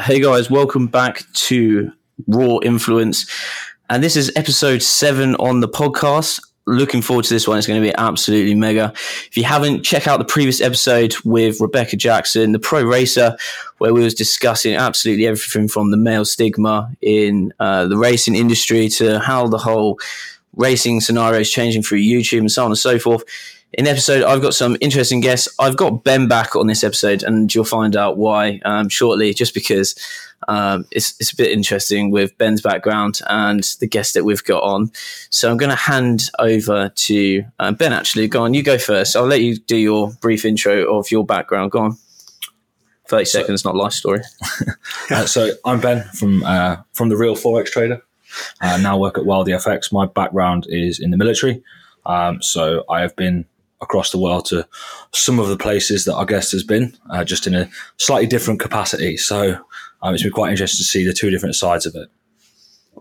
Hey guys, welcome back to Raw Influence. And this is episode seven on the podcast. Looking forward to this one. It's going to be absolutely mega. If you haven't, check out the previous episode with Rebecca Jackson, the pro racer, where we was discussing absolutely everything from the male stigma in uh, the racing industry to how the whole racing scenario is changing through YouTube and so on and so forth in the episode, I've got some interesting guests. I've got Ben back on this episode, and you'll find out why um, shortly, just because um, it's, it's a bit interesting with Ben's background and the guest that we've got on. So I'm going to hand over to uh, Ben, actually. Go on, you go first. I'll let you do your brief intro of your background. Go on. 30 so, seconds, not life story. uh, so I'm Ben from uh, from the Real Forex Trader. I now work at Wild FX. My background is in the military. Um, so I have been across the world to some of the places that our guest has been, uh, just in a slightly different capacity. So um, it's been quite interesting to see the two different sides of it.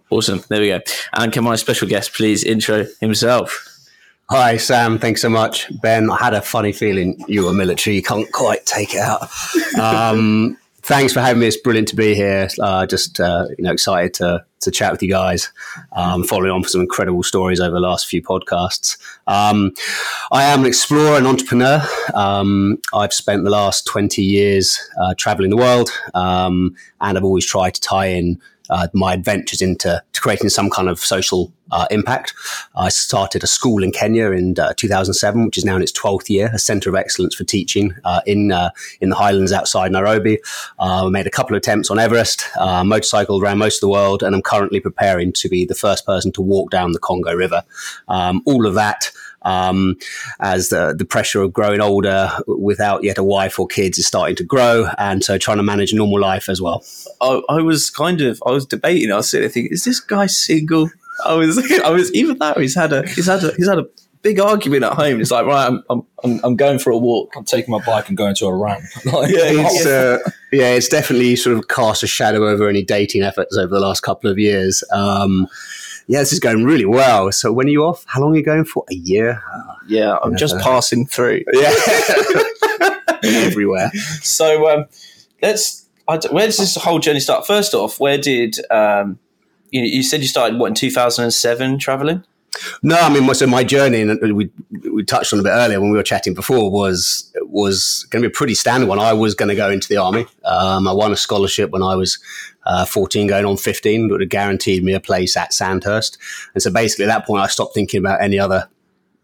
Awesome. There we go. And can my special guest please intro himself? Hi, Sam. Thanks so much. Ben, I had a funny feeling you were military. You can't quite take it out. Um, thanks for having me. It's brilliant to be here. Uh, just uh, you know, excited to to chat with you guys. Um, following on for some incredible stories over the last few podcasts. Um, I am an explorer and entrepreneur. Um, I've spent the last twenty years uh, traveling the world, um, and I've always tried to tie in uh, my adventures into creating some kind of social uh, impact. I started a school in Kenya in uh, 2007, which is now in its 12th year, a centre of excellence for teaching uh, in uh, in the highlands outside Nairobi. I made a couple of attempts on Everest, motorcycled around most of the world, and I'm currently preparing to be the first person to walk down the Congo River. Um, all of that um, as the, the pressure of growing older without yet a wife or kids is starting to grow, and so trying to manage normal life as well. I, I was kind of I was debating. I was sitting there thinking, is this guy single? I was I was even that he's had a he's had a he's had a big argument at home. It's like, right, I'm, I'm, I'm going for a walk. I'm taking my bike and going to a run. like, yeah, it's, uh, yeah, it's definitely sort of cast a shadow over any dating efforts over the last couple of years. Um, yeah, this is going really well. So when are you off? How long are you going for? A year? Yeah, I'm just passing through. Yeah, everywhere. So um, let's. where does this whole journey start? First off, where did um, you, you said you started what in 2007 traveling? No, I mean, so my journey, and we we touched on a bit earlier when we were chatting before, was was going to be a pretty standard one. I was going to go into the army. Um, I won a scholarship when I was uh, 14 going on 15 that would have guaranteed me a place at Sandhurst. And so basically at that point, I stopped thinking about any other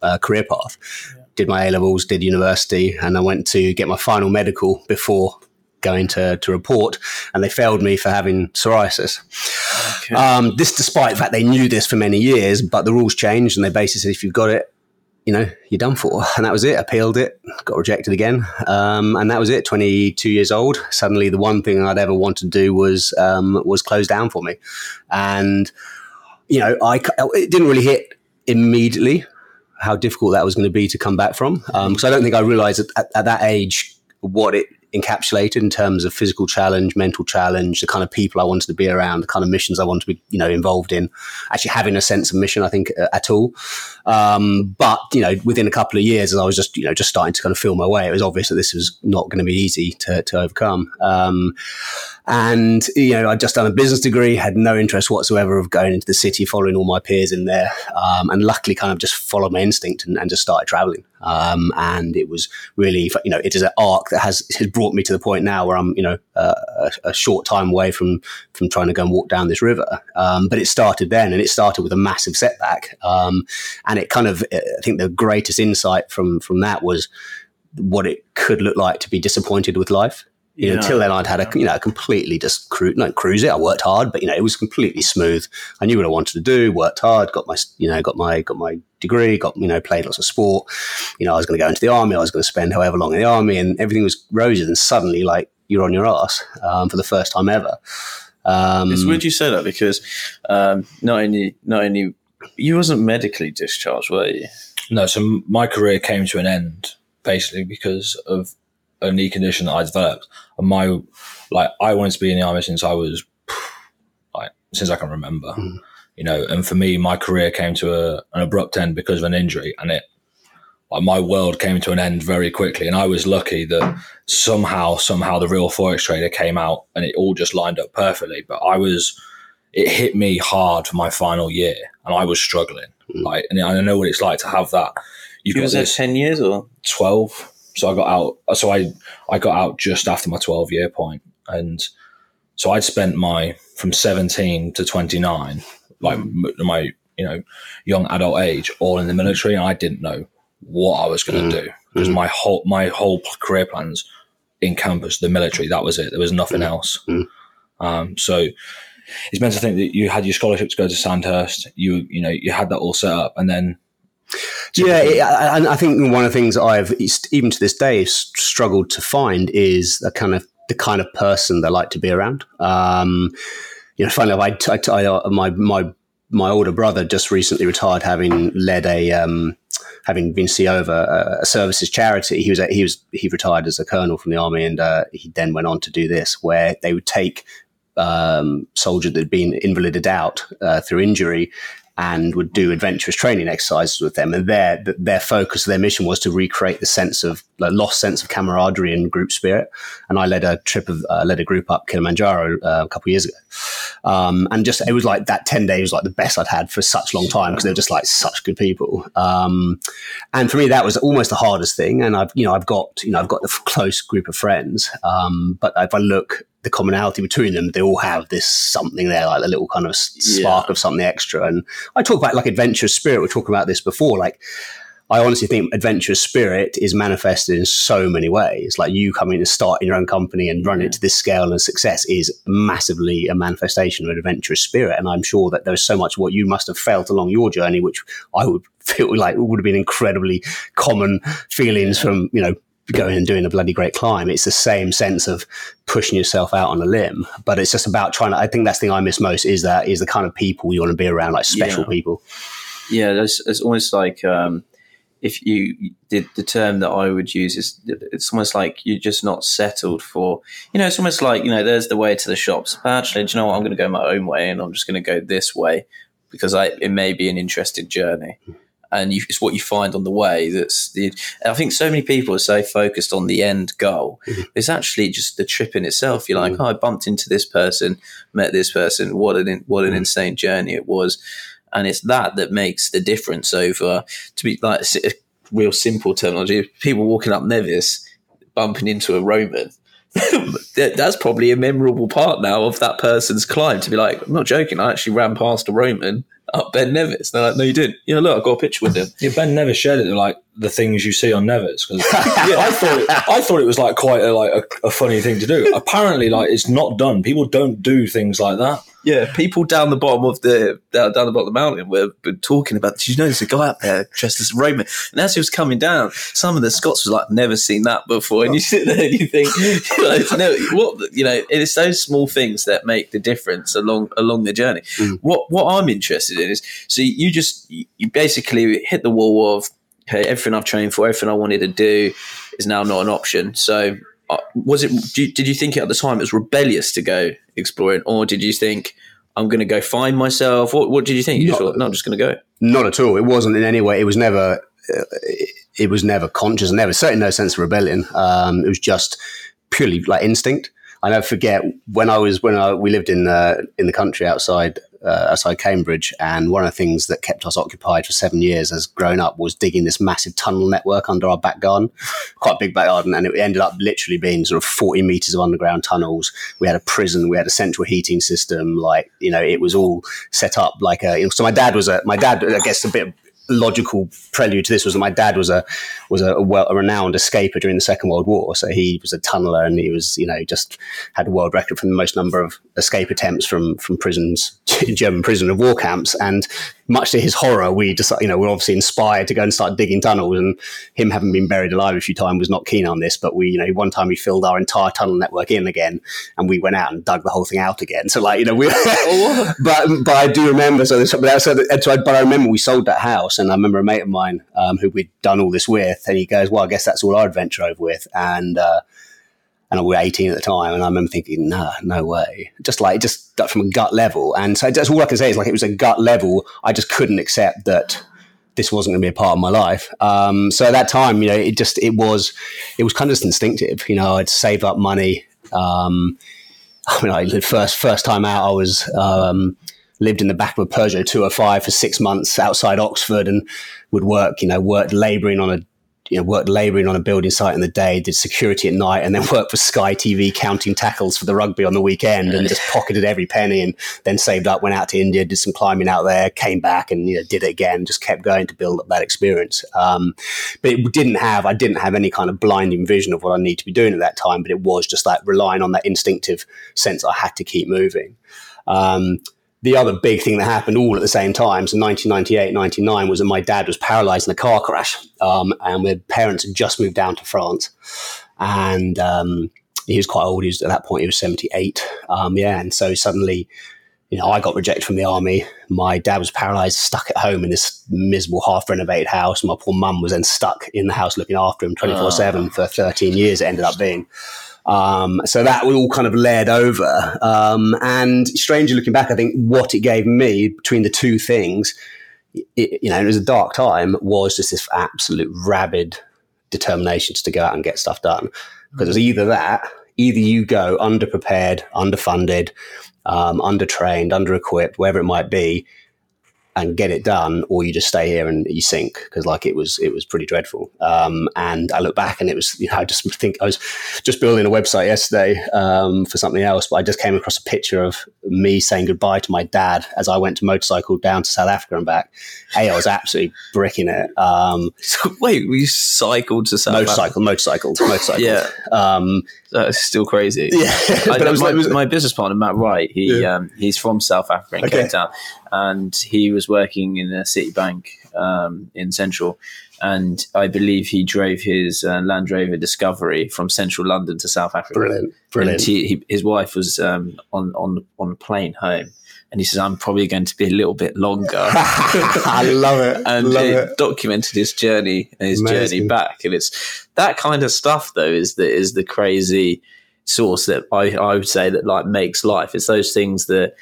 uh, career path. Yeah. Did my A levels, did university, and I went to get my final medical before going to, to report, and they failed me for having psoriasis. Okay. Um, this, despite the fact they knew this for many years, but the rules changed, and they basically said if you've got it, you know, you're done for. And that was it. Appealed it, got rejected again. Um, and that was it. 22 years old. Suddenly the one thing I'd ever wanted to do was, um, was closed down for me. And, you know, I, it didn't really hit immediately how difficult that was going to be to come back from. Because um, I don't think I realized at, at that age what it encapsulated in terms of physical challenge, mental challenge, the kind of people I wanted to be around, the kind of missions I wanted to be, you know, involved in. Actually, having a sense of mission, I think, uh, at all. Um, but you know, within a couple of years, as I was just, you know, just starting to kind of feel my way, it was obvious that this was not going to be easy to, to overcome. Um, and, you know, I'd just done a business degree, had no interest whatsoever of going into the city, following all my peers in there. Um, and luckily kind of just followed my instinct and, and just started traveling. Um, and it was really, you know, it is an arc that has, has brought me to the point now where I'm, you know, uh, a, a, short time away from, from trying to go and walk down this river. Um, but it started then and it started with a massive setback. Um, and it kind of, I think the greatest insight from, from that was what it could look like to be disappointed with life. You know, yeah. until then, I'd had a you know completely just cru- not cruise it. I worked hard, but you know it was completely smooth. I knew what I wanted to do. Worked hard. Got my you know got my got my degree. Got you know played lots of sport. You know I was going to go into the army. I was going to spend however long in the army, and everything was rosy. And suddenly, like you're on your ass um, for the first time ever. Um, it's weird you say that because um, not only not only you wasn't medically discharged, were you? No. So my career came to an end basically because of a knee condition that I developed. And my, like, I wanted to be in the army since I was, like, since I can remember, mm. you know. And for me, my career came to a, an abrupt end because of an injury, and it like my world came to an end very quickly, and I was lucky that somehow, somehow, the real forex trader came out, and it all just lined up perfectly. But I was, it hit me hard for my final year, and I was struggling. Mm. Like, and I know what it's like to have that. You've you got this ten years or twelve. So I got out. So I I got out just after my twelve year point, and so I'd spent my from seventeen to twenty nine, like mm. my you know young adult age, all in the military, and I didn't know what I was going to mm. do because mm. my whole my whole career plans encompassed the military. That was it. There was nothing mm. else. Mm. Um, so it's meant to think that you had your scholarship to go to Sandhurst. You you know you had that all set up, and then yeah, and I think one of the things I've even to this day struggled to find is a kind of the kind of person they like to be around. Um, you know, enough, I, I, I, my my my older brother just recently retired, having led a um, having been CEO of a, a, services charity. He was a, he was he retired as a colonel from the army, and uh, he then went on to do this, where they would take um, soldiers that had been invalided out uh, through injury and would do adventurous training exercises with them. And their their focus, their mission was to recreate the sense of the lost sense of camaraderie and group spirit. And I led a trip of uh, led a group up Kilimanjaro uh, a couple of years ago, um, and just it was like that ten days was like the best I'd had for such a long time because they were just like such good people. Um, and for me, that was almost the hardest thing. And I've you know I've got you know I've got the close group of friends, um, but if I look the commonality between them, they all have this something there, like a little kind of spark yeah. of something extra. And I talk about like adventurous spirit. We are talking about this before. Like, I honestly think adventurous spirit is manifested in so many ways. Like you coming to start in your own company and run it to this scale and success is massively a manifestation of an adventurous spirit. And I'm sure that there's so much what you must have felt along your journey, which I would feel like would have been incredibly common feelings from, you know, going and doing a bloody great climb. It's the same sense of pushing yourself out on a limb, but it's just about trying to. I think that's the thing I miss most is that is the kind of people you want to be around, like special yeah. people. Yeah, it's, it's almost like um, if you did the term that I would use is it's almost like you're just not settled for. You know, it's almost like you know, there's the way to the shops. But actually, do you know what? I'm going to go my own way, and I'm just going to go this way because I it may be an interesting journey and you, it's what you find on the way that's the i think so many people are so focused on the end goal mm-hmm. it's actually just the trip in itself you're like mm-hmm. oh i bumped into this person met this person what an what an mm-hmm. insane journey it was and it's that that makes the difference over to be like a real simple terminology people walking up nevis bumping into a roman that's probably a memorable part now of that person's climb to be like, I'm not joking, I actually ran past a Roman up Ben Nevis. They're like, no, you didn't. Yeah, look, I've got a picture with him. Yeah, Ben Nevis shared it They're like the things you see on Nevis. yeah, I thought it, I thought it was like quite a like a, a funny thing to do. Apparently, like it's not done. People don't do things like that. Yeah, people down the bottom of the down, down the bottom of the mountain were, were talking about. Did you know there's a guy up there dressed as Roman? And as he was coming down, some of the Scots was like, "Never seen that before." And you sit there and you think, you know, no, what you know, it is those small things that make the difference along along the journey. Mm. What what I'm interested in is so you just you basically hit the wall of everything I've trained for, everything I wanted to do is now not an option. So uh, was it? Did you think at the time it was rebellious to go exploring, or did you think I'm going to go find myself? What, what did you think? You not, thought, no, I'm just going to go. Not at all. It wasn't in any way. It was never. Uh, it was never conscious. Never certainly no sense of rebellion. Um, it was just purely like instinct. I never forget when I was when I, we lived in the in the country outside uh, outside Cambridge, and one of the things that kept us occupied for seven years as growing up was digging this massive tunnel network under our back garden, quite a big back garden, and it ended up literally being sort of forty meters of underground tunnels. We had a prison, we had a central heating system, like you know, it was all set up like a. You know, So my dad was a my dad, I guess, a bit logical prelude to this was that my dad was a was a, well, a renowned escaper during the Second World War. So he was a tunneler, and he was you know just had a world record for the most number of escape attempts from from prisons, German prison of war camps. And much to his horror, we decided, you know, we're obviously inspired to go and start digging tunnels. And him having been buried alive a few times was not keen on this. But we, you know, one time we filled our entire tunnel network in again, and we went out and dug the whole thing out again. So like, you know, we. but but I do remember. So, but, so, so, but I remember we sold that house, and I remember a mate of mine um, who we'd done all this with, and he goes, "Well, I guess that's all our adventure over with." And uh, and we were 18 at the time. And I remember thinking, no, no way. Just like, just from a gut level. And so that's all I can say is like, it was a gut level. I just couldn't accept that this wasn't going to be a part of my life. Um, so at that time, you know, it just it was it was kind of just instinctive. You know, I'd save up money. Um, I mean, I first first time out, I was um, lived in the back of a Peugeot 205 for six months outside Oxford, and would work. You know, worked labouring on a you know, worked labouring on a building site in the day, did security at night, and then worked for Sky TV counting tackles for the rugby on the weekend, and just pocketed every penny, and then saved up, went out to India, did some climbing out there, came back, and you know, did it again. Just kept going to build up that experience. Um, but it didn't have, I didn't have any kind of blinding vision of what I need to be doing at that time. But it was just like relying on that instinctive sense I had to keep moving. Um, the other big thing that happened all at the same time, so 1998, 99, was that my dad was paralyzed in a car crash. Um, and my parents had just moved down to France. And um, he was quite old. He was, at that point, he was 78. Um, yeah. And so suddenly, you know, I got rejected from the army. My dad was paralyzed, stuck at home in this miserable half renovated house. My poor mum was then stuck in the house looking after him 24 7 for 13 years, it ended up being. Um, so that we all kind of led over. Um, and strangely looking back, I think what it gave me between the two things, it, you know, it was a dark time, was just this absolute rabid determination to go out and get stuff done. Because it was either that, either you go underprepared, underfunded, um, undertrained, under-equipped, wherever it might be, and get it done, or you just stay here and you sink because like it was it was pretty dreadful. Um, and I look back and it was you know I just think I was just building a website yesterday um, for something else, but I just came across a picture of me saying goodbye to my dad as I went to motorcycle down to South Africa and back. Hey, I was absolutely bricking it. Um, So wait, we cycled to South Africa? motorcycle, motorcycle, motorcycle. Yeah. Um, That's still crazy. yeah. I, but it was my, like, was- my business partner Matt Wright. He Yeah. um, he's from South Africa in Okay. Cape Town, and he was working in a Citibank um, in Central, and I believe he drove his uh, Land Rover Discovery from Central London to South Africa. brilliant, brilliant. And he, he, his wife was um, on on on a plane home, and he says, "I'm probably going to be a little bit longer." I love it. and love it, it. documented his journey and his journey back. And it's that kind of stuff, though, is the is the crazy source that I I would say that like makes life. It's those things that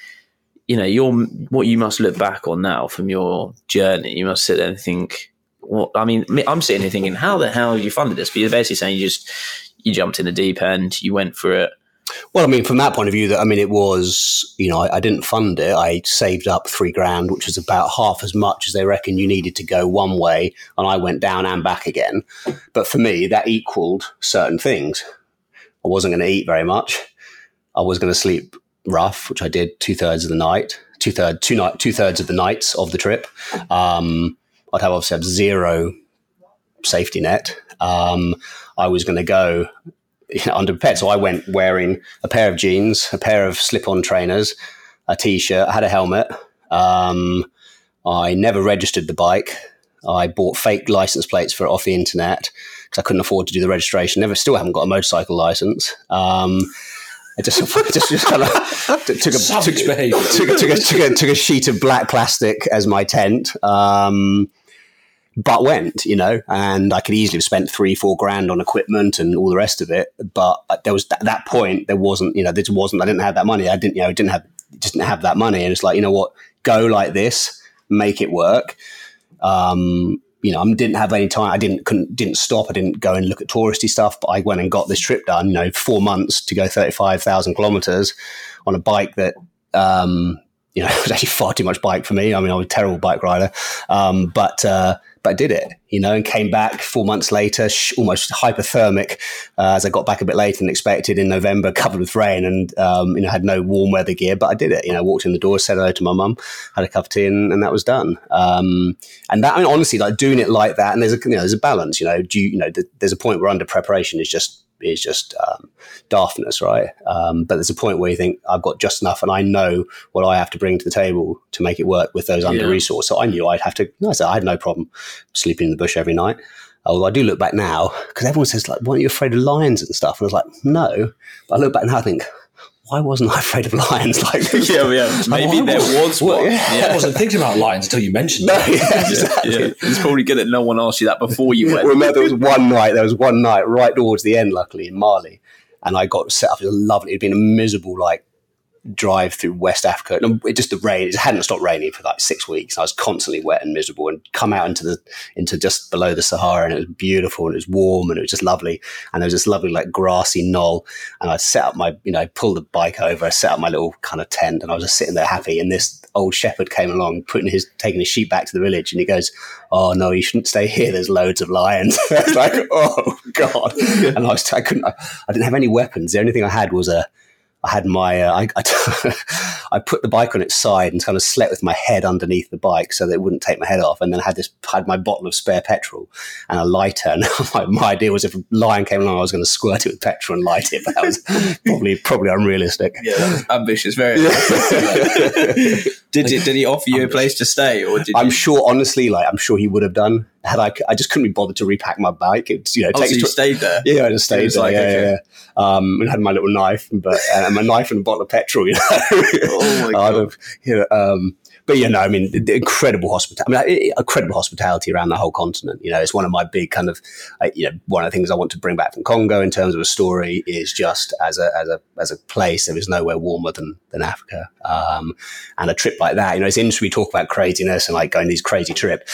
you know you're what you must look back on now from your journey. You must sit there and think. Well, I mean, I'm sitting here thinking, how the hell you funded this? But you're basically saying you just you jumped in the deep end, you went for it. Well, I mean, from that point of view, that I mean, it was you know I, I didn't fund it. I saved up three grand, which was about half as much as they reckon you needed to go one way, and I went down and back again. But for me, that equaled certain things. I wasn't going to eat very much. I was going to sleep rough, which I did two thirds of the night, two third two night two thirds of the nights of the trip. Um, I'd have obviously have zero safety net. Um, I was going to go you know, underprepared. So I went wearing a pair of jeans, a pair of slip-on trainers, a t-shirt. I had a helmet. Um, I never registered the bike. I bought fake license plates for it off the internet because I couldn't afford to do the registration. Never, still haven't got a motorcycle license. Um, I just, just, just kind of took a, took, took, took, a, took, a, took a sheet of black plastic as my tent. Um, but went, you know, and I could easily have spent three, four grand on equipment and all the rest of it. But there was at that point, there wasn't, you know, there wasn't, I didn't have that money. I didn't, you know, didn't have, just didn't have that money. And it's like, you know what, go like this, make it work. Um, you know, I didn't have any time. I didn't couldn't didn't stop. I didn't go and look at touristy stuff. But I went and got this trip done. You know, four months to go thirty five thousand kilometers on a bike that um, you know was actually far too much bike for me. I mean, I'm a terrible bike rider, um, but uh, but I did it. You know, and came back four months later, sh- almost hypothermic, uh, as I got back a bit later than expected in November, covered with rain, and um, you know had no warm weather gear. But I did it. You know, walked in the door, said hello to my mum, had a cup of tea, and, and that was done. Um, and that, I mean, honestly, like doing it like that, and there's a you know there's a balance. You know, do you, you know th- there's a point where under preparation is just is just um, daftness, right? Um, but there's a point where you think I've got just enough, and I know what I have to bring to the table to make it work with those under resourced. So I knew I'd have to. No, I said I had no problem sleeping in the bush every night. Although I do look back now because everyone says like, "Weren't you afraid of lions and stuff?" And I was like, "No," but I look back now, I think. Why wasn't I afraid of lions? Like, Yeah, yeah. Maybe Why there was- was Well, one. yeah. I wasn't thinking about lions until you mentioned no, it. yeah, exactly. yeah. It's probably good that no one asked you that before you went. remember there was one night there was one night right towards the end luckily in mali and i got set up it was lovely it'd been a miserable like drive through West Africa. And it just the rain, it hadn't stopped raining for like six weeks. I was constantly wet and miserable and come out into the, into just below the Sahara and it was beautiful and it was warm and it was just lovely. And there was this lovely like grassy knoll. And I set up my, you know, I pulled the bike over, I set up my little kind of tent and I was just sitting there happy. And this old shepherd came along, putting his, taking his sheep back to the village. And he goes, Oh no, you shouldn't stay here. There's loads of lions. I was like, Oh God. And I was, I couldn't, I, I didn't have any weapons. The only thing I had was a, I had my, uh, I, I, I, put the bike on its side and kind of slept with my head underneath the bike so that it wouldn't take my head off. And then I had this, had my bottle of spare petrol and a lighter. And my, my idea was if a lion came along, I was going to squirt it with petrol and light it. But that was probably, probably unrealistic. Yeah, that was ambitious, very ambitious. did, he, did he offer you a place to stay or did I'm you? sure, honestly, like, I'm sure he would have done. Had I, I just couldn't be bothered to repack my bike. It's, you know, it Oh, takes so you tw- stayed there? Yeah, I just stayed there. like, yeah, okay. yeah. Um, and had my little knife, but uh, my knife and a bottle of petrol. You know, Oh my God. have, you know, um, but you know, I mean, incredible hospitality. I mean, incredible hospitality around the whole continent. You know, it's one of my big kind of, you know, one of the things I want to bring back from Congo in terms of a story is just as a as a as a place. There is nowhere warmer than than Africa. Um, and a trip like that, you know, it's interesting we talk about craziness and like going these crazy trip.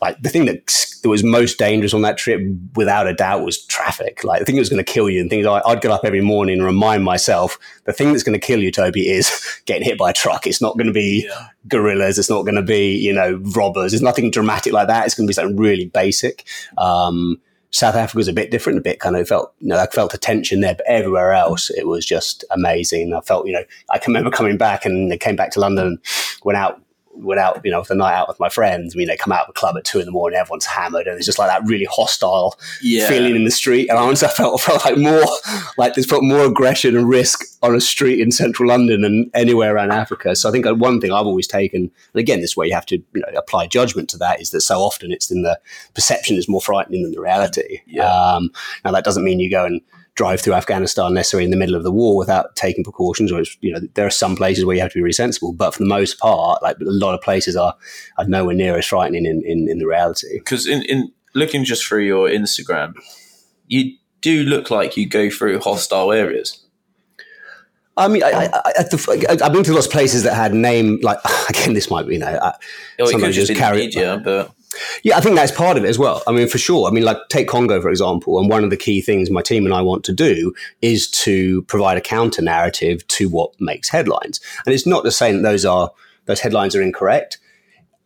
Like the thing that that was most dangerous on that trip, without a doubt, was traffic. Like the thing that was going to kill you, and things I'd get up every morning and remind myself the thing that's going to kill you, Toby, is getting hit by a truck. It's not going to be gorillas. It's not going to be you know robbers. It's nothing dramatic like that. It's going to be something really basic. Um, South Africa was a bit different, a bit kind of felt, you know, I felt a tension there, but everywhere else it was just amazing. I felt, you know, I can remember coming back and I came back to London, went out, went out, you know, for the night out with my friends. We, you know, come out of the club at two in the morning, everyone's hammered, and it's just like that really hostile Yeah. feeling in the street. And I honestly felt felt like more like there's felt more aggression and risk on a street in central London than anywhere around Africa. So I think one thing I've always taken, and again, this way you have to you know, apply judgment to that, is that so often it's in the perception is more frightening than the reality. Yeah. Um, now that doesn't mean you go and drive through Afghanistan necessarily in the middle of the war without taking precautions. Or it's, you know, there are some places where you have to be really sensible, but for the most part, like a lot of places are are nowhere near as frightening in in, in the reality. Because in, in looking just through your Instagram, you do look like you go through hostile areas. I mean, I, I, I, at the, I've been to lots of places that had name like again. This might be you know, I, could Sometimes just just carry- media, but yeah, I think that's part of it as well. I mean, for sure. I mean, like take Congo for example, and one of the key things my team and I want to do is to provide a counter narrative to what makes headlines. And it's not to say that those are those headlines are incorrect.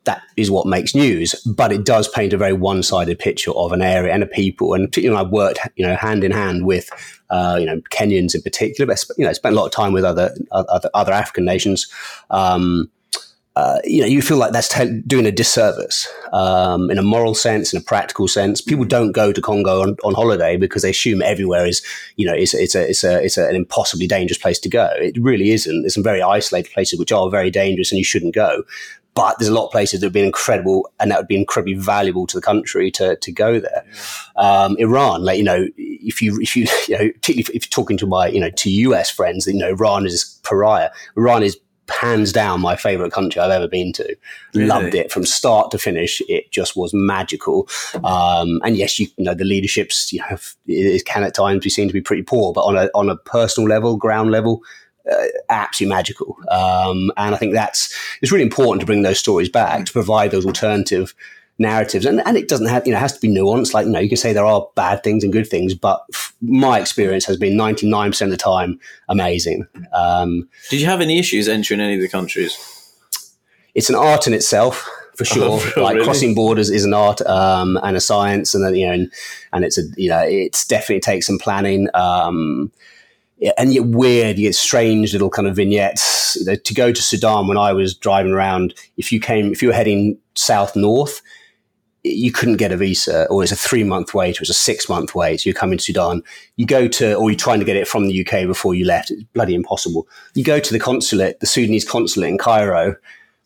That is what makes news, but it does paint a very one-sided picture of an area and a people. And particularly, when I've worked, you know, hand in hand with, uh, you know, Kenyans in particular. But you know, spent a lot of time with other other, other African nations. Um, uh, you know, you feel like that's te- doing a disservice um, in a moral sense, in a practical sense. People don't go to Congo on, on holiday because they assume everywhere is, you know, it's, it's a it's a it's a, an impossibly dangerous place to go. It really isn't. There's some very isolated places which are very dangerous, and you shouldn't go. But there's a lot of places that would be incredible, and that would be incredibly valuable to the country to to go there. Um, Iran, like you know, if you if you you know, particularly if, if you're talking to my you know to US friends, you know, Iran is pariah. Iran is hands down my favorite country I've ever been to. Really? Loved it from start to finish. It just was magical. Um, and yes, you, you know the leadership's you know it can at times be seen to be pretty poor, but on a on a personal level, ground level. Uh, absolutely magical, um, and I think that's it's really important to bring those stories back to provide those alternative narratives, and and it doesn't have you know it has to be nuanced. Like you know you can say there are bad things and good things, but f- my experience has been ninety nine percent of the time amazing. Um, did you have any issues entering any of the countries? it's an art in itself for sure. Oh, like crossing borders is an art um, and a science, and then you know, and, and it's a you know, it's definitely takes some planning. Um, and yet weird, you get strange little kind of vignettes. You know, to go to Sudan when I was driving around, if you came, if you were heading south north, you couldn't get a visa, or it's a three month wait, or it was a six month wait. You come into Sudan, you go to, or you're trying to get it from the UK before you left. It's bloody impossible. You go to the consulate, the Sudanese consulate in Cairo,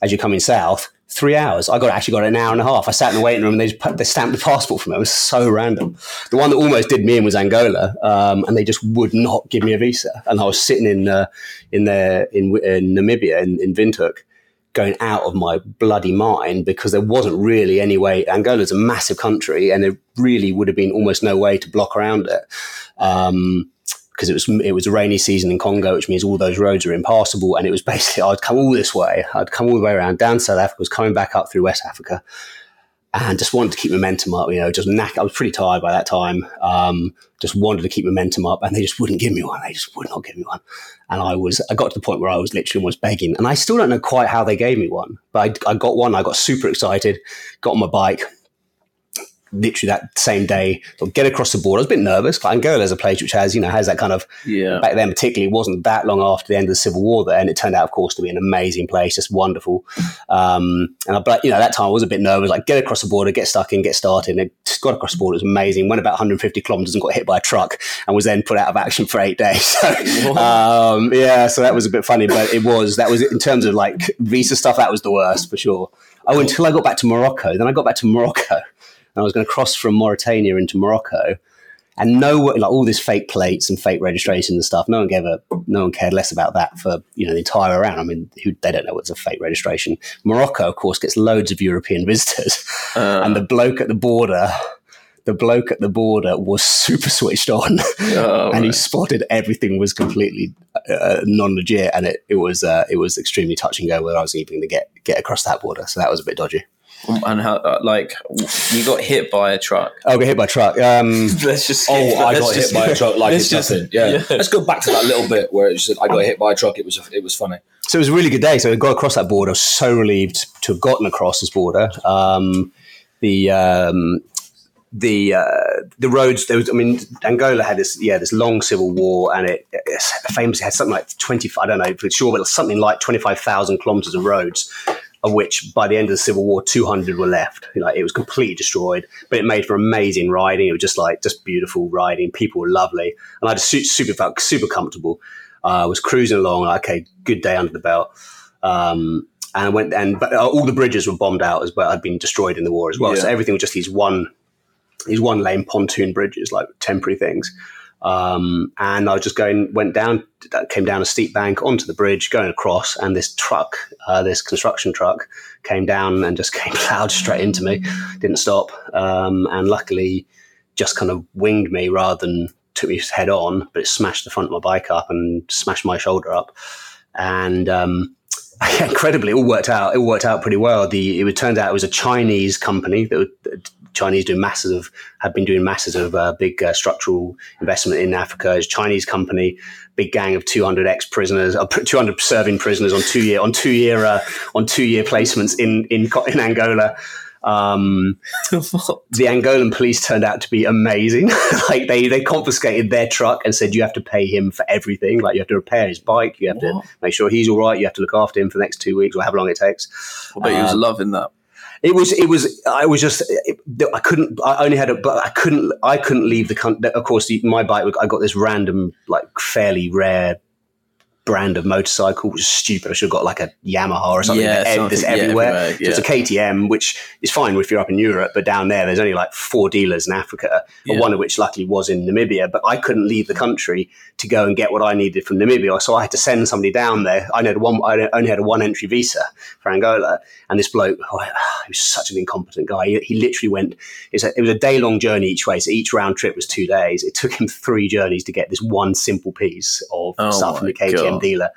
as you're coming south, three hours. I got actually got an hour and a half. I sat in the waiting room and they just they stamped the passport for me. It was so random. The one that almost did me in was Angola, um, and they just would not give me a visa. And I was sitting in uh, in there in, in Namibia in, in Windhoek, going out of my bloody mind because there wasn't really any way. Angola's a massive country, and there really would have been almost no way to block around it. Um, because it was it was a rainy season in Congo, which means all those roads are impassable. And it was basically I'd come all this way, I'd come all the way around down South Africa, was coming back up through West Africa, and just wanted to keep momentum up. You know, just knack. I was pretty tired by that time. Um, just wanted to keep momentum up, and they just wouldn't give me one. They just would not give me one. And I was, I got to the point where I was literally almost begging. And I still don't know quite how they gave me one, but I, I got one. I got super excited. Got on my bike, literally that same day, get across the border. I was a bit nervous. Like Angola is a place which has, you know, has that kind of, Yeah. back then particularly, it wasn't that long after the end of the Civil War there. And it turned out, of course, to be an amazing place, just wonderful. Um, and I, but, you know, that time I was a bit nervous, like get across the border, get stuck in, get started. And it just got across the border. It was amazing. Went about 150 kilometers and got hit by a truck and was then put out of action for eight days. So, um, yeah, so that was a bit funny, but it was, that was in terms of like visa stuff, that was the worst for sure. Oh, until I got back to Morocco. Then I got back to Morocco and I was going to cross from Mauritania into Morocco, and no, like all this fake plates and fake registration and stuff. No one gave a, no one cared less about that for you know the entire round. I mean, who they don't know what's a fake registration. Morocco, of course, gets loads of European visitors, Uh, and the bloke at the border. The bloke at the border was super switched on, oh, and he spotted everything was completely uh, non legit, and it, it was uh, it was extremely touch and go whether I was even going to get get across that border. So that was a bit dodgy. And how, uh, like, you got hit by a truck. I got hit by a truck. Um, Let's just. Oh, I let's got just- hit by a truck like it's just- nothing. Yeah. yeah. let's go back to that little bit where it said I got hit by a truck. It was it was funny. So it was a really good day. So I got across that border. I was so relieved to have gotten across this border. Um, the um, the uh, the roads. There was, I mean, Angola had this yeah this long civil war, and it, it famously had something like twenty. I don't know for sure, but something like twenty five thousand kilometers of roads. Of which, by the end of the Civil War, two hundred were left. Like it was completely destroyed, but it made for amazing riding. It was just like just beautiful riding. People were lovely, and I just super felt super comfortable. I was cruising along. like, Okay, good day under the belt. Um, and I went and but uh, all the bridges were bombed out as well. Had been destroyed in the war as well. So everything was just these one these one lane pontoon bridges, like temporary things. Um, and I was just going, went down, came down a steep bank onto the bridge, going across, and this truck, uh, this construction truck, came down and just came plowed straight into me. Didn't stop, um, and luckily, just kind of winged me rather than took me head on. But it smashed the front of my bike up and smashed my shoulder up, and um, incredibly, it all worked out. It worked out pretty well. The it turned out it was a Chinese company that Chinese doing masses of had been doing masses of uh, big uh, structural investment in Africa. It's a Chinese company, big gang of two hundred ex prisoners, uh, two hundred serving prisoners on two year on two year uh, on two year placements in in in Angola. Um, the Angolan police turned out to be amazing. like they they confiscated their truck and said you have to pay him for everything. Like you have to repair his bike, you have What? to make sure he's all right, you have to look after him for the next two weeks or however long it takes. I bet he was Um, loving that. It was it was I was just it, I couldn't I only had a but I couldn't I couldn't leave the country. Of course, my bike I got this random like fairly rare brand of motorcycle, which is stupid. I should have got like a Yamaha or something. Yeah, something- that's yeah, everywhere. everywhere, So it's a KTM, which is fine if you're up in Europe, but down there, there's only like four dealers in Africa, Yeah. one of which luckily was in Namibia. But I couldn't leave the country to go and get what I needed from Namibia, so I had to send somebody down there. I had one, I only had a one entry visa for Angola, and this bloke, oh, he was such an incompetent guy. He, he literally went. It was a, it was a day long journey each way, so each round trip was two days. It took him three journeys to get this one simple piece of Oh stuff from the KTM God. Dealer.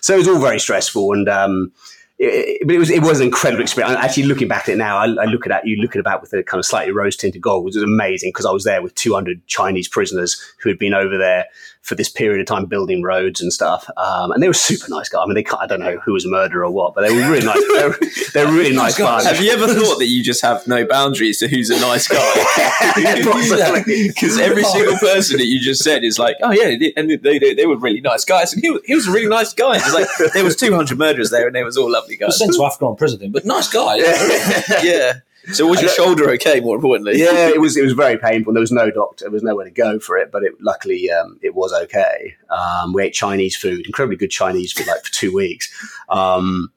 So it was all very stressful, and um, it, but it was it was an incredible experience. Actually, looking back at it now, I, I look at you look at back with a kind of slightly rose tinted gold, which was amazing because I was there with 200 Chinese prisoners who had been over there for this period of time building roads and stuff, um, and they were super nice guys. I mean, they I don't know who was a murderer or what, but they were really nice. They were, they were really nice guys. Have you ever thought that you just have no boundaries to who's a nice guy? Possibly. Because every single person that you just said is like, oh yeah, they and they, they, they were really nice guys, and he was, he was a really nice guy. It's like there was 200 murderers there, and they was all lovely guys. sent to Africa on prison, but nice guy. yeah. yeah. So was your shoulder okay? More importantly, yeah, it was it was very painful. There was no doctor, there was nowhere to go for it, but it, luckily um, it was okay. Um, we ate Chinese food, incredibly good Chinese food, like for two weeks. Um,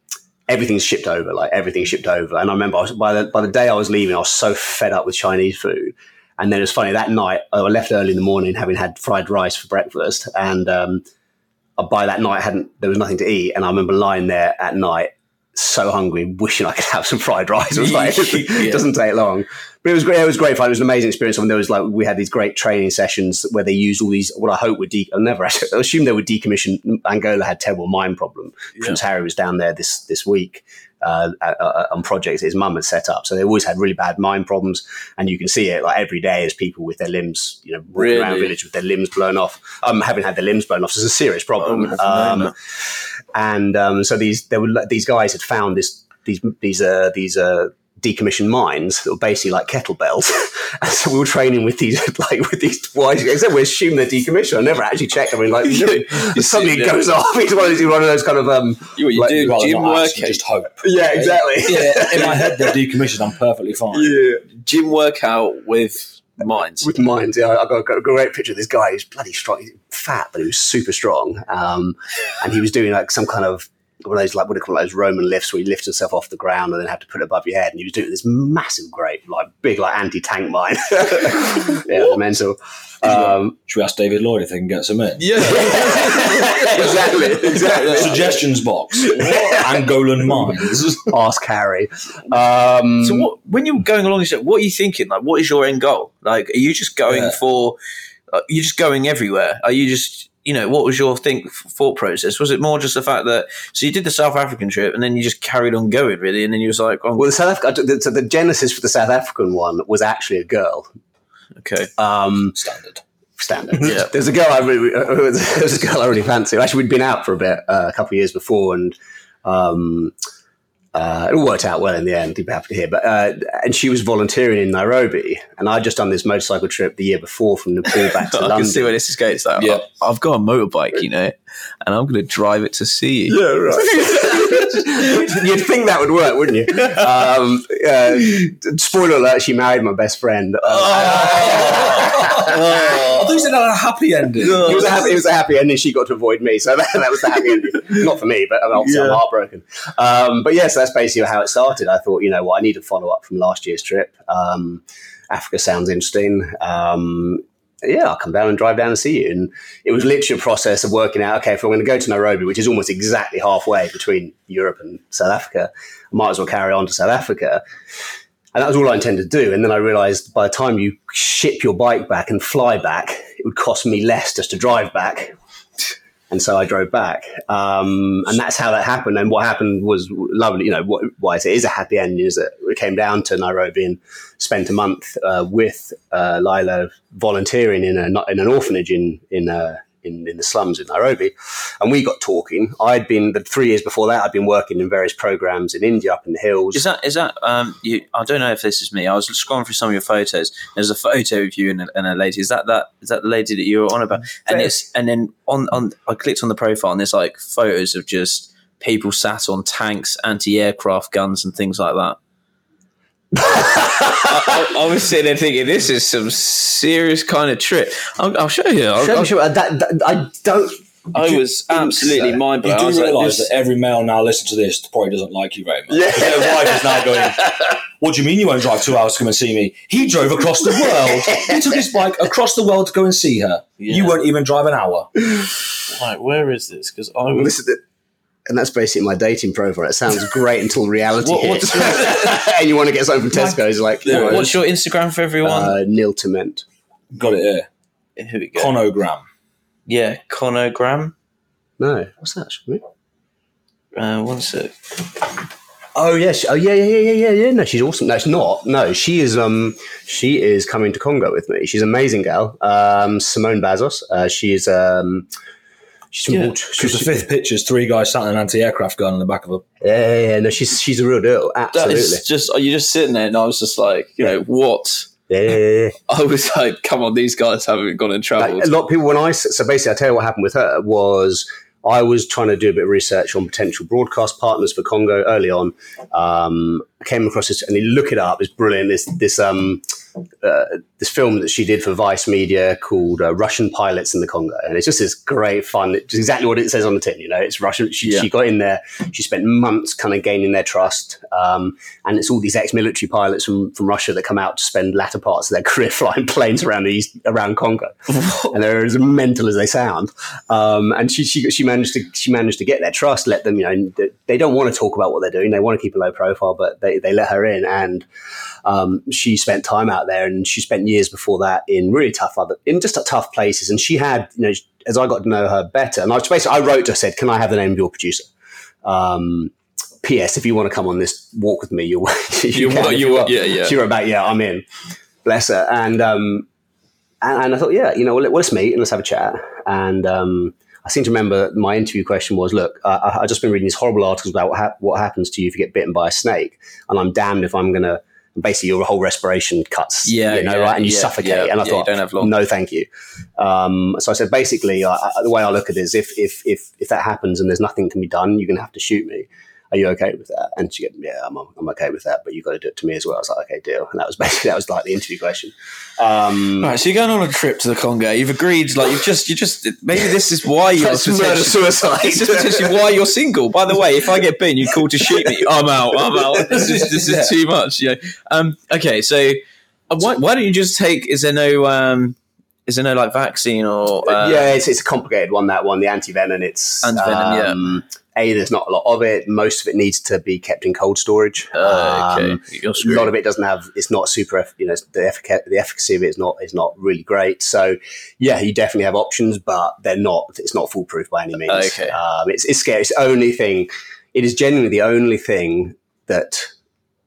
everything's shipped over, like everything's shipped over. And I remember I was, by the by the day I was leaving, I was so fed up with Chinese food. And then it was funny that night I left early in the morning, having had fried rice for breakfast, and um, by that night I hadn't there was nothing to eat, and I remember lying there at night so hungry, wishing I could have some fried rice. It was like, Yeah. it doesn't take long. But it was great. It was great fun. It was an amazing experience. I mean, there was like we had these great training sessions where they used all these. What I hope would de- I never. I assume they would decommission. Angola had terrible mine problem. Prince Harry was down there this this week. Uh, uh, on projects his mum had set up, so they always had really bad mine problems, and you can see it like every day as people with their limbs, you know, walking Really? around the village with their limbs blown off. Um, having had their limbs blown off is a serious problem. Oh, um, and um, so these there were these guys had found this these these uh, these uh, decommissioned mines that were basically like kettlebells. and so we were training with these like with these wires. Except we assume they're decommissioned. I never actually checked. I mean, like you know, suddenly it goes off. It's one of those, one of those kind of um, You, you Like, do Rather gym not workout, just hope. yeah, exactly. Yeah, in my head they're decommissioned. I'm perfectly fine. yeah. gym workout with mines. with mines. Yeah, I got, got a great picture of this guy. He's bloody strong, he's fat, but he was super strong. Um, and he was doing like some kind of one of those like what do you call it, those Roman lifts where you lift yourself off the ground and then have to put it above your head. And he was doing this massive, great, like big, like anti tank mine. yeah, mental. Um, Should we ask David Lloyd if they can get some in? Yeah. exactly, exactly. Suggestions box. Angolan mines. Ask Harry. Um, So what when you're going along this, what are you thinking? Like, what is your end goal? Like, are you just going Yeah. for? Uh, you're just going everywhere. Are you just you know what was your think thought process? Was it more just the fact that so you did the South African trip and then you just carried on going really, and then you was like, oh, well, the South Africa, the, so the genesis for the South African one was actually a girl. Okay, Um, Standard. standard. Yeah. There's a girl I really, uh, there's a girl I really fancy. Actually, we'd been out for a bit uh, a couple of years before, and um, uh, it all worked out well in the end. You'd be happy to hear. But uh, and she was volunteering in Nairobi, and I'd just done this motorcycle trip the year before from Nepal back to I London. can see where this is going. It's like, Yeah. I've got a motorbike, you know, and I'm going to drive it to see you. Yeah, right. You'd think that would work, wouldn't you? Um, uh, spoiler alert: she married my best friend. I thought you said that a happy ending. it was a happy, it was a happy ending. She got to avoid me, so that, that was the happy ending. Not for me, but I mean, obviously I'm Yeah. heartbroken. Um, but yes, that's basically how it started. I thought, you know what, I need a follow up from last year's trip. Um, Africa sounds interesting. Um, yeah, I'll come down and drive down and see you. And it was literally a process of working out, okay, if I'm going to go to Nairobi, which is almost exactly halfway between Europe and South Africa, I might as well carry on to South Africa. And that was all I intended to do. And then I realized by the time you ship your bike back and fly back, it would cost me less just to drive back. And so I drove back. Um, and that's how that happened. And what happened was lovely. You know, what, why it is a happy ending is that we came down to Nairobi and spent a month uh, with uh, Lila volunteering in, a, in an orphanage in, in, uh, in, in the slums in Nairobi. And we got talking. I'd been, the three years before that, I'd been working in various programs in India up in the hills. Is that is that um you? I don't know if this is me. I was scrolling through some of your photos. There's a photo of you and a, and a lady. Is that that is that the lady that you were on about? And it's and then on on I clicked on the profile and there's like photos of just people sat on tanks, anti-aircraft guns, and things like that. I, I, I was sitting there thinking, this is some serious kind of trip. I'll, I'll show you. I'll, Show I'll- show me. Uh, that, that- I don't. I was absolutely so. mind You blown. I do was like, realise that every male now listening to this probably doesn't like you very much. Yeah. 'Cause Their wife is now going, What do you mean you won't drive two hours to come and see me? He drove across the world. he took his bike across the world to go and see her. Yeah. You won't even drive an hour. Right, where is this? Because I Well, was. this is the, and that's basically my dating profile. It sounds great until reality What- hits. and you want to get something from Tesco's, like Yeah, you What's your Instagram for everyone? uh, Neil Tement. Got it here. Here we go. Conogram. yeah, Conogram. No, what's that? Show me. Uh, one sec. Oh yes, oh yeah, yeah, yeah, yeah, yeah, yeah. No, she's awesome. No, it's not. No, she is. Um, she is coming to Congo with me. She's an amazing gal. Um, Simone Bazos. Uh, she is. Um, she's from Yeah, Walt- Because the fifth picture's three guys sat in an anti-aircraft gun in the back of a... Yeah, yeah, yeah. No, she's she's a real deal. Absolutely. is just are you just sitting there and I was just like, you know, what? yeah, yeah, yeah, yeah. I was like, come on, these guys haven't gone in trouble. Like, a lot of people when I so basically I tell you what happened with her was I was trying to do a bit of research on potential broadcast partners for Congo early on. Um, I came across this and you look it up. It's brilliant. This this um uh, this film that she did for Vice Media called uh, Russian Pilots in the Congo, and it's just this great fun. It's exactly what it says on the tin. You know, it's Russian. She, Yeah. she got in there. She spent months kind of gaining their trust, um, and it's all these ex-military pilots from, from Russia that come out to spend latter parts of their career flying planes around the east around Congo, and they're as mental as they sound. Um, and she, she she managed to she managed to get their trust, let them you know they- they don't want to talk about what they're doing, they want to keep a low profile, but they they let her in and um, she spent time out there and she spent years before that in really tough other in just tough places. And she had you know as i got to know her better and i was basically i wrote to her said can i have the name of your producer? Um, ps if you want to come on this walk with me you're you, You can you you yeah, yeah. she wrote back yeah i'm in. Bless her. And um, and, and i thought yeah you know well, let- let's meet and let's have a chat. And um, I seem to remember my interview question was, "Look, I, I- I've just been reading these horrible articles about what, hap- what happens to you if you get bitten by a snake, and I'm damned if I'm going to basically your whole respiration cuts, Yeah, you know, yeah, right, and you yeah, suffocate." yeah, and I thought, you don't have long. no, thank you. Um, so I said, basically, I, I, the way I look at it is, if if if if that happens and there's nothing can be done, you're going to have to shoot me. Are you okay with that? And she said, Yeah, I'm, I'm okay with that, but you've got to do it to me as well. I was like, Okay, deal. And that was basically that was like the interview question. Um, All right, so you're going on a trip to the Congo. You've agreed, like you've just, you just maybe this is why you're murder suicide. This is potentially why you're single. By the way, if I get bitten, you call to shoot me. I'm out. I'm out. This is this is too much. You know. Um. Okay. So, uh, why, why don't you just take? Is there no um? Is there no like vaccine or uh, yeah, it's, it's a complicated one. That one, the anti-venom. It's Anti-venom, yeah. A, there's not a lot of it. Most of it needs to be kept in cold storage. Uh, okay. Um, a lot of it doesn't have. It's not super. You know, the effic- the efficacy of it is not is not really great. So, yeah, you definitely have options, but they're not. It's not foolproof by any means. Okay. Um, it's it's scary. It's the only thing. It is genuinely the only thing that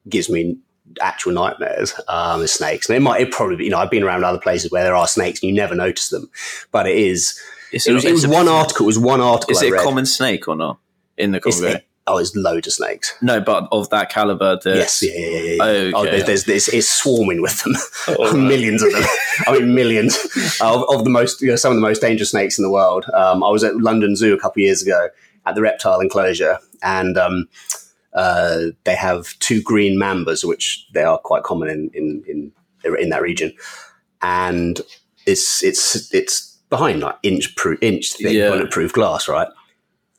gives me actual nightmares. Um, is snakes, and it might. It probably. You know, I've been around other places where there are snakes and you never notice them, but it is. Is It was, it was one article. It was one article. Is I it a common snake or not in the Congo? it- oh, it's loads of snakes. no, but of that caliber. Yes, yeah, yeah, yeah. yeah. Okay. Oh, there's, there's, there's, it's swarming with them. Oh, millions of them. I mean, millions of, of the most, you know, some of the most dangerous snakes in the world. Um, I was at London Zoo a couple of years ago at the reptile enclosure, and um, uh, they have two green mambas, which they are quite common in in in, in that region, and it's it's it's behind like inch proof, inch thick Yeah. bulletproof glass, right?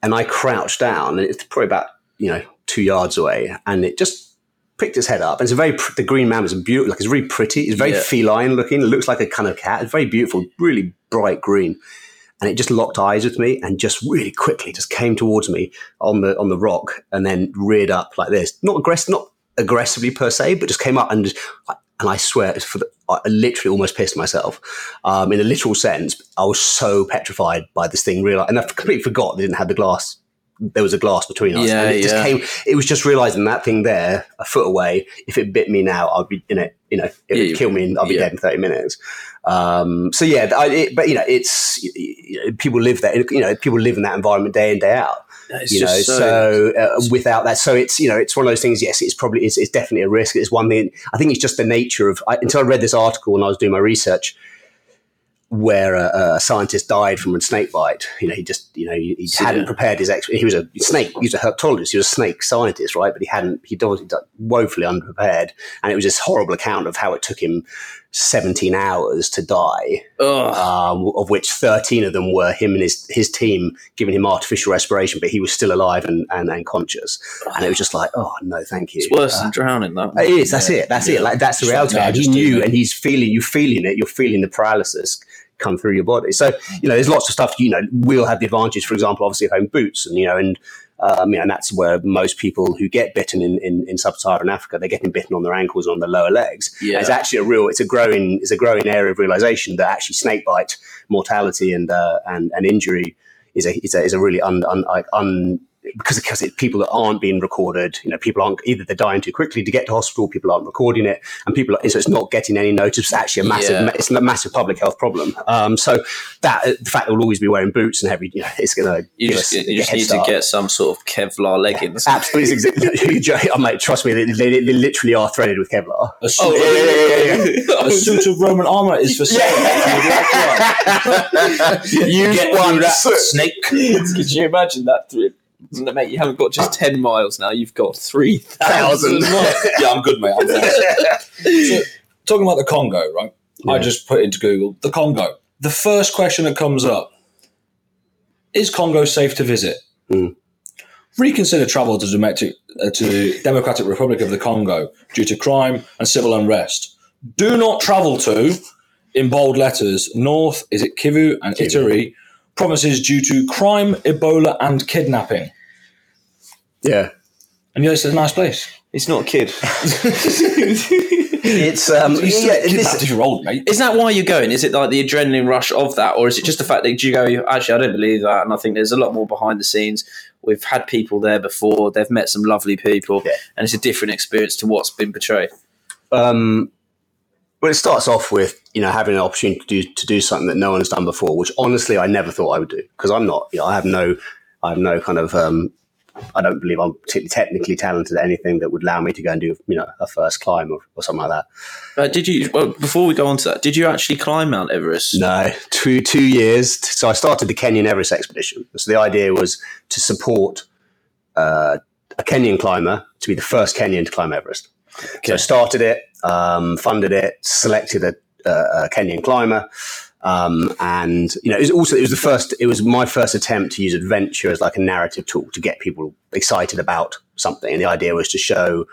And I crouched down, and it's probably about you know two yards away, and it just picked its head up. And it's a very pr- the green mamba is a beautiful, like it's really pretty. It's very Yeah. feline looking. It looks like a kind of cat. It's very beautiful, really bright green. And it just locked eyes with me and just really quickly just came towards me on the on the rock and then reared up like this. Not aggressive, not aggressively per se, but just came up and just, and I swear, for the, I literally almost pissed myself. Um, in a literal sense, I was so petrified by this thing. Real, and I completely forgot they didn't have the glass. There was a glass between us. Yeah, and it just came. It was just realizing that thing there, a foot away. If it bit me now, I'd be in it. You know, it Yeah, would kill me, and I'll be yeah. dead in thirty minutes. Um, so yeah, I, it, but you know, it's you know, people live there. You know, people live in that environment day in day out It's you know just so, uh, without that so it's you know it's one of those things yes it's probably it's, it's definitely a risk it's one thing i think it's just the nature of I, until i read this article when i was doing my research where a, a scientist died from a snake bite you know he just you know he, he So, hadn't yeah. prepared his ex he was a snake he was a herpetologist he was a snake scientist right but he hadn't he was woefully unprepared and it was this horrible account of how it took him 17 hours to die um, of which 13 of them were him and his, his team giving him artificial respiration, but he was still alive and, and, and conscious. And it was just like, oh, no, thank you. it's worse Uh, than drowning. That it is. That's it. That's it. Like that's the reality. like, no, knew, and he's feeling. You feeling it. You're feeling the paralysis come through your body. So you know, there's lots of stuff. You know, we'll have the advantage. For example, obviously, of having boots, and you know, and um, you know, and that's where most people who get bitten in, in, in sub-Saharan Africa, they're getting bitten on their ankles and on their lower legs. Yeah. It's actually a real. It's a growing. It's a growing area of realization that actually snake bite mortality and uh, and and injury is a is a, is a really un, un, like un because because it, people that aren't being recorded, you know, people aren't either they're dying too quickly to get to hospital, people aren't recording it, and people are, so it's not getting any notice. It's actually a massive, Yeah. it's a massive public health problem. Um, so that the fact that we'll always be wearing boots and heavy, you know, it's going to You just, us you just need start. to get some sort of Kevlar leggings. Absolutely, exactly. oh, mate, trust me, they, they, they literally are threaded with Kevlar. A suit, Oh, yeah, yeah, yeah, yeah, a suit of Roman armor is for sale. Use Get one through that snake. Could you imagine that? Three, mate, you haven't got just ten miles now. You've got three thousand. Thousand. yeah, I'm good, mate. I'm fine. so, talking about the Congo, right? I just put into Google the Congo. The first question that comes up is Congo safe to visit? Mm. Reconsider travel to, Domestic, uh, to the Democratic Republic of the Congo due to crime and civil unrest. Do not travel to, in bold letters, North, is it Kivu and Kivu. Ituri, provinces due to crime, Ebola, and kidnapping. Yeah. And yes, it's a nice place. It's not a kid. It's um, You're yeah, this, if you're old, mate. Is that why you're going? Is it like the adrenaline rush of that, or is it just the fact that you go, actually, I don't believe that, and I think there's a lot more behind the scenes. We've had people there before; they've met some lovely people, Yeah. and it's a different experience to what's been portrayed. um, well, it starts off with you know having an opportunity to do to do something that no one has done before, which honestly I never thought I would do because I'm not. You know, I have no, I have no kind of. Um, I don't believe I'm particularly technically talented at anything that would allow me to go and do you know a first climb or, or something like that. Uh, did you? Well, before we go on to that, did you actually climb Mount Everest? No, two two years. So I started the Kenyan Everest expedition. So the idea was to support uh, a Kenyan climber to be the first Kenyan to climb Everest. So I started it, um, funded it, selected a, a, a Kenyan climber, um, and you know it was also it was the first. It was my first attempt to use adventure as like a narrative tool to get people excited about something. And the idea was to show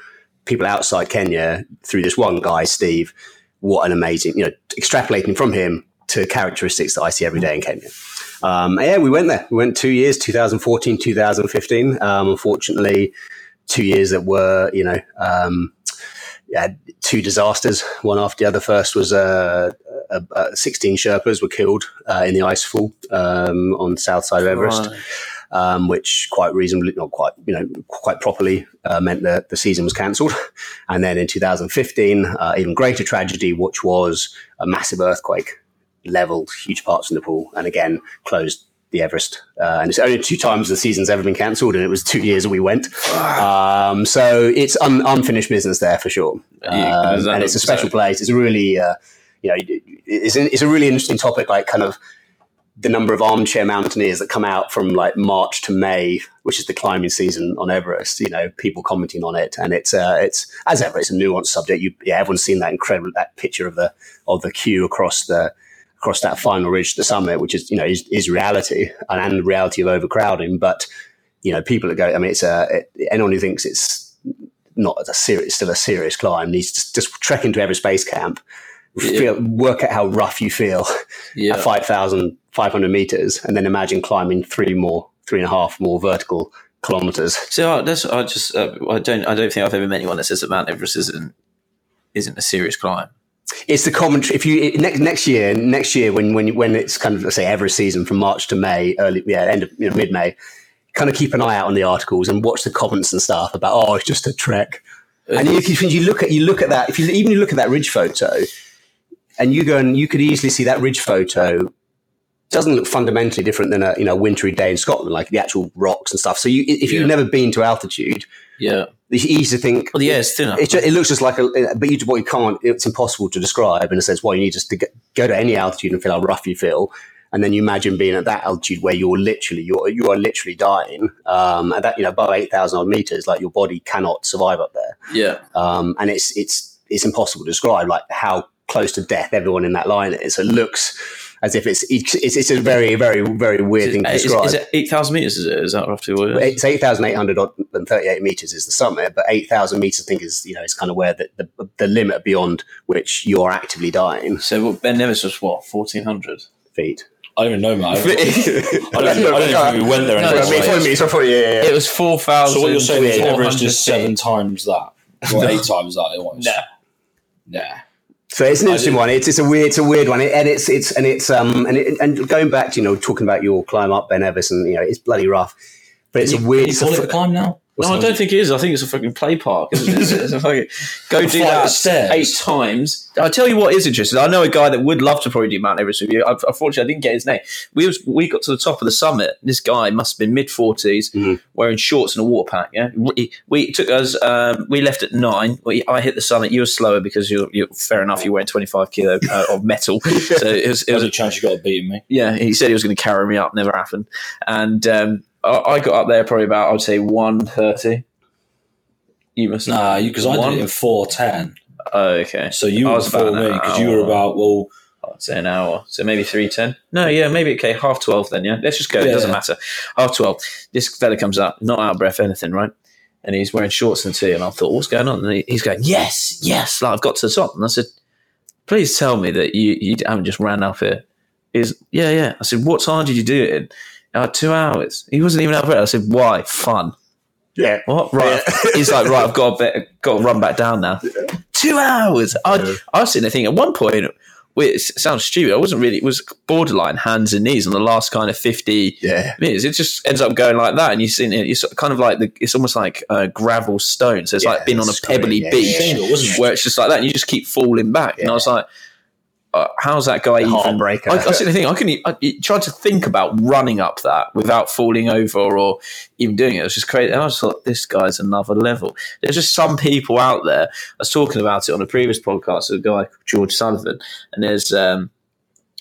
people outside Kenya through this one guy, Steve, what an amazing you know extrapolating from him to characteristics that I see every day in Kenya. Um, yeah, we went there. We went two years, 2014, 2015. Um, unfortunately, two years that were, you know, um, yeah, two disasters, one after the other. First was uh, uh, uh, 16 Sherpas were killed uh, in the icefall um, on the south side of Everest, Right. um, which quite reasonably, not quite, you know, quite properly uh, meant that the season was cancelled. And then in 2015, uh, even greater tragedy, which was a massive earthquake leveled huge parts of Nepal and again closed the Everest. Uh, and it's only two times the season's ever been cancelled, and it was two years that we went. Um, so it's un- unfinished business there for sure. Yeah, Um, is and it's a so? special place. It's a really, uh, you know, it's, an, it's a really interesting topic, like kind of the number of armchair mountaineers that come out from like March to May, which is the climbing season on Everest. You know, people commenting on it, and it's uh, it's as ever, it's a nuanced subject. You, yeah, everyone's seen that incredible that picture of the of the queue across the across that final ridge to the summit, which is you know is, is reality and, and the reality of overcrowding. But you know, people that go, I mean, it's a it, anyone who thinks it's not a serious, still a serious climb needs to just trek into Everest Base Camp, Yeah. feel, work out how rough you feel Yeah. at 5,500 meters, and then imagine climbing three more, three and a half more vertical kilometers. So uh, that's I just uh, I don't I don't think I've ever met anyone that says that Mount Everest isn't isn't a serious climb. It's the commentary. If you next next year, next year when when when it's kind of let's say Everest season from March to May, early yeah, end of you know, mid May, kind of keep an eye out on the articles and watch the comments and stuff about oh it's just a trek. And you, if you look at you look at that if you even you look at that ridge photo, and you go and you could easily see that ridge photo doesn't look fundamentally different than a you know wintry day in Scotland, like the actual rocks and stuff. So you, if you've never been to altitude, Yeah. it's easy to think Well, the air's thinner. it, ju- it looks just like a, but you, what you can't, it's impossible to describe in a sense. Why you need just to get, go to any altitude and feel how rough you feel, and then you imagine being at that altitude where you're literally, you're you are literally dying. Um, and that you know, above eight thousand odd meters, like your body cannot survive up there. yeah. Um, and it's it's it's impossible to describe like how close to death everyone in that line is. It looks as if it's it's, it's a very very very weird thing to Is, describe. is it eight thousand meters? Is it? Is that roughly what it is? It's eight thousand eight hundred and thirty-eight meters is the summit, but eight thousand meters, I think, is you know is kind of where the, the the limit beyond which you're actively dying So what, Ben Nevis was what fourteen hundred. feet. I don't even know, man. I don't, I don't, I don't even think we went there. No, anyway. I mean, Follow me, so probably, yeah, yeah, yeah. It was four thousand. so what you're saying is Everest is seven times that, or eight times that it was. Nah. Nah. So it's an interesting one. It's, it's a weird, it's a weird one, and it's it's and it's um and it, and going back to you know talking about your climb up Ben Nevis, and you know it's bloody rough, but it's a weird. Can you call it a climb now? No, I don't think it is. I think it's a fucking play park, isn't it? It's a fucking, go do that of eight times. I'll tell you what is interesting. I know a guy that would love to probably do Mount Everest with you. I've- Unfortunately, I didn't get his name. We was we got to the top of the summit. This guy must have been mid 40s, Mhm. wearing shorts and a water pack. Yeah, we, we took us. Um, we left at nine. We, I hit the summit. You were slower because you're, you're fair enough. You're wearing 25 kilo uh, of metal. So it was, it There's was a chance you got to beat me. yeah, he said he was going to carry me up. Never happened. And um, I, I got up there probably about, I would say, one thirty. You must Nah, because I did it in four ten. Oh, okay. So you I were was before me because you were about well, I'd say an hour. So maybe three ten. No, yeah, maybe okay, half twelve then. Yeah, let's just go. it doesn't yeah. matter. Half twelve. This fella comes up, not out of breath, anything, right? And he's wearing shorts and tee, and I thought, what's going on? And he's going, yes, yes. Like I've got to the top, and I said, please tell me that you you haven't just ran up here. He's yeah, yeah. I said, what time did you do it in? Uh, two hours. He wasn't even out of breath. I said, why? Fun. Yeah. What? Right. He's like, right, I've got to, bet, got to run back down now. Two hours. I, I was sitting there thinking, at one point, it sounds stupid. I wasn't really, it was borderline hands and knees on the last kind of 50 Yeah. minutes. It just ends up going like that. And you're sitting, it's kind of like, the, it's almost like uh, gravel stone. So it's Yeah, like being on a pebbly yeah, beach yeah, yeah. It? where it's just like that. And you just keep falling back. And I was like, uh, how's that guy even? heartbreaker. I, sitting there thinking, I couldn't. e- I I tried to think about running up that without falling over or even doing it. It was just crazy. And I just thought, this guy's another level. There's just some people out there. I was talking about it on a previous podcast with a guy George Sullivan, and there's um,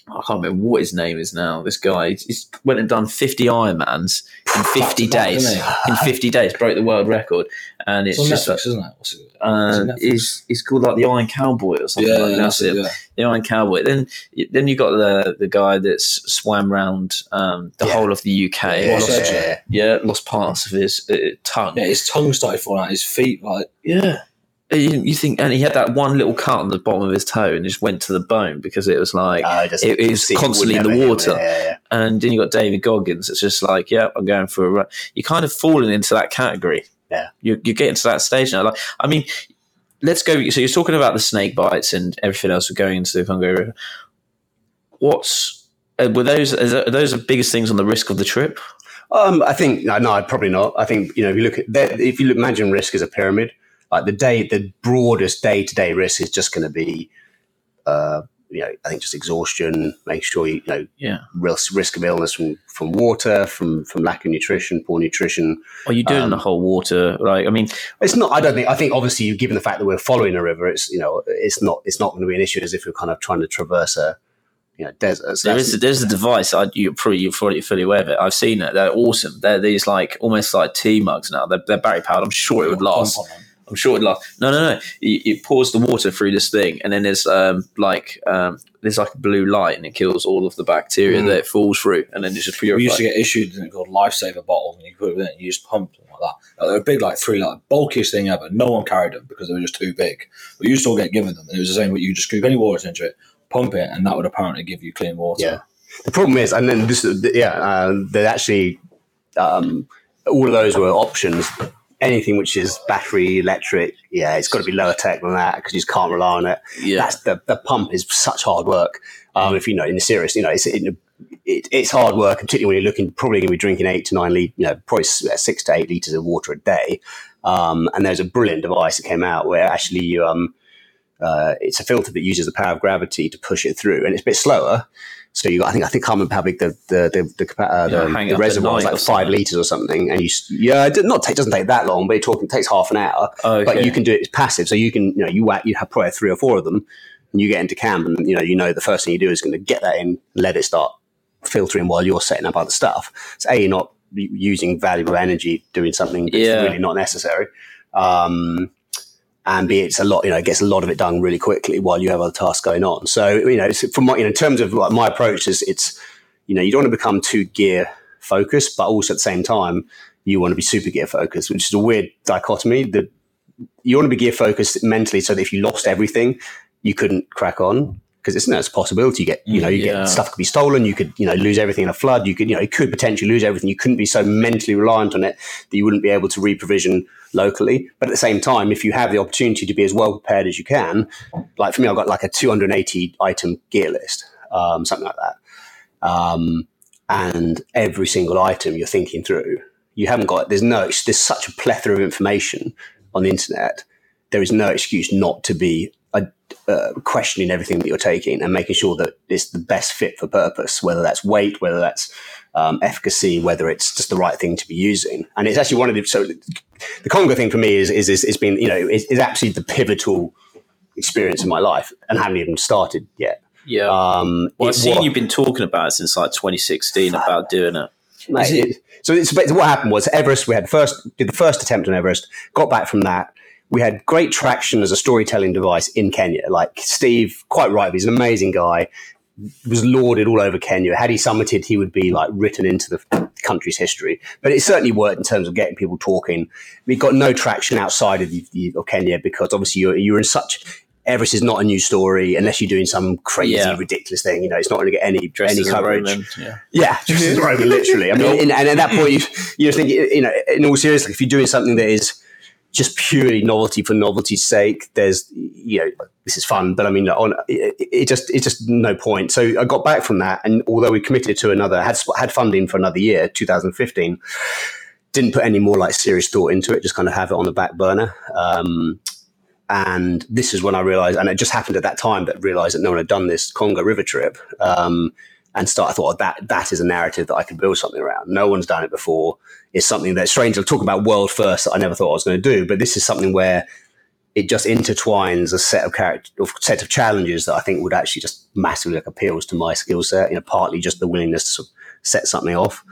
I can't remember what his name is now. This guy, he's, went and done 50 Ironmans in 50 to days. In 50 days, broke the world record, and it's It's just like, isn't it? What's it? uh, Is it Netflix? he's, he's called like the Iron Cowboy or something Yeah, like that. that's it Yeah. the Iron Cowboy. Then then you got the the guy that's swam around um, the Yeah. whole of the UK. Yeah, lost, yeah, yeah, lost parts of his uh, tongue. Yeah, his tongue started falling out. His feet, like Yeah. You, think, and he had that one little cut on the bottom of his toe, and just went to the bone because it was like, just- It is see, constantly would in the water. Yeah, yeah, and then you got David Goggins. It's just like, yeah, I'm going for a run. You're kind of falling into that category. Yeah. you're, you're getting to that stage now. Like, I mean, let's go. So you're talking about the snake bites and everything else We're going into the Congo River. What's uh, were those? Are those the biggest things on the risk of the trip? Um, I think no, no, probably not. I think you know if you look at that, if you look, imagine risk as a pyramid, like the day, the broadest day to day risk is just going to be, uh, you know, I think just exhaustion, make sure you, you know, Yeah. risk risk of illness from from water, from from lack of nutrition, poor nutrition. Are you doing Um, the whole water? Like, I mean, It's not. I don't think. I think obviously, given the fact that we're following a river, it's you know, it's not. It's not going to be an issue as if we're kind of trying to traverse a, you know, desert. So there is there's a device. I, you're probably you're fully, fully aware of it. I've seen it. They're awesome. They're these like almost like tea mugs now. They're, they're battery powered. I'm sure it would last. pump on them. I'm sure it lasts. No, no, no. You, you pours the water through this thing, and then there's um, like um, there's like a blue light, and it kills all of the bacteria Mm. that it falls through, and then it just We used to get issued something called lifesaver bottles, and you put it in, and you just pump them like that. Like, they're a big, like three, like bulkiest thing ever. No one carried them because they were just too big. But you still get given them, and it was the same. But you just scoop any water into it, pump it, and that would apparently give you clean water. Yeah. The problem is, and then this, yeah, uh, that actually, um, all of those were options. Anything which is battery, electric, yeah, it's got to be lower tech than that because you just can't rely on it. yeah, That's the, the pump is such hard work. Um, if you know, in the serious, you know, it's it, it, it's hard work, particularly when you're looking probably going to be drinking eight to nine litre, you know, probably uh, six to eight liters of water a day. Um, and there's a brilliant device that came out where actually you um, uh, it's a filter that uses the power of gravity to push it through, and it's a bit slower. So you, got, I think, I think I can't remember how big the the the, the, uh, the, the reservoir is, like five liters or something, and you, yeah, it not take, doesn't take that long, but you're talking it takes half an hour. okay. But you can do it passive, so you can you know you whack you have probably three or four of them, and you get into camp, and you know you know the first thing you do is going to get that in, let it start filtering while you're setting up other stuff. So a you're not using valuable energy doing something that's Yeah. really not necessary, um, and b it's a lot you know it gets a lot of it done really quickly while you have other tasks going on. So you know from my, you know, in terms of like my approach is it's you know you don't want to become too gear focused, but also at the same time you want to be super gear focused, which is a weird dichotomy. That you want to be gear focused mentally, so that if you lost everything, you couldn't crack on because it's it's a possibility. You get you know you Yeah. get stuff could be stolen. You could you know lose everything in a flood. You could you know you could potentially lose everything. You couldn't be so mentally reliant on it that you wouldn't be able to reprovision locally. But at the same time, if you have the opportunity to be as well prepared as you can, like for me, I've got like a 280 item gear list, um, something like that. Um, and every single item you're thinking through, you haven't got, there's no, there's such a plethora of information on the internet. There is no excuse not to be uh, uh, questioning everything that you're taking and making sure that it's the best fit for purpose, whether that's weight, whether that's um, efficacy, whether it's just the right thing to be using. And it's actually one of the, so the Congo thing for me is, is, is, is been, you know, is, is actually the pivotal experience in my life and haven't even started yet. yeah. Um, well, I've seen you've been talking about it since like 2016 about doing it. Mate, it- so it's, what happened was Everest. We had first did the first attempt on Everest. Got back from that. We had great traction as a storytelling device in Kenya. Like Steve, quite right, he's an amazing guy. Was lauded all over Kenya. Had he summited, he would be like written into the country's history. But it certainly worked in terms of getting people talking. We got no traction outside of, the, of Kenya because obviously you're, you're in such Everest is not a new story unless you're doing some crazy, Yeah. ridiculous thing. You know, it's not going to get any Dressed any coverage. Roman, yeah. Yeah, just as Roman, literally. I mean, and, and at that point, you you think, you know, in all seriousness, if you're doing something that is just purely novelty for novelty's sake, there's, you know, this is fun, but I mean, on it, it just it's just no point. So I got back from that, and although we committed to another, had had funding for another year, 2015, didn't put any more like serious thought into it. Just kind of have it on the back burner. Um, and this is when I realized, and it just happened at that time that realized that no one had done this Congo River trip. Um, and start, I thought oh, that that is a narrative that I could build something around. No one's done it before. It's something that's strange. I'll talk about world first that I never thought I was going to do, but this is something where it just intertwines a set of character, of set of challenges that I think would actually just massively like appeals to my skill set. You know, partly just the willingness to sort of set something off.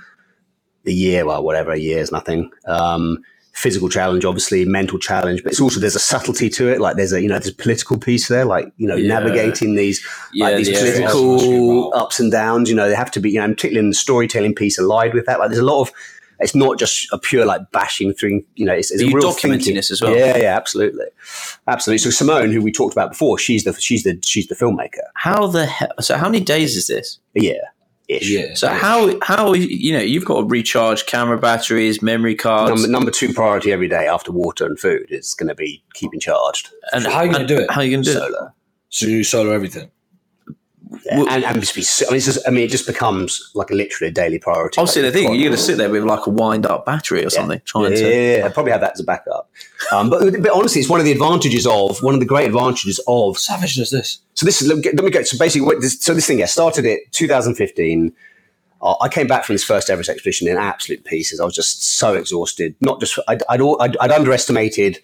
The year, well, whatever, a year is nothing. Um, physical challenge, obviously, mental challenge, but it's also there's a subtlety to it. Like there's a you know there's a political piece there, like you know Yeah. navigating these Yeah, like these the political ups and downs. You know, they have to be, you know, particularly in the storytelling piece allied with that. Like, there's a lot of. It's not just a pure like bashing through. You know, it's, it's a you real documenting thinking. this as well? Yeah, yeah, absolutely, absolutely. So Simone, who we talked about before, she's the she's the she's the filmmaker. How the hell? So how many days is this? Yeah, ish. Yeah. So how how you know you've got to recharge camera batteries, memory cards, Number, number two priority every day after water and food is going to be keeping charged. and So how are you gonna do it? How are you going to do it? Solo. So you solo everything. Yeah, Well- and, and just be, I mean, it's just, I mean, it just becomes like a literally a daily priority. Obviously, the thing you're going to sit there with like a wind up battery or something, trying yeah, to. yeah, yeah, I'd probably have that as a backup. Um, but, but honestly, it's one of the advantages of one of the great advantages of. Savage does this. So this is let me, let me go. So basically, what this, so this thing, yeah, started it 2015. Uh, I came back from this first Everest expedition in absolute pieces. I was just so exhausted. Not just I'd, I'd, I'd, I'd underestimated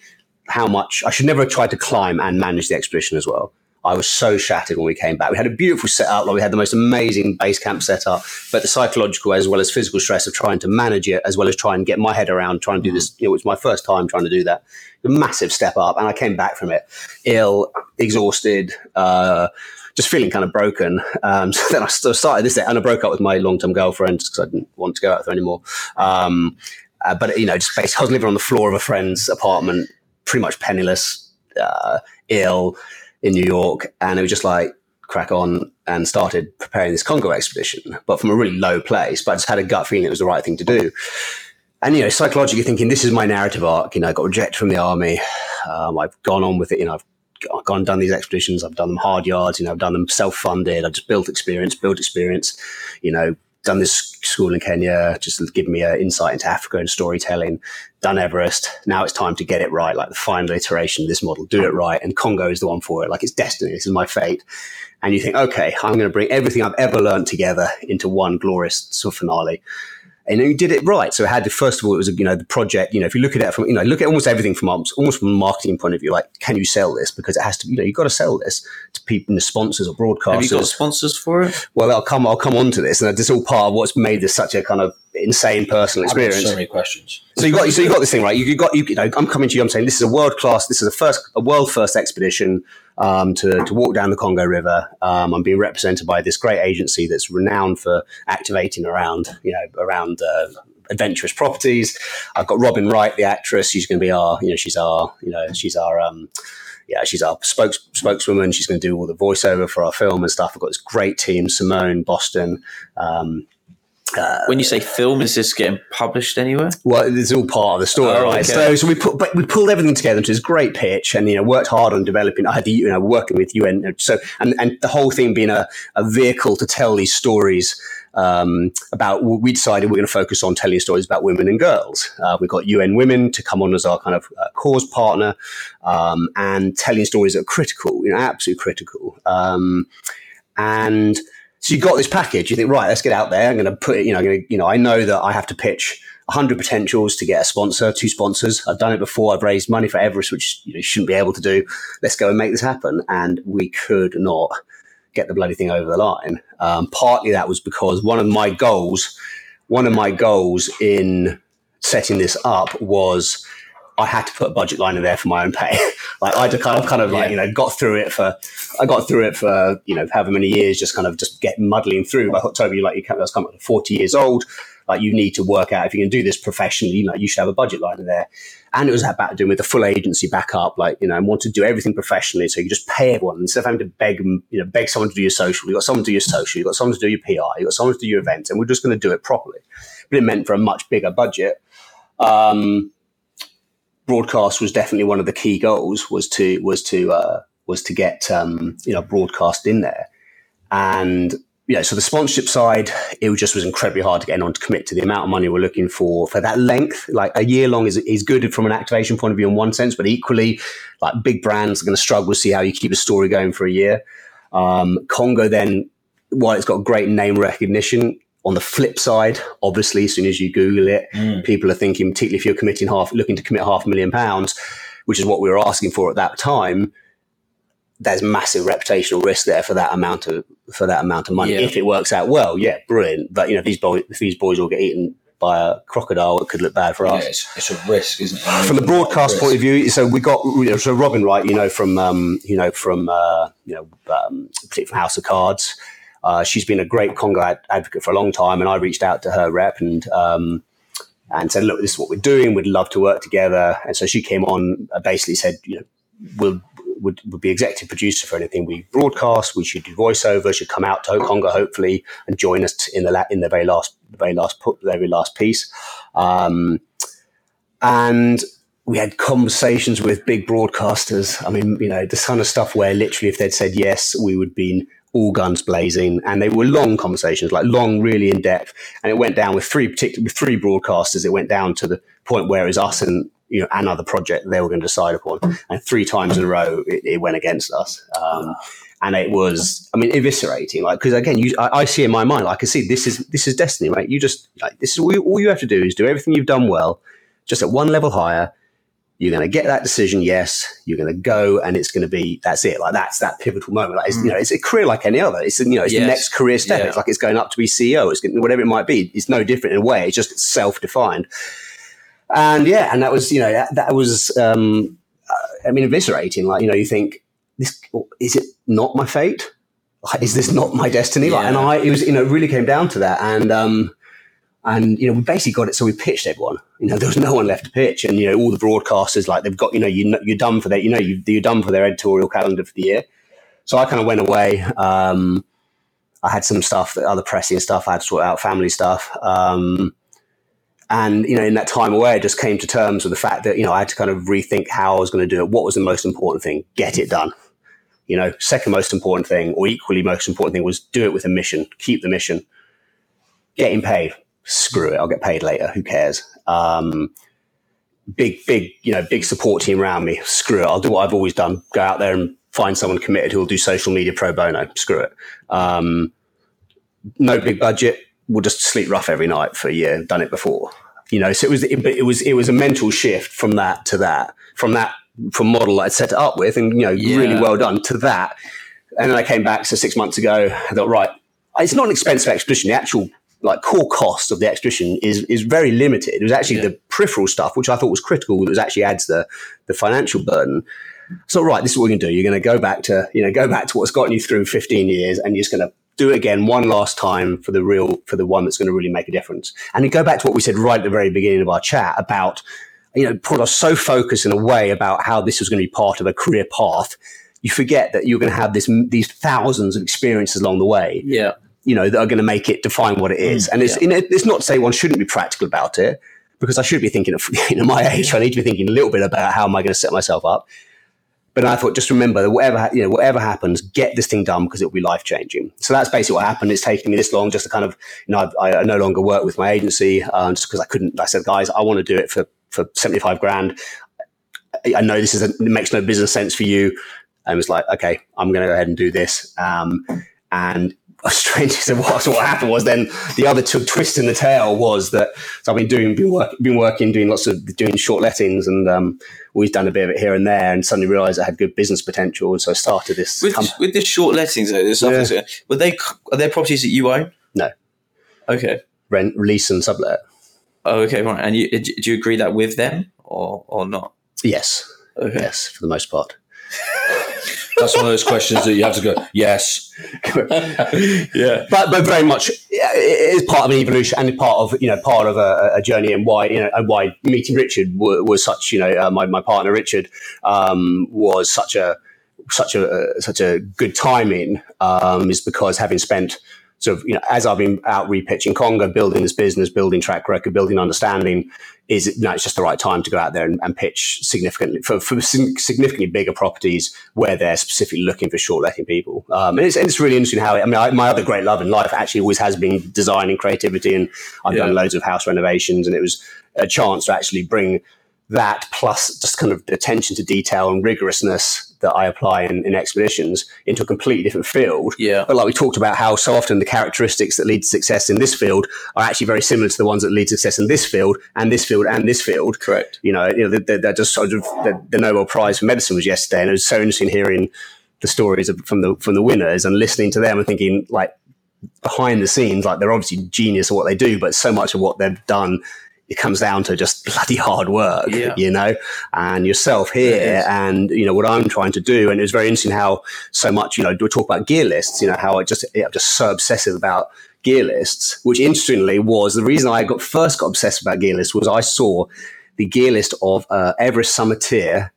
how much I should never have tried to climb and manage the expedition as well. I was so shattered when we came back. We had a beautiful setup, like we had the most amazing base camp setup, but the psychological as well as physical stress of trying to manage it, as well as try and get my head around trying to do this. You know, it was my first time trying to do that. A massive step up, and I came back from it ill, exhausted, uh, just feeling kind of broken. Um, so then I started this, day, and I broke up with my long-term girlfriend because I didn't want to go out her anymore. Um, uh, but you know, just basically, I was living on the floor of a friend's apartment, pretty much penniless, uh, ill in New York, and it was just like crack on and started preparing this Congo expedition, but from a really low place. But I just had a gut feeling it was the right thing to do. And you know, psychologically thinking, this is my narrative arc. You know, I got rejected from the army. Um, I've gone on with it. You know, I've gone and done these expeditions. I've done them hard yards. You know, I've done them self-funded. I've just built experience, built experience. You know, done this school in Kenya, just given me an insight into Africa and storytelling. Done Everest. Now it's time to get it right, like the final iteration of this model. Do it right, and Congo is the one for it. Like it's destiny. This is my fate. And you think, okay, I'm going to bring everything I've ever learned together into one glorious sort of finale and you did it right. So it had the first of all, it was you know the project. You know, if you look at it from you know look at almost everything from almost almost from a marketing point of view, like can you sell this? Because it has to, you know, you've got to sell this to people, the sponsors or broadcasters. Have you got sponsors for it? Well, I'll come, I'll come on to this, and this is all part of what's made this such a kind of insane personal experience. so many questions. So you got so you got this thing right. You, you got you, you know I'm coming to you. I'm saying this is a world class. This is a first a world first expedition um, to to walk down the Congo River. Um, I'm being represented by this great agency that's renowned for activating around you know around. Uh, adventurous properties i've got robin wright the actress she's going to be our you know she's our you know she's our um yeah, she's our spokes, spokeswoman. She's going to do all the voiceover for our film and stuff. I've got this great team: Simone, Boston, um, When you say film, is this getting published anywhere? Well, it's all part of the story, Oh, right? okay. So, so we put, but we pulled everything together into this great pitch, and you know, worked hard on developing. I had the, you know, working with UN, so and and the whole thing being a, a vehicle to tell these stories um, about. We decided we're going to focus on telling stories about women and girls. Uh, we got UN Women to come on as our kind of uh, cause partner, um, and telling stories that are critical, you know, absolutely critical. Um, and so you got this package. You think, right, let's get out there. I'm going to put it. You know, I'm going to, you know, I know that I have to pitch 100 potentials to get a sponsor, two sponsors. I've done it before. I've raised money for Everest, which you know, you shouldn't be able to do. Let's go and make this happen. And we could not get the bloody thing over the line. Um, partly that was because one of my goals, one of my goals in setting this up was I had to put a budget line in there for my own pay. like I just kind of kind of like you know got through it for I got through it for you know however many years, just kind of just get muddling through. But Toby, like you come, that's come up to forty years old. Like you need to work out if you can do this professionally. You know, you should have a budget line in there. And it was about doing with the full agency backup, like you know, and want to do everything professionally. So you just pay everyone instead of having to beg, you know, beg someone to do your social. You got someone to do your social. You got someone to do your PR. You got someone to do your events, and we're just going to do it properly. But it meant for a much bigger budget. Um, broadcast was definitely one of the key goals. Was to was to uh, was to get um, you know broadcast in there, and yeah, so the sponsorship side, it just was incredibly hard to get on to commit to the amount of money we're looking for for that length. Like a year long is, is good from an activation point of view in one sense, but equally, like big brands are going to struggle to see how you keep a story going for a year. Um, Congo then, while it's got great name recognition, on the flip side, obviously, as soon as you Google it, mm. people are thinking, particularly if you're committing half, looking to commit half a million pounds, which is what we were asking for at that time there's massive reputational risk there for that amount of for that amount of money. Yeah. If it works out well, yeah, brilliant. But you know, if these boys if these boys all get eaten by a crocodile, it could look bad for yeah, us. It's, it's, a risk, isn't it? From the broadcast point of view, so we got so Robin Wright, you know, from um, you know from uh, you know um, particularly from House of Cards. Uh, she's been a great Congo ad- advocate for a long time, and I reached out to her rep and um, and said, "Look, this is what we're doing. We'd love to work together." And so she came on, uh, basically said, "You know, we'll would, would be executive producer for anything we broadcast. We should do voiceover. Should come out to Congo hopefully and join us in the in the very last very last put very last piece. Um, and we had conversations with big broadcasters. I mean, you know, the kind of stuff where literally if they'd said yes, we would be all guns blazing, and they were long conversations, like long, really in depth. And it went down with three particular with three broadcasters. It went down to the point where it was us and you know another project they were going to decide upon, and three times in a row it, it went against us. Um, and it was, I mean, eviscerating. Like, because again, you, I, I, see in my mind, like, I see this is this is destiny, right? You just like this is all you, all you have to do is do everything you've done well, just at one level higher. You're going to get that decision, yes. You're going to go, and it's going to be that's it. Like that's that pivotal moment. Like, it's, you know, it's a career like any other. It's you know, it's yes. the next career step. Yeah. It's like it's going up to be CEO. It's whatever it might be. It's no different in a way. It's just self defined and yeah, and that was you know that, that was um, uh, I mean eviscerating. Like you know you think this is it not my fate? like, Is this not my destiny? Yeah. Like, and I it was you know it really came down to that and. um and you know we basically got it so we pitched everyone you know there was no one left to pitch and you know all the broadcasters like they've got you know you, you're done for their you know you, you're done for their editorial calendar for the year so i kind of went away um, i had some stuff other pressing stuff i had to sort out family stuff um, and, you know, in that time away, I just came to terms with the fact that, you know, I had to kind of rethink how I was going to do it. What was the most important thing? Get it done. You know, second most important thing, or equally most important thing, was do it with a mission, keep the mission, getting paid. Screw it, I'll get paid later. Who cares? Um, big, big, you know, big support team around me. Screw it, I'll do what I've always done. Go out there and find someone committed who will do social media pro bono. Screw it. Um, no big budget. We'll just sleep rough every night for a year. Done it before you know, so it was, it, it was, it was a mental shift from that to that, from that, from model I'd set it up with and, you know, yeah. really well done to that. And then I came back, so six months ago, I thought, right, it's not an expensive expedition. The actual like core cost of the expedition is is very limited. It was actually yeah. the peripheral stuff, which I thought was critical, that was actually adds the the financial burden. So right, this is what we're going to do. You're going to go back to you know go back to what's gotten you through 15 years, and you're just going to do it again one last time for the real for the one that's going to really make a difference. And you go back to what we said right at the very beginning of our chat about you know put us so focused in a way about how this was going to be part of a career path. You forget that you're going to have this these thousands of experiences along the way. Yeah. You know, that are going to make it define what it is. Mm, and it's, yeah. you know, it's not to say one shouldn't be practical about it, because I should be thinking of, you know, my age, I need to be thinking a little bit about how am I going to set myself up. But I thought, just remember that whatever you know, whatever happens, get this thing done because it'll be life changing. So that's basically what happened. It's taking me this long just to kind of, you know, I, I no longer work with my agency um, just because I couldn't. I said, guys, I want to do it for for seventy five grand. I know this is a, it makes no business sense for you. And it was like, okay, I'm going to go ahead and do this. Um, and strangely so what, so what happened was then the other t- twist in the tail was that so I've been doing been, work, been working doing lots of doing short lettings and um, always done a bit of it here and there and suddenly realized I had good business potential and so I started this with, with this short lettings though this yeah. were they are there properties that you own no okay rent release and sublet oh okay right and you, do you agree that with them or or not? Yes, Okay. yes, for the most part. That's one of those questions that you have to go, yes. yeah. but but very much yeah, it is part of an evolution and part of you know part of a, a journey and why you know and why meeting Richard was, was such you know uh, my, my partner Richard um, was such a such a uh, such a good timing um, is because having spent sort of you know as I've been out repitching Congo, building this business, building track record, building understanding, is you know, it's just the right time to go out there and, and pitch significantly for, for significantly bigger properties where they're specifically looking for short letting people. Um, and, it's, and it's really interesting how I mean I, my other great love in life actually always has been design and creativity, and I've Yeah. done loads of house renovations, and it was a chance to actually bring that plus just kind of attention to detail and rigorousness that I apply in, in expeditions into a completely different field. Yeah. But like we talked about how so often the characteristics that lead to success in this field are actually very similar to the ones that lead to success in this field and this field and this field. Correct. You know, you know they're, they're just sort of the, the Nobel Prize for medicine was yesterday, and it was so interesting hearing the stories of, from the from the winners and listening to them and thinking like behind the scenes, like they're obviously genius at what they do, but so much of what they've done it comes down to just bloody hard work, Yeah. you know, and yourself here. and you know what I'm trying to do. And it was very interesting how so much, you know, we talk about gear lists, you know, how I just I'm just so obsessive about gear lists. Which interestingly was the reason I got first got obsessed about gear lists was I saw the gear list of uh, Everest Summiteer,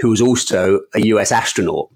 who was also a US astronaut.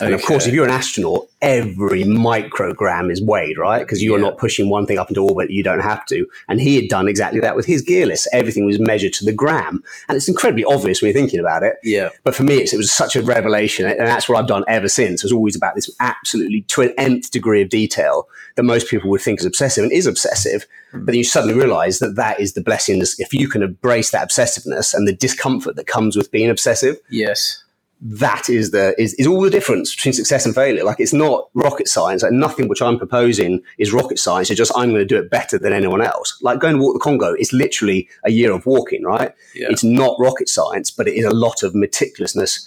And of course, if you're an astronaut, every microgram is weighed, right? Because you are Yeah. not pushing one thing up into orbit you don't have to. And he had done exactly that with his gear list. Everything was measured to the gram. And it's incredibly obvious when you're thinking about it. Yeah. But for me, it's, it was such a revelation. And that's what I've done ever since. It was always about this absolutely to an nth degree of detail that most people would think is obsessive and is obsessive. Hmm. But then you suddenly realize that that is the blessing. If you can embrace that obsessiveness and the discomfort that comes with being obsessive, Yes. That is the is, is all the difference between success and failure. Like it's not rocket science. Like nothing which I'm proposing is rocket science. It's just I'm going to do it better than anyone else. Like going to walk the Congo is literally a year of walking, right? Yeah. It's not rocket science, but it is a lot of meticulousness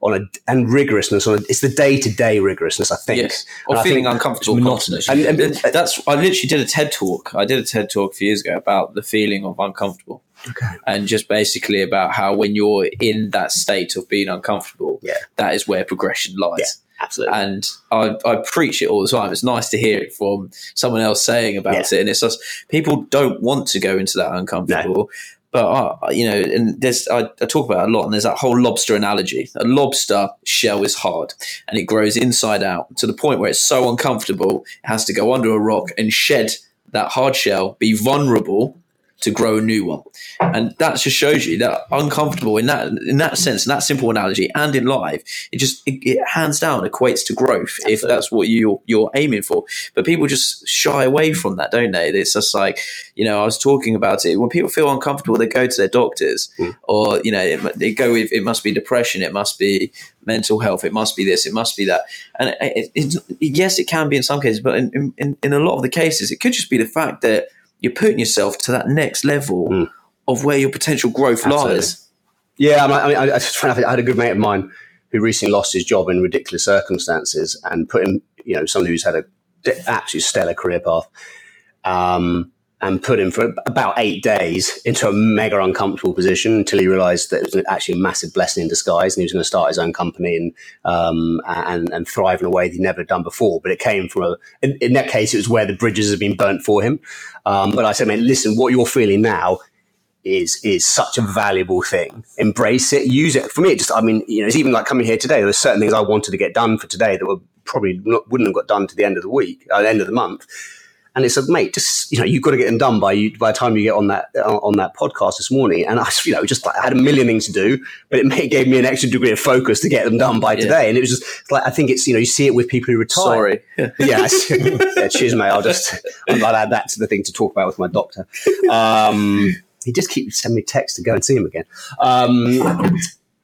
on a and rigorousness on a, it's the day to day rigorousness. I think. Yes, And or I feeling uncomfortable, monotonous. And- and- that's I literally did a TED talk. I did a TED talk a few years ago about the feeling of uncomfortable, Okay. and just basically about how when you're in that state of being uncomfortable, Yeah. that is where progression lies. Yeah. Absolutely. And I, I preach it all the time. It's nice to hear it from someone else saying about it, and it's just people don't want to go into that uncomfortable. But uh, you know, and there's I, I talk about it a lot, and there's that whole lobster analogy. A lobster shell is hard, and it grows inside out to the point where it's so uncomfortable, it has to go under a rock and shed that hard shell, be vulnerable to grow a new one. And that just shows you that uncomfortable in that in that sense, in that simple analogy, and in life, it just it, it hands down equates to growth if that's what you you're aiming for. But people just shy away from that, don't they? It's just like you know, I was talking about it when people feel uncomfortable, they go to their doctors, hmm. or you know, it, they go with it must be depression, it must be mental health, it must be this, it must be that, and it, it, it, yes, it can be in some cases, but in, in in a lot of the cases, it could just be the fact that you're putting yourself to that next level Mm. of where your potential growth Absolutely. lies. Yeah, I mean, I, I, I, just find out- I had a good mate of mine who recently lost his job in ridiculous circumstances and put him, you know, someone who's had a absolute stellar career path, um, and put him for about eight days into a mega uncomfortable position until he realised that it was actually a massive blessing in disguise, and he was going to start his own company and um, and and thrive in a way that he'd never done before. But it came from a, in, in that case, it was where the bridges had been burnt for him. Um, but I said, man, listen, what you're feeling now is is such a valuable thing. Embrace it, use it. For me, it just I mean, you know, it's even like coming here today. There were certain things I wanted to get done for today that were probably not, wouldn't have got done to the end of the week, uh, the end of the month. And it said, mate, just you know, you've got to get them done by you by the time you get on that uh, on that podcast this morning. And I, you know, just like I had a million things to do, but it, may, gave me an extra degree of focus to get them done by Yeah. today. And it was just like I think it's you know you see it with people who retire. Sorry. Yes. yeah, cheers, mate. I'll just I'm glad I add that to the thing to talk about with my doctor. Um, he just keeps sending me texts to go and see him again. Um,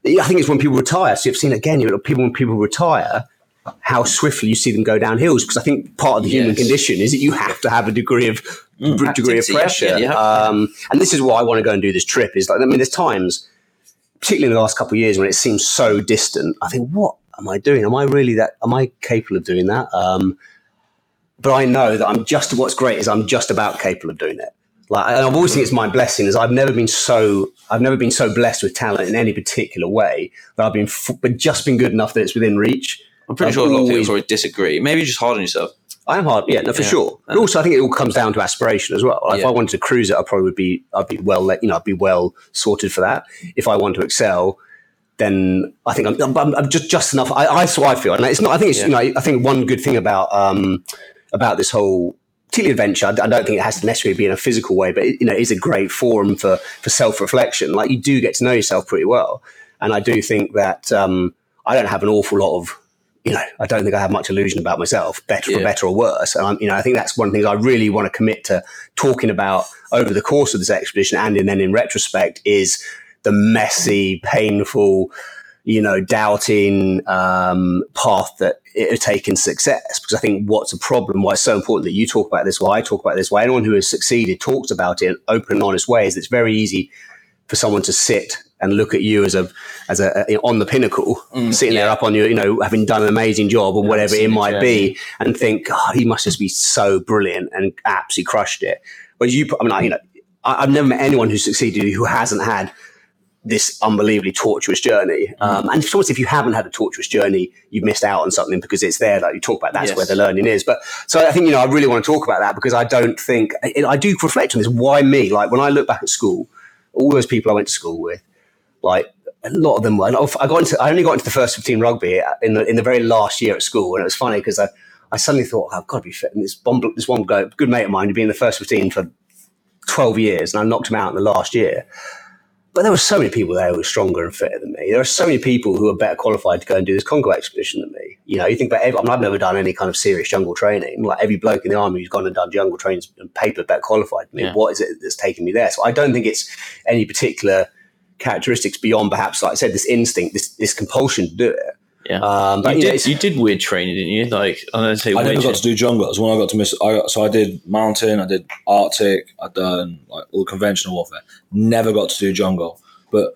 I think it's when people retire. So you've seen again, you know, people when people retire, how swiftly you see them go down hills. Because I think part of the human Yes. condition is that you have to have a degree of degree of activity, yeah, pressure. yeah, you. Um, and this is why I want to go and do this trip. Is like I mean, there's times, particularly in the last couple of years, when it seems so distant. I think, what am I doing? Am I really that? Am I capable of doing that? Um, but I know that I'm just. What's great is I'm just about capable of doing it. Like, and I've always think it's my blessing is I've never been so I've never been so blessed with talent in any particular way that I've been f- but just been good enough that it's within reach. I'm pretty I've sure a lot of people probably disagree. Maybe you're just hard on yourself. I am hard, yeah, no, for Yeah. sure. But also, I think it all comes down to aspiration as well. Like, If I wanted to cruise it, I probably would be, I'd be well, let you know, I'd be well sorted for that. If I want to excel, then I think I'm, I'm, I'm just just enough. I, I so I feel, and it's not. I think it's Yeah. you know, I think one good thing about um about this whole particularly adventure. I don't think it has to necessarily be in a physical way, but it, you know, it is a great forum for for self reflection. Like you do get to know yourself pretty well, and I do think that um, I don't have an awful lot of you know, I don't think I have much illusion about myself, better for better or worse. And I'm, you know, I think that's one of the things I really want to commit to talking about over the course of this expedition, and in, then in retrospect, is the messy, painful, you know, doubting um, path that it has taken success. Because I think what's a problem, why it's so important that you talk about this, why I talk about this, why anyone who has succeeded talks about it in open and honest ways. It's very easy for someone to sit and look at you as a as a, a- on the pinnacle, sitting there up on you, you know, having done an amazing job or whatever it Absolute might be, and think, God, he must just be so brilliant and absolutely crushed it. But you, I mean, I, you know, I, I've never met anyone who succeeded who hasn't had this unbelievably tortuous journey. Um, and of course, if you haven't had a tortuous journey, you've missed out on something because it's there. Like you talk about, that's Yes. where the learning is. But so I think you know, I really want to talk about that because I don't think I, I do reflect on this. Why me? Like when I look back at school, all those people I went to school with, like a lot of them were. and I got into. I only got into the first fifteen rugby in the in the very last year at school, and it was funny because I. I suddenly thought, oh, I've got to be fit. And this one, this one guy, good mate of mine, who'd been in the first 15 for 12 years, and I knocked him out in the last year. But there were so many people there who were stronger and fitter than me. There are so many people who are better qualified to go and do this Congo expedition than me. You know, you think about every, I mean, I've never done any kind of serious jungle training. Like every bloke in the army who's gone and done jungle training and paper better qualified than me. Yeah. What is it that's taken me there? So I don't think it's any particular characteristics beyond perhaps, like I said, this instinct, this this compulsion to do it. Yeah. Um, but you, you know, did, it's- you did weird training, didn't you? Like, I don't say I never weird got to do jungle. That's when I got to miss. I got, so I did mountain, I did Arctic, I done like all the conventional warfare. Never got to do jungle, but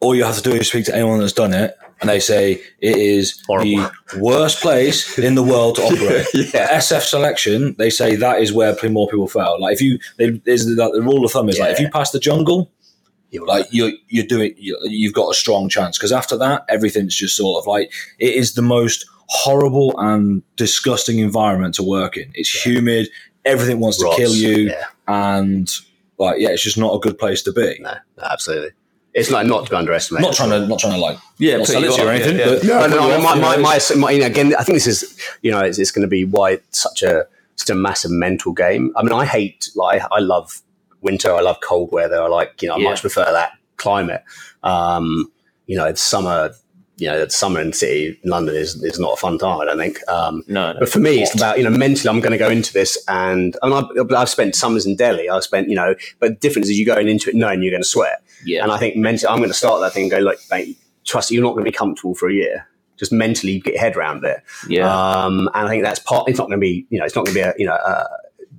all you have to do is speak to anyone that's done it, and they say it is Horrible. the worst place in the world to operate. Yeah. SF selection, they say that is where more people fail. Like if you, they, there's the, the rule of thumb is like if you pass the jungle, you're like you're you're doing you, you've got a strong chance because after that everything's just sort of like it is the most horrible and disgusting environment to work in it's humid everything wants to kill you Yeah. and like yeah it's just not a good place to be No, no, absolutely. It's like not to be underestimated. not trying to not trying to like Yeah, not put sell you it or anything yeah, yeah. but No, no, put you no. off, My, my, my, my, you know, again, I think this is, you know, it's, it's going to be why it's such a such a massive mental game. I mean, I hate, like, I love winter. I love cold weather. I like, you know, I Yeah. much prefer that climate. Um, you know, it's summer. You know, the summer in the city, London is is not a fun time. I don't think. Um, No, no. but for me, it's about you know mentally. I'm going to go into this, and mean, I've, I've spent summers in Delhi. I've spent you know, but the difference is you're going into it knowing you're going to sweat. Yeah. And I think mentally, I'm going to start that thing and go, look, mate, trust you're not going to be comfortable for a year. Just mentally get your head around it. yeah. Um, and I think that's part. It's not going to be, you know, it's not going to be a, you know, uh,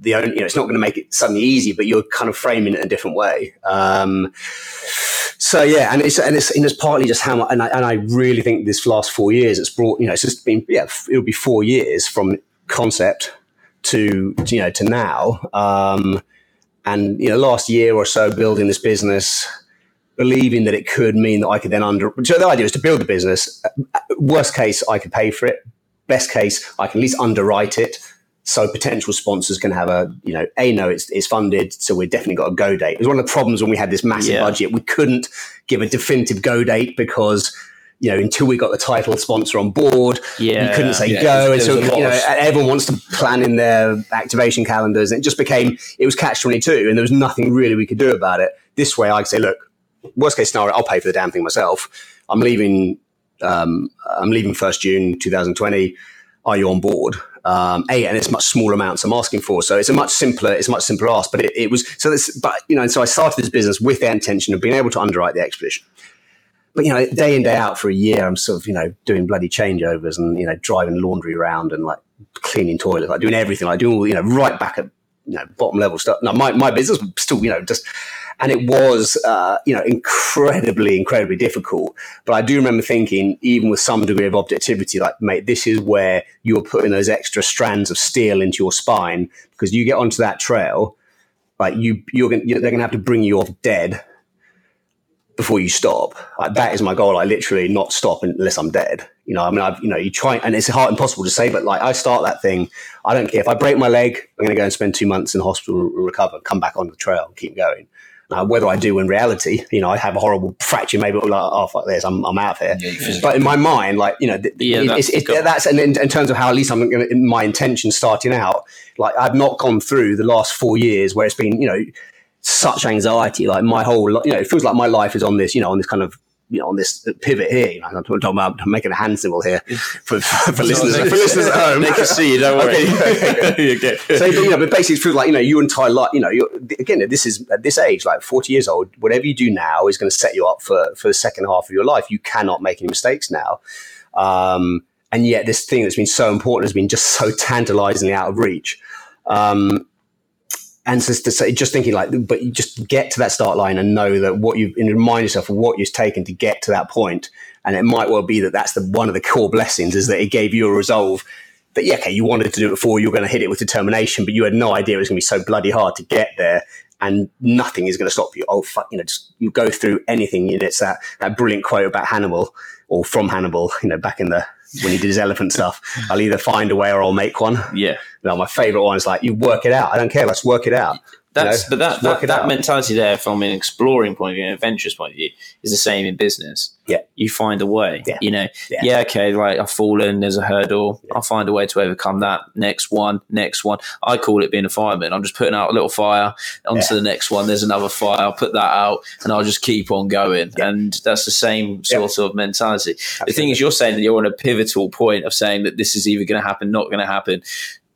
the only, you know, it's not going to make it suddenly easy, but you're kind of framing it in a different way. Um, so yeah, and it's and it's and it's partly just how much, and I, and I really think this last four years, it's brought, you know, it's just been, yeah, it'll be four years from concept to, you know to now. Um, and you know, last year or so, building this business, believing that it could mean that I could then under. So the idea is to build the business. Worst case, I could pay for it. Best case, I can at least underwrite it. So potential sponsors can have a, you know, a no, it's, it's funded, so we've definitely got a go date. It was one of the problems when we had this massive Yeah. budget. We couldn't give a definitive go date because, you know, until we got the title sponsor on board, Yeah. you couldn't say Yeah, go. there And so, was a lot you know, of- everyone wants to plan in their activation calendars. And it just became, it was catch 22 and there was nothing really we could do about it. This way, I could say, look, worst case scenario, I'll pay for the damn thing myself. I'm leaving, um, I'm leaving 1st June 2020. Are you on board? Um, a, and it's much smaller amounts I'm asking for. So it's a much simpler, it's a much simpler ask, but it, it was, so this, but, you know, so I started this business with the intention of being able to underwrite the expedition but you know, day in day out for a year, I'm sort of you know doing bloody changeovers and you know driving laundry around and like cleaning toilets, like doing everything, like doing all you know right back at you know bottom level stuff. Now my my business was still you know just. And it was, uh, you know, incredibly, incredibly difficult. But I do remember thinking, even with some degree of objectivity, like, mate, this is where you're putting those extra strands of steel into your spine because you get onto that trail like you you're gonna they're gonna have to bring you off dead before you stop. Like that is my goal. I literally not stop unless I'm dead. You know, I mean, I've, you know, you try, and it's hard, impossible to say, but like I start that thing. I don't care if I break my leg. I'm going to go and spend two months in hospital, recover, come back on the trail, keep going. Now, whether I do in reality, you know, I have a horrible fracture, maybe I'm like, oh fuck this, I'm, I'm out of here. Yeah, but in my mind, like you know, th- Yeah, it- that's it, that's and in, in terms of how at least I'm gonna, in my intention starting out. Like I've not gone through the last four years where it's been, you know, such anxiety. Like my whole, you know, it feels like my life is on this, you know, on this kind of, you know, on this pivot here. You know, I'm talking about I'm making a hand symbol here for, for, for listeners for listeners at home. They can see you. Don't worry. Okay, okay. So, but, you know, but basically, it feels like you know, your entire life. You know, you're, again, this is at this age, like forty years old. Whatever you do now is going to set you up for for the second half of your life. You cannot make any mistakes now. Um, and yet, this thing that's been so important has been just so tantalizingly out of reach. Um, and so just thinking like, but you just get to that start line and know that what you and remind yourself of what you've taken to get to that point. And it might well be that that's the one of the core blessings is that it gave you a resolve that yeah, okay, you wanted to do it before, you were going to hit it with determination, but you had no idea it was going to be so bloody hard to get there, and nothing is going to stop you. Oh fuck, you know, just you go through anything. Know, it's that that brilliant quote about Hannibal or from Hannibal. You know, back in the when he did his elephant stuff. I'll either find a way or I'll make one. Yeah. No, my favorite one is like you work it out. I don't care. Let's work it out. That's know, but that that, that mentality there from an exploring point of view, an adventurous point of view, is the same in business. Yeah. You find a way. Yeah. You know, Yeah. yeah, okay, right, I've fallen, there's a hurdle. I'll find a way to overcome that. Next one, next one. I call it being a fireman. I'm just putting out a little fire onto Yeah. the next one. There's another fire. I'll put that out and I'll just keep on going. And that's the same sort of mentality. The thing is, you're saying that you're on a pivotal point of saying that this is either going to happen, not going to happen.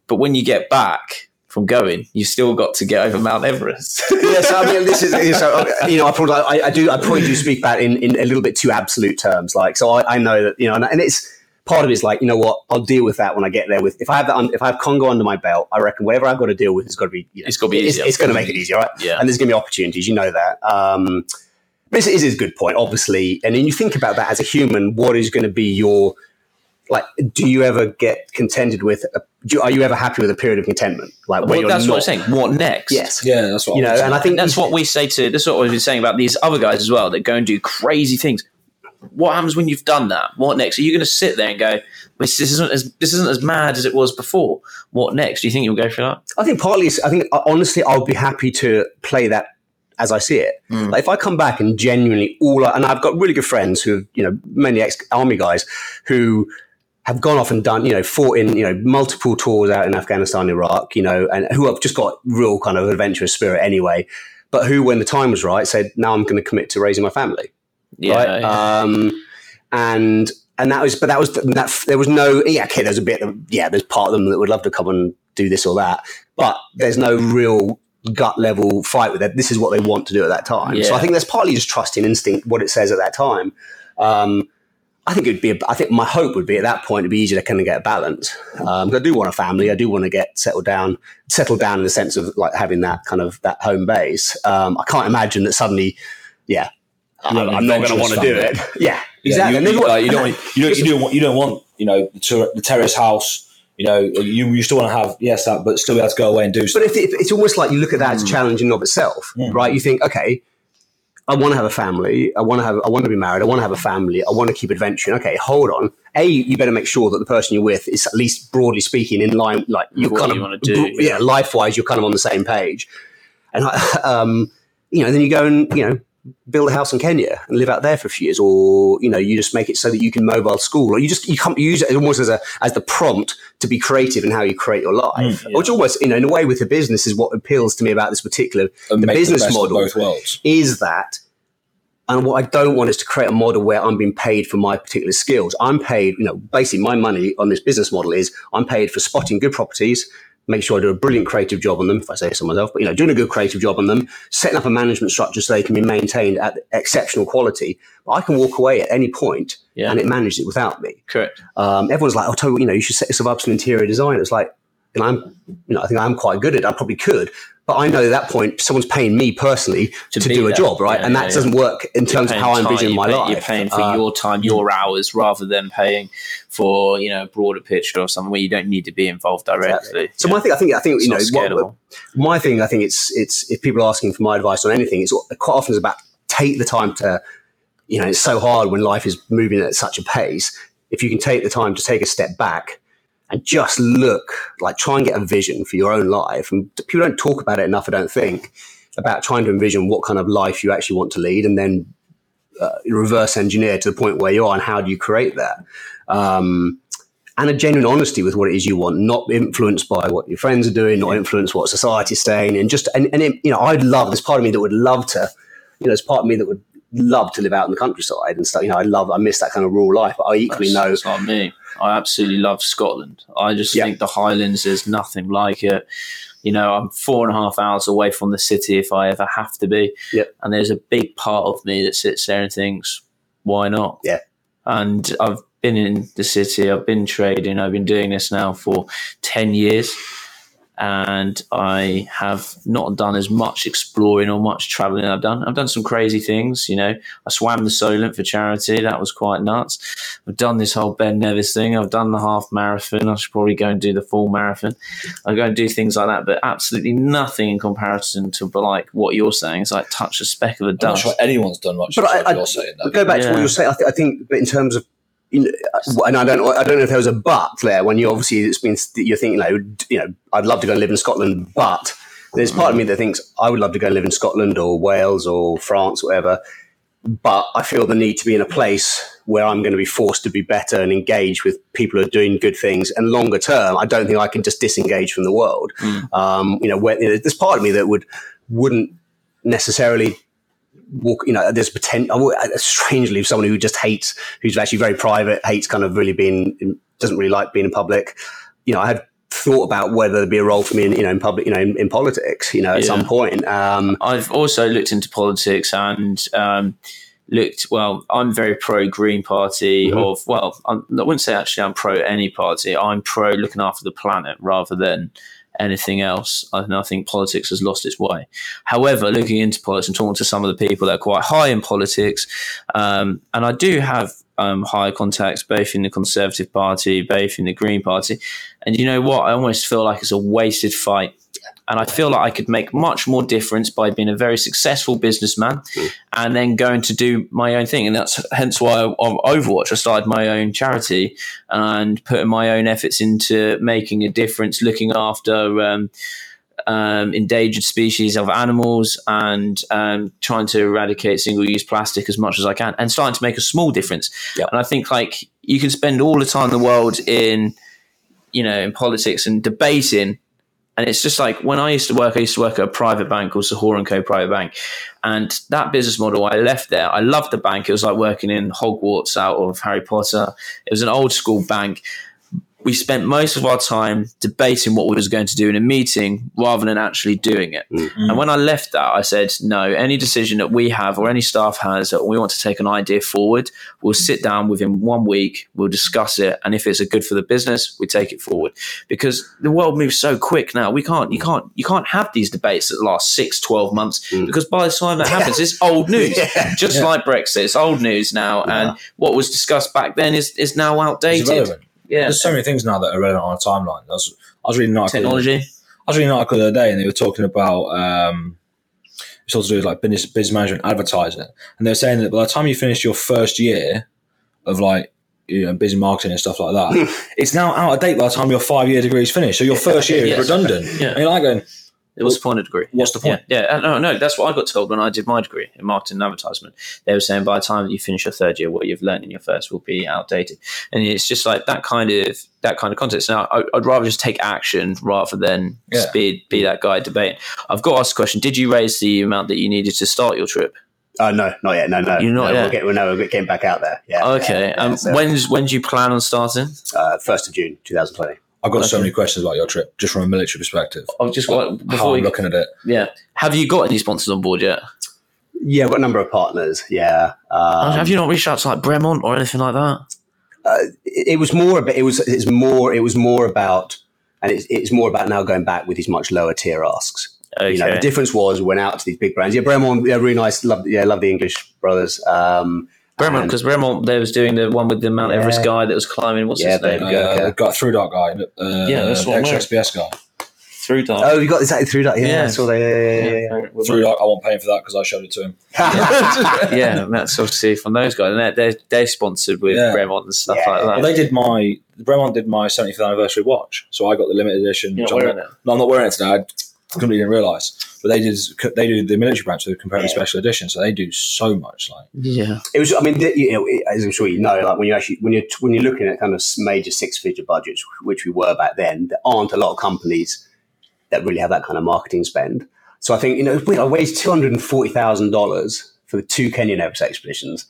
But when you get back from going, you've still got to get over Mount Everest. yes, I mean this is so, you know I probably I, I do I probably do speak about in, in a little bit too absolute terms. Like so, I, I know that you know, and, and it's part of it is like you know what I'll deal with that when I get there. With if I have that un, if I have Congo under my belt, I reckon whatever I've got to deal with has got to be you know, It's gotta be it's, easier. it's going to make it easier, right? Yeah. and there's going to be opportunities. You know that. Um, this is is a good point, obviously, and then you think about that as a human. What is going to be your like? Do you ever get contented with? A, do, are you ever happy with a period of contentment? Like when Well, that's not, what I'm saying. What next? Yes, Yeah, that's what you know, I'm and I think that's what we say to. That's what we've been saying about these other guys as well. That go and do crazy things. What happens when you've done that? What next? Are you going to sit there and go, "This isn't as this isn't as mad as it was before"? What next? Do you think you'll go for that? I think partly, I think uh, honestly, I'll be happy to play that as I see it. Mm. Like if I come back and genuinely all, I, and I've got really good friends who, you know, many ex army guys who have gone off and done, you know, fought in, you know, multiple tours out in Afghanistan, Iraq, you know, and who have just got real kind of adventurous spirit anyway. But who, when the time was right, said, "Now I'm going to commit to raising my family." Yeah, right? Um, and and that was, but that was that. There was no, yeah, okay. There's a bit, of, yeah. There's part of them that would love to come and do this or that, but there's no real gut level fight with it. This is what they want to do at that time. So I think that's partly just trusting instinct, what it says at that time. Um, I think it'd be. A, I think my hope would be at that point it'd be easier to kind of get a balance. Um, I do want a family. I do want to get settled down, settled down in the sense of like having that kind of that home base. Um, I can't imagine that suddenly, yeah, I'm, I'm not going to want to do it. Yeah, Yeah, exactly. you, you, what- like, you don't. You don't. You don't want. You don't want. You know, the, ter- the terrace house. You know, you you still want to have yes that, but still be able to go away and do But stuff. if, it's almost like you look at that as challenging of itself, Mm. right? You think, okay, I want to have a family. I want to have. I want to be married. I want to have a family. I want to keep adventuring. Okay, hold on. A, you better make sure that the person you're with is at least broadly speaking in line. Like you're What kind you of do, bro- yeah, life wise, you're kind of on the same page. And I- um, you know, then you go and you know build a house in Kenya and live out there for a few years, or you know, you just make it so that you can mobile school, or you just you can't use it almost as a as the prompt to be creative in how you create your life, Mm, yeah. which almost you know in a way with the business is what appeals to me about this particular and the business of model is that. And what I don't want is to create a model where I'm being paid for my particular skills. I'm paid, you know, basically my money on this business model is I'm paid for spotting good properties, make sure I do a brilliant creative job on them, if I say so myself, but you know, doing a good creative job on them, setting up a management structure so they can be maintained at exceptional quality. But I can walk away at any point Yeah. and it manages it without me. correct. Um, everyone's like, oh, Toby, you know, you should set yourself up as an interior designer. It's like, and I'm, you know, I think I'm quite good at it. I probably could, but I know at that point someone's paying me personally to, To do a job, right? Yeah, and that yeah, doesn't work in terms of how I envision my pay- life. You're paying for Uh, your time, your hours, rather than paying for you know a broader picture or something where you don't need to be involved directly. So Yeah. my thing, I think, I think It's you know, what, my thing, I think it's it's if people are asking for my advice on anything, it's quite often is about take the time to, you know, it's so hard when life is moving at such a pace. If you can take the time to take a step back and just look, like try and get a vision for your own life, and people don't talk about it enough. I don't think about trying to envision what kind of life you actually want to lead, and then uh, reverse engineer to the point where you are, and how do you create that? Um, and a genuine honesty with what it is you want, not influenced by what your friends are doing, not influenced what society's saying, and just and, and it, you know, I'd love. There's part of me that would love to, you know, there's part of me that would love to live out in the countryside and stuff. You know, I love, I miss that kind of rural life, but I equally know. It's like me. I absolutely love Scotland. I just Yeah. think the Highlands is nothing like it. You know, I'm four and a half hours away from the city if I ever have to be. Yep. And there's a big part of me that sits there and thinks, why not? Yeah. And I've been in the city, I've been trading, I've been doing this now for 10 years. And I have not done as much exploring or much traveling I've done. I've done some crazy things, you know. I swam the Solent for charity. That was quite nuts. I've done this whole Ben Nevis thing. I've done the half marathon. I should probably go and do the full marathon. I go and do things like that, but absolutely nothing in comparison to like what you're saying. It's like touch a speck of the I'm not dust. sure anyone's done much. But I- what I- you're saying But though. go back to what you're saying. I, th- I think, but in terms of, you know, and I don't, I don't know if there was a but there when you obviously it's been you're thinking, you know, you know, I'd love to go and live in Scotland, but there's part of me that thinks I would love to go and live in Scotland or Wales or France, whatever. But I feel the need to be in a place where I'm going to be forced to be better and engage with people who are doing good things. And longer term, I don't think I can just disengage from the world. Mm. Um, you know, where, you know, there's part of me that would wouldn't necessarily walk. You know, there's potential. Would- uh, Strangely, someone who just hates, who's actually very private, hates kind of really being, doesn't really like being in public. You know, I had thought about whether there'd be a role for me in, you know, in public, you know, in, in politics. You know, at Yeah. some point. Um, I've also looked into politics and um, looked. Well, I'm very pro Green Party. Mhm. Of well, I'm, I wouldn't say actually I'm pro any party. I'm pro looking after the planet rather than anything else. I think politics has lost its way. However, looking into politics and talking to some of the people that are quite high in politics, um, and I do have um, high contacts both in the Conservative Party, both in the Green Party, and you know what? I almost feel like it's a wasted fight. And I feel like I could make much more difference by being a very successful businessman and then going to do my own thing. And that's hence why on Overwatch, I started my own charity and putting my own efforts into making a difference, looking after um, um, endangered species of animals and um, trying to eradicate single use plastic as much as I can and starting to make a small difference. Yep. And I think like you can spend all the time in the world in, you know, in politics and debating and it's just like when I used to work, I used to work at a private bank called C. Hoare and Co. Private Bank. And that business model, I left there. I loved the bank. It was like working in Hogwarts out of Harry Potter. It was an old school bank. We spent most of our time debating what we was going to do in a meeting rather than actually doing it. Mm. Mm. And when I left that, I said, no, any decision that we have or any staff has that we want to take an idea forward, we'll sit down within one week, we'll discuss it. And if it's a good for the business, we take it forward. Because the world moves so quick now. We can't, you can't, you can't have these debates that last six, 12 months mm. because by the time that happens, it's old news. Yeah. Just like Brexit, it's old news now. And what was discussed back then is, is now It's outdated. Irrelevant. Yeah. There's so many things now that are relevant on a timeline. I was, I was reading an article. Technology. I was reading an article the other day, and they were talking about um, it's all to do with like business, business management, advertising, and they were saying that by the time you finish your first year of like you know, business marketing and stuff like that, it's now out of date by the time your five year degree is finished. So your first year Yes. is redundant. Yeah. And you're like going, What's the point of degree? What's the point? Yeah, yeah. Uh, no, no, that's what I got told when I did my degree in marketing and advertisement. They were saying by the time that you finish your third year, what you've learned in your first will be outdated, and it's just like that kind of that kind of context. Now, I, I'd rather just take action rather than Yeah. be be that guy debating. I've got to ask a question: Did you raise the amount that you needed to start your trip? uh, no, not yet. No, no. You're not no, yet? We'll get, no, we're getting back out there. Yeah. Okay. Yeah, um, so, when's when do you plan on starting? uh, first of June, 2020. I've got so many questions about your trip, just from a military perspective. I've just got How before I'm we, looking at it. yeah. Have you got any sponsors on board yet? Yeah, I've got a number of partners. Yeah. Um, have you not reached out to like Bremont or anything like that? uh, it, it was more about it was it's more it was more about and it's, it's more about now going back with these much lower tier asks. Okay. You know, the difference was we went out to these big brands. Yeah, Bremont, yeah, really nice. Love, yeah, love the English brothers. Um, Bremont, because Bremont, they was doing the one with the Mount Yeah. Everest guy that was climbing. What's Yeah, his name? there you go. Uh, okay. the guy, through dark guy. Uh, Yeah, that's what I'm ex-XPS guy. Through Dark. oh, you got exactly through that. Yeah, Yeah. I saw that. Yeah, yeah, yeah, yeah, Through dark. I won't pay for that because I showed it to him. yeah. yeah, and that's obviously from those guys, and they're they're, they're sponsored with Yeah. Bremont and stuff Yeah. like that. Well, they did my Bremont did my 75th anniversary watch, so I got the limited edition. You're which not I'm wearing not- it. No, I'm not wearing it today. I completely didn't realise. But they did they do the military branch, of the comparative Yeah. special edition, so they do so much. Like Yeah, It was. I mean, the- you know, it- as I'm sure you know, like when you actually when you're when you're looking at kind of major six figure budgets, which we were back then, there aren't a lot of companies that really have that kind of marketing spend. So I think you know, we I raised two hundred and forty thousand dollars for the two Kenyan Everest expeditions.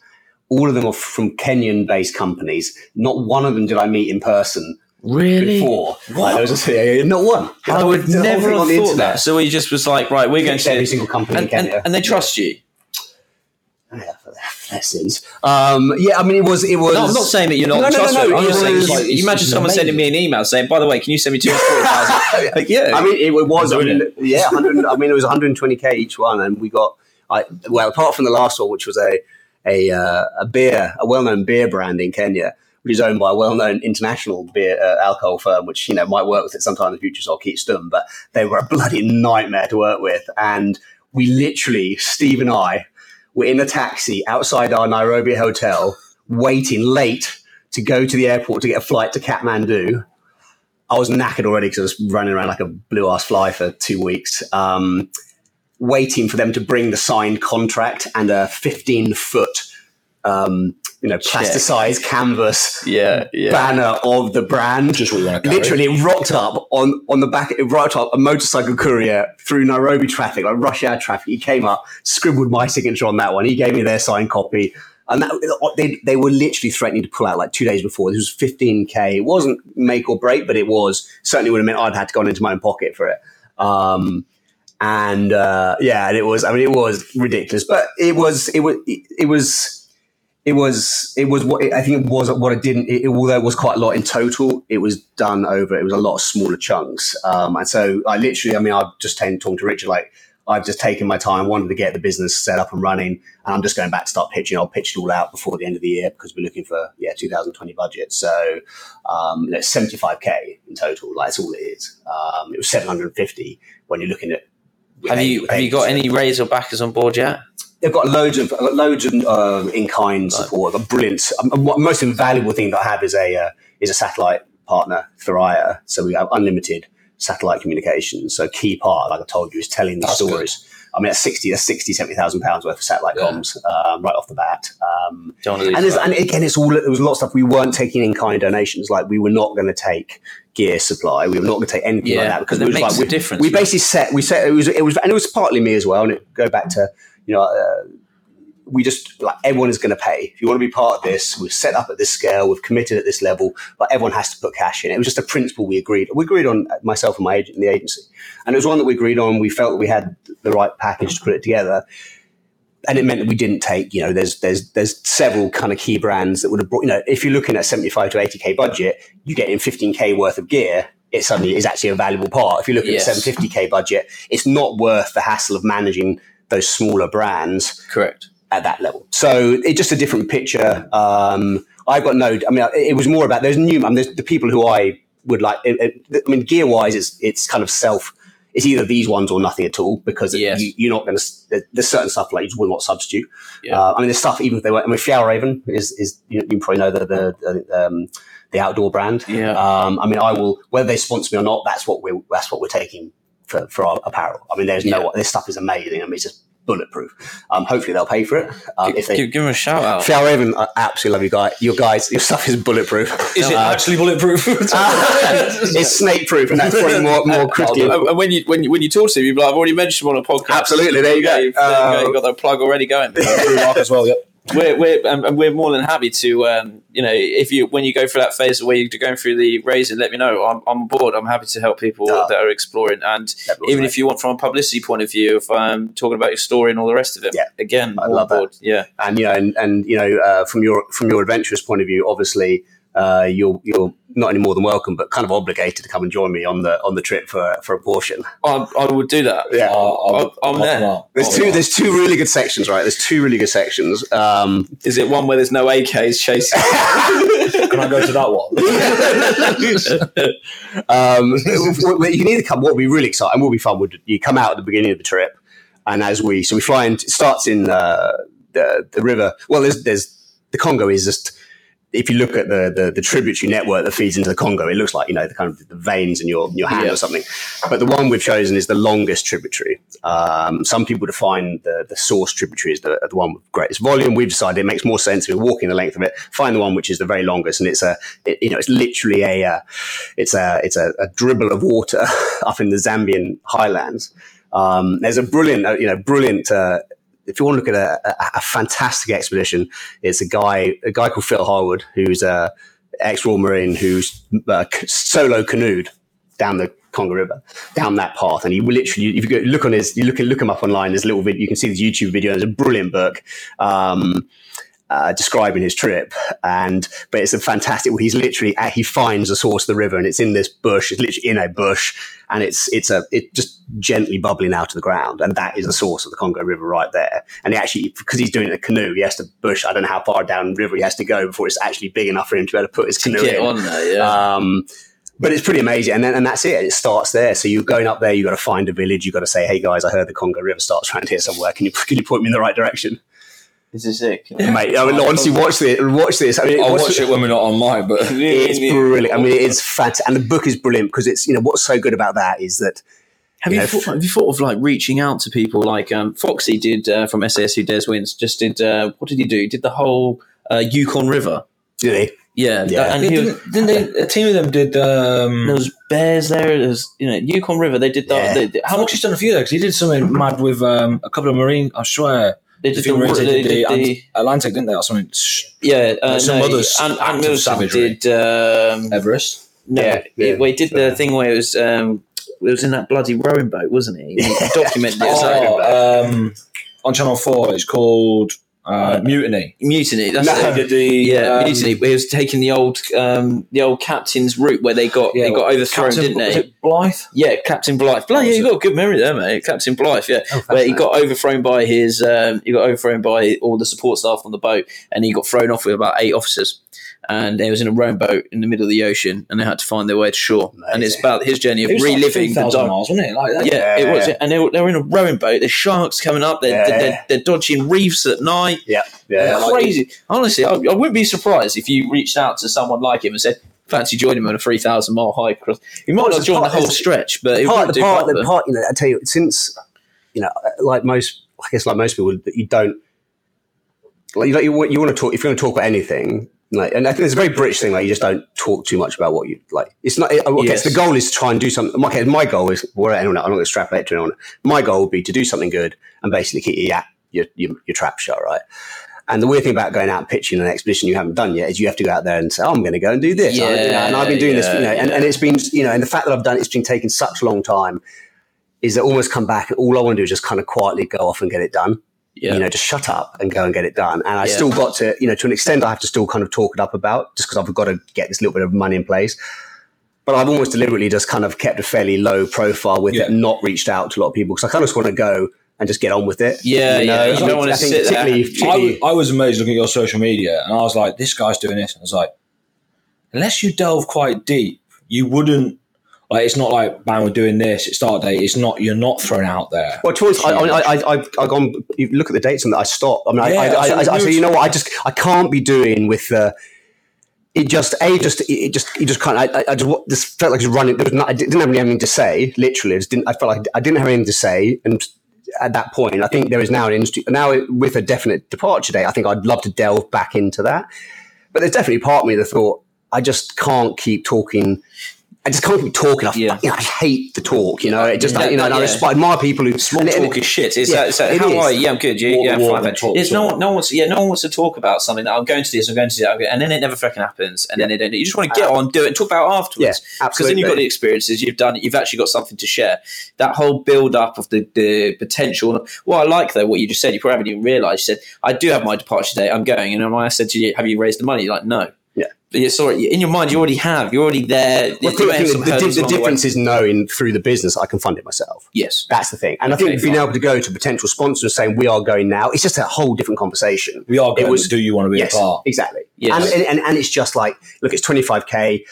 All of them are from Kenyan based companies. Not one of them did I meet in person really. before. Like, there was a, yeah, not one. I would never have on the thought internet. that. So he just was like, right, we're going to every single company and, in Kenya. and, and they trust you. yeah, for their, sins. Um, yeah, I mean, it was. It was. No, I'm not saying that you're not No, no, no, trustworthy. no, I'm just saying, like, it's- imagine someone amazing. sending me an email saying, by the way, can you send me two hundred thousand? like, yeah, I mean, it, was. I mean, yeah, I mean, it was 120k each one, and we got. I well, apart from the last one, which was a a uh, a beer, a well-known beer brand in Kenya, which is owned by a well-known international beer uh, alcohol firm, which you know might work with it sometime in the future. So I'll keep stum. But they were a bloody nightmare to work with, and we literally, Steve and I, were in a taxi outside our Nairobi hotel, waiting late to go to the airport to get a flight to Kathmandu. I was knackered already because I was running around like a blue ass fly for two weeks, um, waiting for them to bring the signed contract and a 15 foot, um, you know, plasticized canvas yeah, yeah. banner of the brand. just what you want to. Literally, it rocked up on, on the back, it rocked up a motorcycle courier through Nairobi traffic, like rush hour traffic. He came up, scribbled my signature on that one. He gave me their signed copy. And that, they, they were literally threatening to pull out like two days before. This was 15K. It wasn't make or break, but it was certainly would have meant I'd had to go into my own pocket for it. Um, and uh, yeah, and it was, I mean, it was ridiculous, but it was, it was, it, it was, it was it was what I think it was what it didn't. It, although it was quite a lot in total, it was done over. It was a lot of smaller chunks, um, and so I literally, I mean, I've just taken talking to Richard like. I've just taken my time, wanted to get the business set up and running, and I'm just going back to start pitching. I'll pitch it all out before the end of the year because we're looking for yeah 2020 budget. So um, it's 75k in total. Like that's all it is. Um, it was 750 when you're looking at. Have you have you got any raise or backers on board yet? They've got loads of loads of uh, in kind support. A brilliant, um, most invaluable thing that I have is a uh, is a satellite partner, Thuraya. So we have unlimited satellite communications. So key part, like I told you, is telling the That's good. stories. I mean, that's 60, that's 60, 70,000 pounds worth of satellite Yeah. comms um, right off the bat. Um, Don't wanna lose and, and again, it's all there was a lot of stuff we weren't taking in kind donations. Like we were not going to take gear supply. We were not going to take anything like that because it was makes like a we, difference. We basically set we set it was it was and it was partly me as well. And it go back to you know. Uh, we just like everyone is going to pay. If you want to be part of this, we've set up at this scale, we've committed at this level, but everyone has to put cash in. It was just a principle we agreed. We agreed on uh, myself and my agent in the agency, and it was one that we agreed on. We felt that we had the right package to put it together, and it meant that we didn't take. You know, there's there's there's several kind of key brands that would have brought. You know, if you're looking at 75 to 80k budget, you get in 15k worth of gear. It suddenly is actually a valuable part. If you're looking Yes. at 750k budget, it's not worth the hassle of managing those smaller brands Correct. at that level. So it's just a different picture. Um, I've got no. I mean, it, was more about there's new. I mean, there's the people who I would like. It, it, I mean, gear wise, it's it's kind of self. It's either these ones or nothing at all because Yes. you, you're not going to. There's certain stuff like you just will not substitute. Yeah. Uh, I mean, there's stuff even if they were. I mean, Fjallraven is is you, you probably know the the the, um, the outdoor brand. Yeah. Um, I mean, I will whether they sponsor me or not. That's what we're that's what we're taking for, for our apparel. I mean, there's no Yeah. this stuff is amazing. I mean, it's just bulletproof. Um, hopefully, they'll pay for it. Um, if they give, give him a shout out. Fjallraven, I absolutely love you guys. Your guys, your stuff is bulletproof. Is it Uh, actually bulletproof? it's snake proof, and that's probably more more critical. And and when you when you, when you talk to him, you're like, I've already mentioned him on a podcast. Absolutely, there you go. You've, there you go. Uh, You've got that plug already going. Mark as well. Yep. We're we're and and we're more than happy to um, you know if you when you go through that phase where you're going through the raising, let me know. I'm I'm on board. I'm happy to help people Ah. that are exploring, and even if you want from a publicity point of view, if I'm talking about your story and all the rest of it, Yeah. again, I love board. Yeah, and you know, and, and you know, uh, from your from your adventurous point of view, obviously, uh, you're you're not any more than welcome, but kind of obligated to come and join me on the on the trip for for a portion. I, I would do that. Yeah. Uh, I'll- I'm I'll there. come. There's I'll two. come. There's two really good sections, right? There's two really good sections. Um, Is it one where there's no AKs chasing? Can I go to that one? um, what- you can either come. What would be really exciting, what would be fun, would you come out at the beginning of the trip, and as we so we fly in. It starts in uh, the the river. Well, there's there's the Congo is just. If you look at the, the the tributary network that feeds into the Congo, it looks like you know the kind of the veins in your your hand Yeah. or something. But the one we've chosen is the longest tributary. Um, some people define the the source tributary as the, the one with greatest volume. We've decided it makes more sense if we're walking the length of it. Find the one which is the very longest, and it's a it, you know it's literally a uh, it's a it's a, a dribble of water up in the Zambian highlands. Um, there's a brilliant, uh, you know, brilliant. Uh, if you want to look at a, a, a fantastic expedition, it's a guy, a guy called Phil Harwood, who's a ex-Royal Marine who's uh, solo canoed down the Congo River, down that path, and he literally, if you go, look on his, you look look him up online. There's a little video, you can see his YouTube video. There's a brilliant book. Um, uh, describing his trip, and but it's a fantastic. He's literally uh, he finds the source of the river, and it's in this bush. It's literally in a bush, and it's it's a it just gently bubbling out of the ground, and that is the source of the Congo River right there. And he actually, because he's doing a canoe, he has to bush. I don't know how far down the river he has to go before it's actually big enough for him to be able to put his canoe Get in. on there, yeah. Um, but it's pretty amazing, and then and that's it. It starts there. So you're going up there. You've got to find a village. You've got to say, "Hey guys, I heard the Congo River starts around here somewhere. Can you can you point me in the right direction, This is sick. mate?" I mean, honestly, watch this. Watch this. I mean, I'll watch it when we're not online, but It's brilliant. I mean, it's fantastic, and the book is brilliant because it's you know what's so good about that is that Have you, you know, thought, have you thought of like reaching out to people like um, Foxy did uh, from SAS Who Dares Wins? Just did uh, what did he do? He did the whole uh, Yukon River. you know, Yeah, Yeah. and he was, didn't, didn't they? A team of them did. Um, there was bears there. There was you know Yukon River. They did the, Yeah. they, they- how how much much he's done a few there because he did something mad with um, a couple of marine. I swear, they a did few the, marines they they did did the, the Atlantic, didn't they, or something? yeah uh, some no, others Ant, Ant Middleton did um, Everest. no Yeah, he- yeah. well, he did the thing where it was um, it was in that bloody rowing boat, wasn't he? He documented it. Oh, um, on Channel Four, it's called uh, Mutiny. Mutiny. That's No. it. The Yeah, um, mutiny. He was taking the old, um, the old captain's route where they got they got overthrown, Captain- didn't they? Blythe? Yeah, Captain Blythe. Bloody, was you got a good memory there, mate. Captain Blythe. Yeah, Oh, where he got overthrown by his, um, he got overthrown by all the support staff on the boat, and he got thrown off with about eight officers. And they was in a rowing boat in the middle of the ocean, and they had to find their way to shore. And it's about his journey of It was like reliving the dark. miles, wasn't it? Like that. Yeah, it was. And they were, they were in a rowing boat. There's sharks coming up. They're, Yeah. they're, they're dodging reefs at night. yeah, yeah, Yeah, like- crazy. Honestly, I, I wouldn't be surprised if you reached out to someone like him and said, "Fancy joining him on a three thousand mile hike." across-" He might Well, not join the whole stretch, but it part, the do part, part, the part, you know, I tell you, since you know, like most, I guess, like most people, that you don't like you, like, you, want- you want to talk if you're going to talk about anything. Like, and I think it's a very British thing. Like, you just don't talk too much about what you like. It's not. Guess Yes. the goal is to try and do something. Okay, my goal is. Well, anyone, I'm not going to extrapolate to anyone. My goal would be to do something good and basically keep your your your, your trap shut, right? And the weird thing about going out and pitching an expedition you haven't done yet is you have to go out there and say, oh, I'm going to go and do this. Yeah, know, and I've been doing this, you know, and, yeah. and it's been, you know, and the fact that I've done it's been taking such a long time is that almost come back all I want to do is just kind of quietly go off and get it done. Yeah. You know, just shut up and go and get it done. And I Yeah. still got to, you know, to an extent, I have to still kind of talk it up about just because I've got to get this little bit of money in place. But I've almost deliberately just kind of kept a fairly low profile with Yeah. it, not reached out to a lot of people because I kind of just want to go and just get on with it. Yeah, yeah, you I don't think- wanna I sit there. particularly- I, was- I was amazed looking at your social media, and I was like, "This guy's doing this." And I was like, unless you delve quite deep, you wouldn't. Like, it's not like, "Man, we're doing this." It's start date. It's not. You're not thrown out there. Well, I, I, I, I, I gone. You look at the dates and I stopped. I mean, Yeah, I, I, I, I, say, you know what? I just, I can't be doing with the. It just, a just, it just, it just kind of. I, I just, just felt like it was running. There was not, I didn't have anything to say. Literally, I, just didn't, I felt like I didn't have anything to say, and at that point, I think there is now an industry now with a definite departure date. I think I'd love to delve back into that, but there's definitely part of me that thought I just can't keep talking. I just can't keep talking. I, Yeah. I hate the talk. You know, it just, Yeah, you know, and I respect my people who Small and it- talk is shit. It's Yeah, it's it how is. are you? Yeah, I'm good. You, More- yeah, more fine. talk, It's no one, no one wants. Yeah, no one wants to talk about something that I'm going to do this. I'm going to do that, and then it never fucking happens. And then they don't. You just want to get uh, on, do it, and talk about it afterwards. Yeah, Because then you've got the experiences, you've done it, you've actually got something to share. That whole build up of the, the potential. What I like though, what you just said, you probably haven't even realised. You said, I do have my departure date, I'm going. And I said to you, Have you raised the money? You're like, No. Yeah, sorry, in your mind, you already have. You're already there. Well, You I the, hurdles the difference is knowing through the business I can fund it myself. Yes. That's the thing. And I Okay, think being fine. able to go to potential sponsors saying we are going now, it's just a whole different conversation. We are It going. was- do you want to be Yes, a part? exactly. Yes. And, and, and, it's just like, look, it's 25k.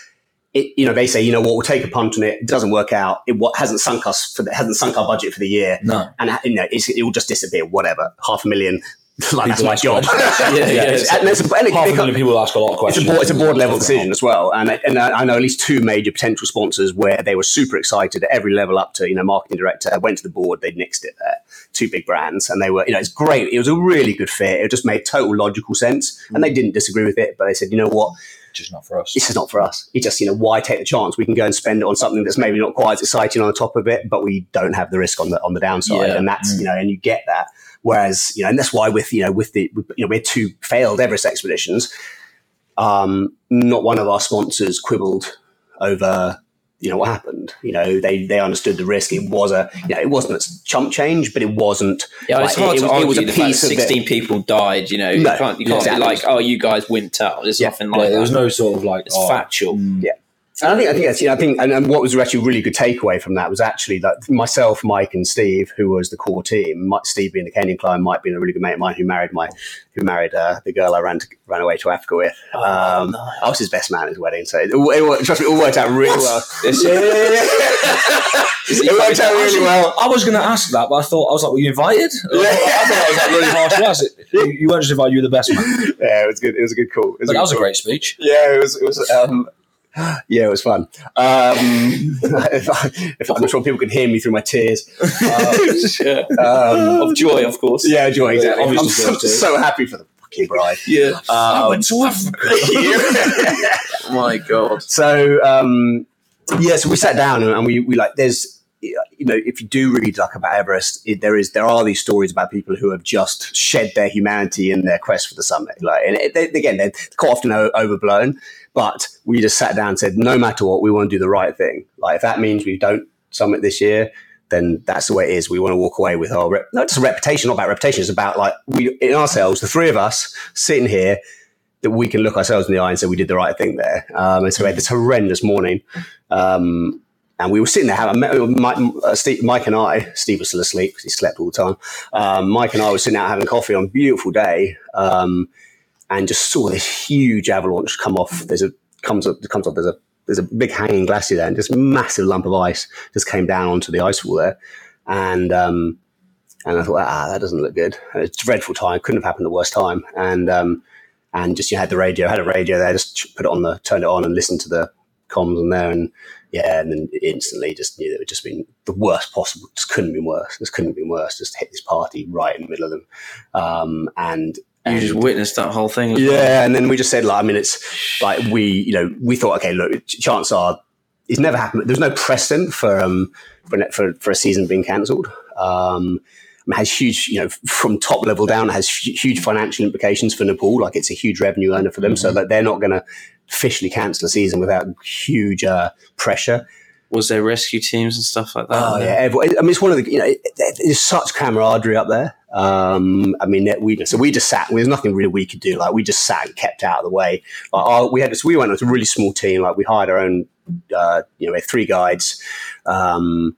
It, you know, they say, you know what, we'll take a punt on it. It doesn't work out. It what hasn't sunk us for the, hasn't sunk our budget for the year. No. And you know, it's, it will just disappear. Whatever, half a million. like that's my job. questions. Yeah, yeah, It's- and it's, and it- Half a it- million people ask a lot of it's a board, it's a board level decision as well, and and I know at least two major potential sponsors where they were super excited at every level up to you know marketing director went to the board, they nixed it there, two big brands, and they were you know it's great, it was a really good fit, it just made total logical sense, and they didn't disagree with it, but they said you know what, It's Just not for us. this is not for us. It just you know why take the chance? We can go and spend it on something that's maybe not quite as exciting on the top of it, but we don't have the risk on the on the downside, Yeah. and that's mm. you know and you get that. Whereas you know, and that's why with you know with the with, you know we had two failed Everest expeditions. Um, not one of our sponsors quibbled over you know what happened. You know they they understood the risk. It was a you know it wasn't a chump change, but it wasn't. Yeah, it's hard it, to it, argue was a the fact that piece of it. 16 people died, you know. you can't, you can't exactly. be like, oh, you guys wimped out. There's Yeah. nothing Yeah, like there was no sort of like. It's oh, factual. mm, And I think I think that's you know, I think and, and what was actually a really good takeaway from that was actually that myself, Mike, and Steve, who was the core team. Mike, Steve being the Kenyan client, Mike being a really good mate of mine who married my who married uh, the girl I ran to, ran away to Africa with. Um, no. I was his best man at his wedding, so it, it, it, trust me, it all worked out really well. Yeah, yeah, yeah, it worked out really well. I was going to ask that, but I thought I was like, "Were you invited?" Yeah. I thought that was like really harsh to ask. You, you weren't just invited; you were the best man. Yeah, it was good. It was a good call. It But that was a great speech. Yeah, it was. It was. Um, yeah, it was fun. Um, if I, if I'm sure people can hear me through my tears. Yeah. Um, of joy, of course. yeah, joy. Exactly. I'm so, so happy for the fucking bride. Yeah. I Um, went to Africa. Oh my God. so um, yeah, so we sat down and, and we we like there's you know if you do read like about Everest, it, there is there are these stories about people who have just shed their humanity in their quest for the summit. Like and it, they, again, they're quite often overblown, but we just sat down and said, no matter what, we want to do the right thing. Like if that means we don't summit this year. Then that's the way it is. We want to walk away with our rep- not just reputation, not about reputation. It's about like we in ourselves, the three of us sitting here, that we can look ourselves in the eye and say we did the right thing there. Um, and so we had this horrendous morning. Um, and we were sitting there. having- Mike, uh, Steve, Mike and I. Steve was still asleep because he slept all the time. Um, Mike and I were sitting out having coffee on a beautiful day, um, and just saw this huge avalanche come off. There's a comes up comes. There's a there's a big hanging glacier there, and just massive lump of ice just came down onto the ice wall there, and um, and I thought, ah, that doesn't look good. And it's a dreadful time. Couldn't have happened at the worst time. And um, and just you had the radio, had a radio there, just put it on the, turned it on, and listened to the comms on there, and yeah, and then instantly just knew that it would just been the worst possible. Just couldn't have been worse. Just couldn't have been worse. Just hit this party right in the middle of them, um, and. You just witnessed that whole thing. as well. yeah, and then we just said, like, I mean, it's like we, you know, we thought, okay, look, chance are it's never happened. There's no precedent for um for for, for a season being cancelled. Um, has huge, you know, from top level down, has huge financial implications for Nepal. Like, it's a huge revenue earner for them, so that they're not going to officially cancel a season without huge uh, pressure. Was there rescue teams and stuff like that? Oh yeah, everyone, I mean it's one of the you know it, it- there's such camaraderie up there. Um, I mean we so we just sat. There's nothing really we could do. Like we just sat and kept out of the way. Like our, we had this. We went with a really small team. Like we hired our own. Uh, you know, we had three guides. Um,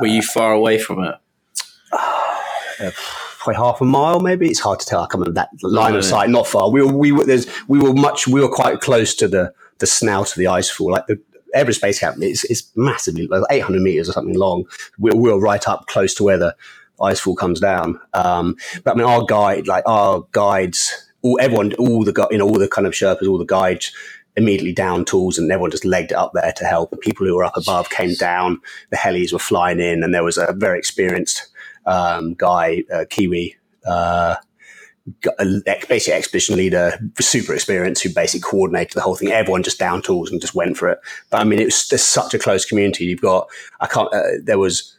Were you far away from it? probably half a mile, maybe. It's hard to tell. I can't remember that line Right. of sight. Not far. We were we were there's we were much. We were quite close to the the snout of the ice fall. Like the Everest Base Camp is is massively like 800 meters or something long. We, we were right up close to where the ice fall comes down. Um, but I mean, our guide, like our guides, all everyone, all the you know, all the kind of Sherpas, all the guides. Immediately down tools, and everyone just legged it up there to help. And people who were up above came down. The helis were flying in, and there was a very experienced um, guy, uh, Kiwi, uh, basically expedition leader, super experienced, who basically coordinated the whole thing. Everyone just down tools and just went for it. But I mean, it was there's such a close community. You've got I can't. Uh, there was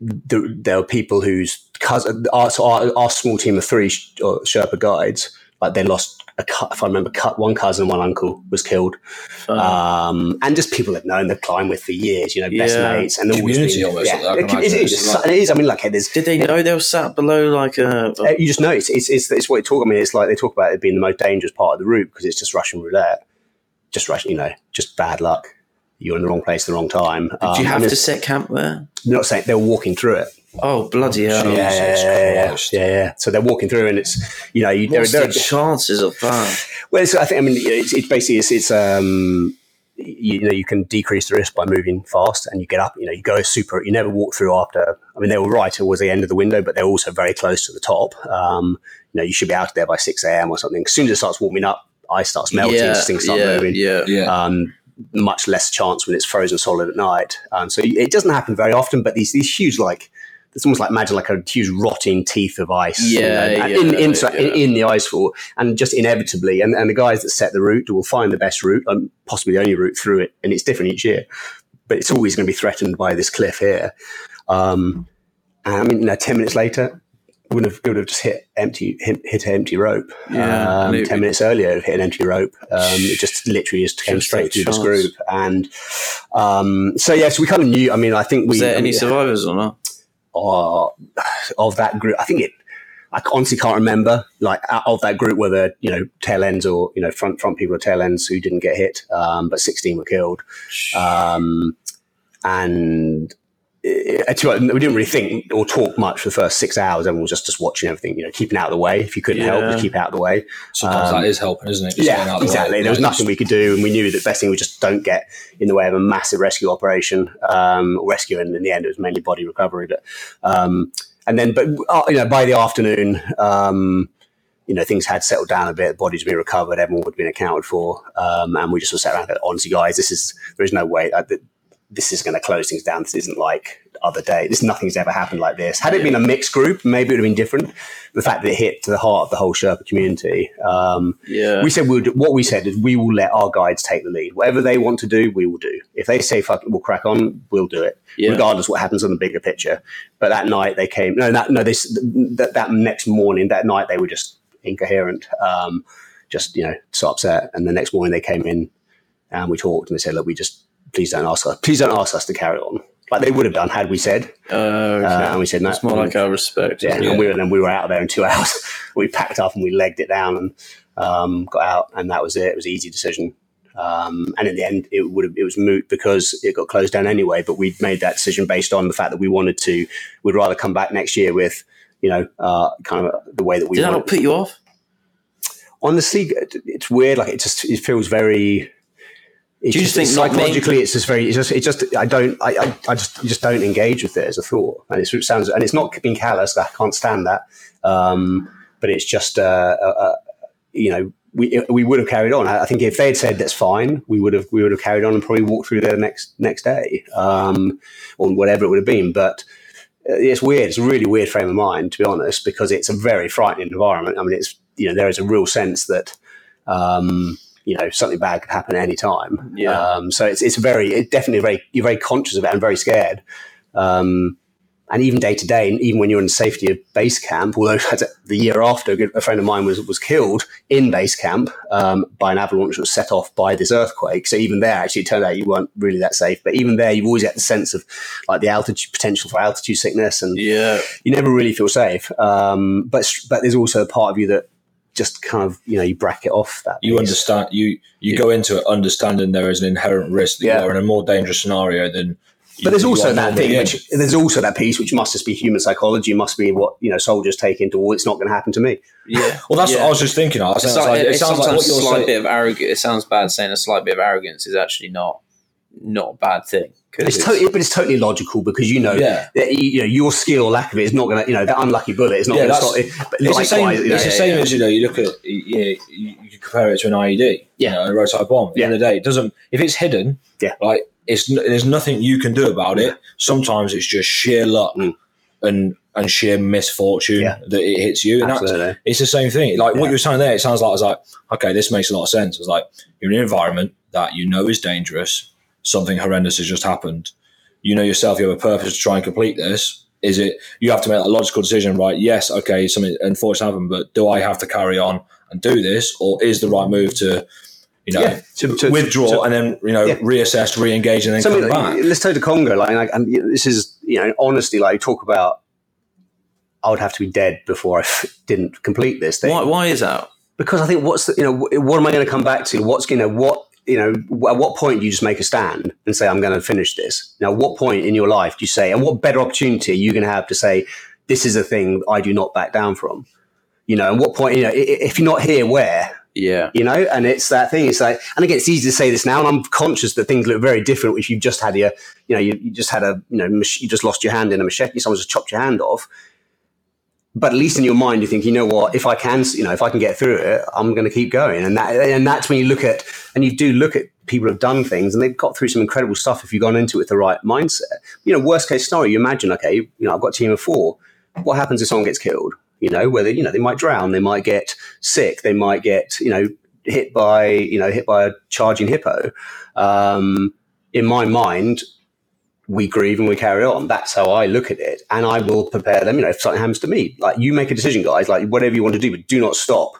there, there were people whose cousin, our, our, our small team of three uh, Sherpa guides like they lost a cut. If I remember, cut one cousin, one uncle was killed, um, and just people they've known they've climbed with for years. You know, best Yeah. mates and they've Community been- almost, Yeah, like that, I can it, it is. It's It's, like- it is. I mean, like hey, there's Did they know they were sat below like a? uh, you just know it's, it's, it's, it's what they talk. I mean, it's like they talk about it being the most dangerous part of the route because it's just Russian roulette, just Russian, you know, just bad luck. You're in the wrong place at the wrong time. Did Um, you have to set camp there? they're not saying they were walking through it. Oh bloody hell! Yeah, yeah, Jesus yeah, yeah, yeah, yeah. So they're walking through, and it's you know, you, there, What's there, the chances of that? well, it's, I think I mean it's, it's basically it's, it's um you, know you can decrease the risk by moving fast, and you get up. You know, you go super. You never walk through after. I mean, they were right towards the end of the window, but they're also very close to the top. Um, you know, you should be out of there by six a.m. or something. As soon as it starts warming up, ice starts melting, yeah, things start yeah, moving. yeah. Yeah. Um, much less chance when it's frozen solid at night. Um, so it doesn't happen very often, but these these huge like it's almost like imagine like a huge rotting teeth of ice. you Yeah, know, yeah, in, in, yeah. in, in the ice fall, and just inevitably, and, and the guys that set the route will find the best route, and possibly the only route through it, and it's different each year, but it's always going to be threatened by this cliff here. Um, and I mean, you know, ten minutes later, would have would have just hit empty hit, hit an empty rope. Yeah, um, ten minutes earlier, it hit an empty rope. Um, it just literally just came Just straight through this group, and um, so yeah, so we kind of knew. I mean, I think Was we there any survivors or not? uh, of that group. I think it. I honestly can't remember. Like out of that group, whether you know tail ends or you know front front people or tail ends who didn't get hit, um, but sixteen were killed. Um, and uh, to be honest, we didn't really think or talk much for the first six hours. Everyone was just just watching everything. You know, keeping out of the way. If you couldn't help, just keep out of the way. Sometimes um, that is helping, isn't it? Just getting out Yeah, of the way. exactly. There was nothing we could do, and we knew that the best thing was just don't get in the way of a massive rescue operation. Um, or rescue, and in the end, it was mainly body recovery. But um, and then, but uh, you know, by the afternoon, um, you know, things had settled down a bit. Bodies had been recovered. Everyone had been accounted for, um, and we just sort of sat around. and go, Honestly, guys, this is there is no way. Uh, th- this is going to close things down. This isn't like other day. This nothing's ever happened like this. Had it been a mixed group, maybe it would have been different. The fact that it hit to the heart of the whole Sherpa community, um, Yeah. we said we'd, what we said is we will let our guides take the lead. Whatever they want to do, we will do. If they say fuck it, we'll crack on, we'll do it, Yeah. regardless what happens on the bigger picture. But that night they came. No, that no, this that, that next morning, that night they were just incoherent, um, just you know, so upset. And the next morning they came in and we talked and they said, look, we just please don't ask us, please don't ask us to carry on. Like they would have done had we said, Uh, okay. uh, and we said no. it's more like our respect. Yeah, Yeah. and we were then we were out of there in two hours. we packed up and we legged it down and um, got out, and that was it. It was an easy decision. Um, and in the end, it would have, it was moot because it got closed down anyway. But we'd made that decision based on the fact that we wanted to. We'd rather come back next year with, you know, uh, kind of the way that we. Did that not put you off? Honestly, it's weird. Like it just it feels very. Do you just, think it's not being- psychologically, it's just very. It's just. It just. I don't. I. I, I just. just don't engage with it as a thought, and it's, it sounds. And it's not being callous. I can't stand that. Um, but it's just. Uh, uh, uh, you know, we we would have carried on. I I think if they had said that's fine, we would have we would have carried on and probably walked through there the next next day, um, or whatever it would have been. But uh, it's weird. It's a really weird frame of mind, to be honest, because it's a very frightening environment. I mean, it's you know there is a real sense that um, you know something bad could happen at any time. Yeah. Um, so it's it's very it definitely very you're very conscious of it and very scared. Um, and even day to day, even when you're in safety of base camp, although the year after, a good- a friend of mine was was killed in base camp um, by an avalanche that was set off by this earthquake. So even there, actually, it turned out you weren't really that safe. But even there, you've always got the sense of like the altitude potential for altitude sickness, and Yeah. you never really feel safe. Um, but but there's also a part of you that just kind of you know you bracket off that. you piece. understand you you go into it understanding there is an inherent risk that Yeah. you are in a more dangerous scenario than But there's also that normally thing, in. which there's also that piece which must just be human psychology, must be what you know soldiers take into. Well, it's not going to happen to me. Yeah. well that's Yeah. what I was just thinking of. It's It's like, like, it it's sounds like a slight saying bit of arrogance. It sounds bad saying a slight bit of arrogance is actually not not a bad thing. 'Cause It's totally, but it's totally logical because you know, Yeah. that, you know, your skill or lack of it is not going to, you know, that unlucky bullet is not Yeah, going to stop it. But it's the same. you know, It's the same yeah. as you know. You look at you, you, you compare it to an IED. Yeah. you know, a roadside bomb. At the end of the day, it doesn't. If it's hidden, Yeah. like it's there's nothing you can do about it. Sometimes it's just sheer luck Mm. and and sheer misfortune Yeah. that it hits you. And Absolutely. it's the same thing. Like Yeah. what you were saying there, it sounds like I was like, okay, this makes a lot of sense. It's like you're in an environment that you know is dangerous. Something horrendous has just happened. You know yourself. You have a purpose to try and complete this. Is it? You have to make a logical decision, right? Yes, okay, something unfortunate happened, but do I have to carry on and do this, or is the right move to you know, Yeah, to- to- withdraw to- and then you know Yeah. reassess, re-engage, and then Something come like, back. let's take the Congo. Like, like, and this is you know, honestly, like talk about. I would have to be dead before I f- didn't complete this thing. Why, why is that? because I think what's the, you know what am I going to come back to? What's you know what you know at what point do you just make a stand and say I'm going to finish this? Now, what point in your life do you say, and what better opportunity are you going to have to say this is a thing I do not back down from? You know, and what point you know if you're not here, where? Yeah. You know, and it's that thing. It's like, and again, it's easy to say this now, and I'm conscious that things look very different if you've just had your, you know, you, you just had a, you know, mach- you just lost your hand in a machete, someone just chopped your hand off but at least in your mind you think you know what if i can you know if i can get through it i'm going to keep going and that and that's when you look at and you do look at people who've done things and they've got through some incredible stuff if you've gone into it with the right mindset you know worst case scenario you imagine okay you know i've got a team of four what happens if someone gets killed you know whether you know they might drown they might get sick they might get you know hit by you know hit by a charging hippo um, in my mind we grieve and we carry on. That's how I look at it. And I will prepare them, you know, if something happens to me, like you make a decision, guys, like whatever you want to do, but do not stop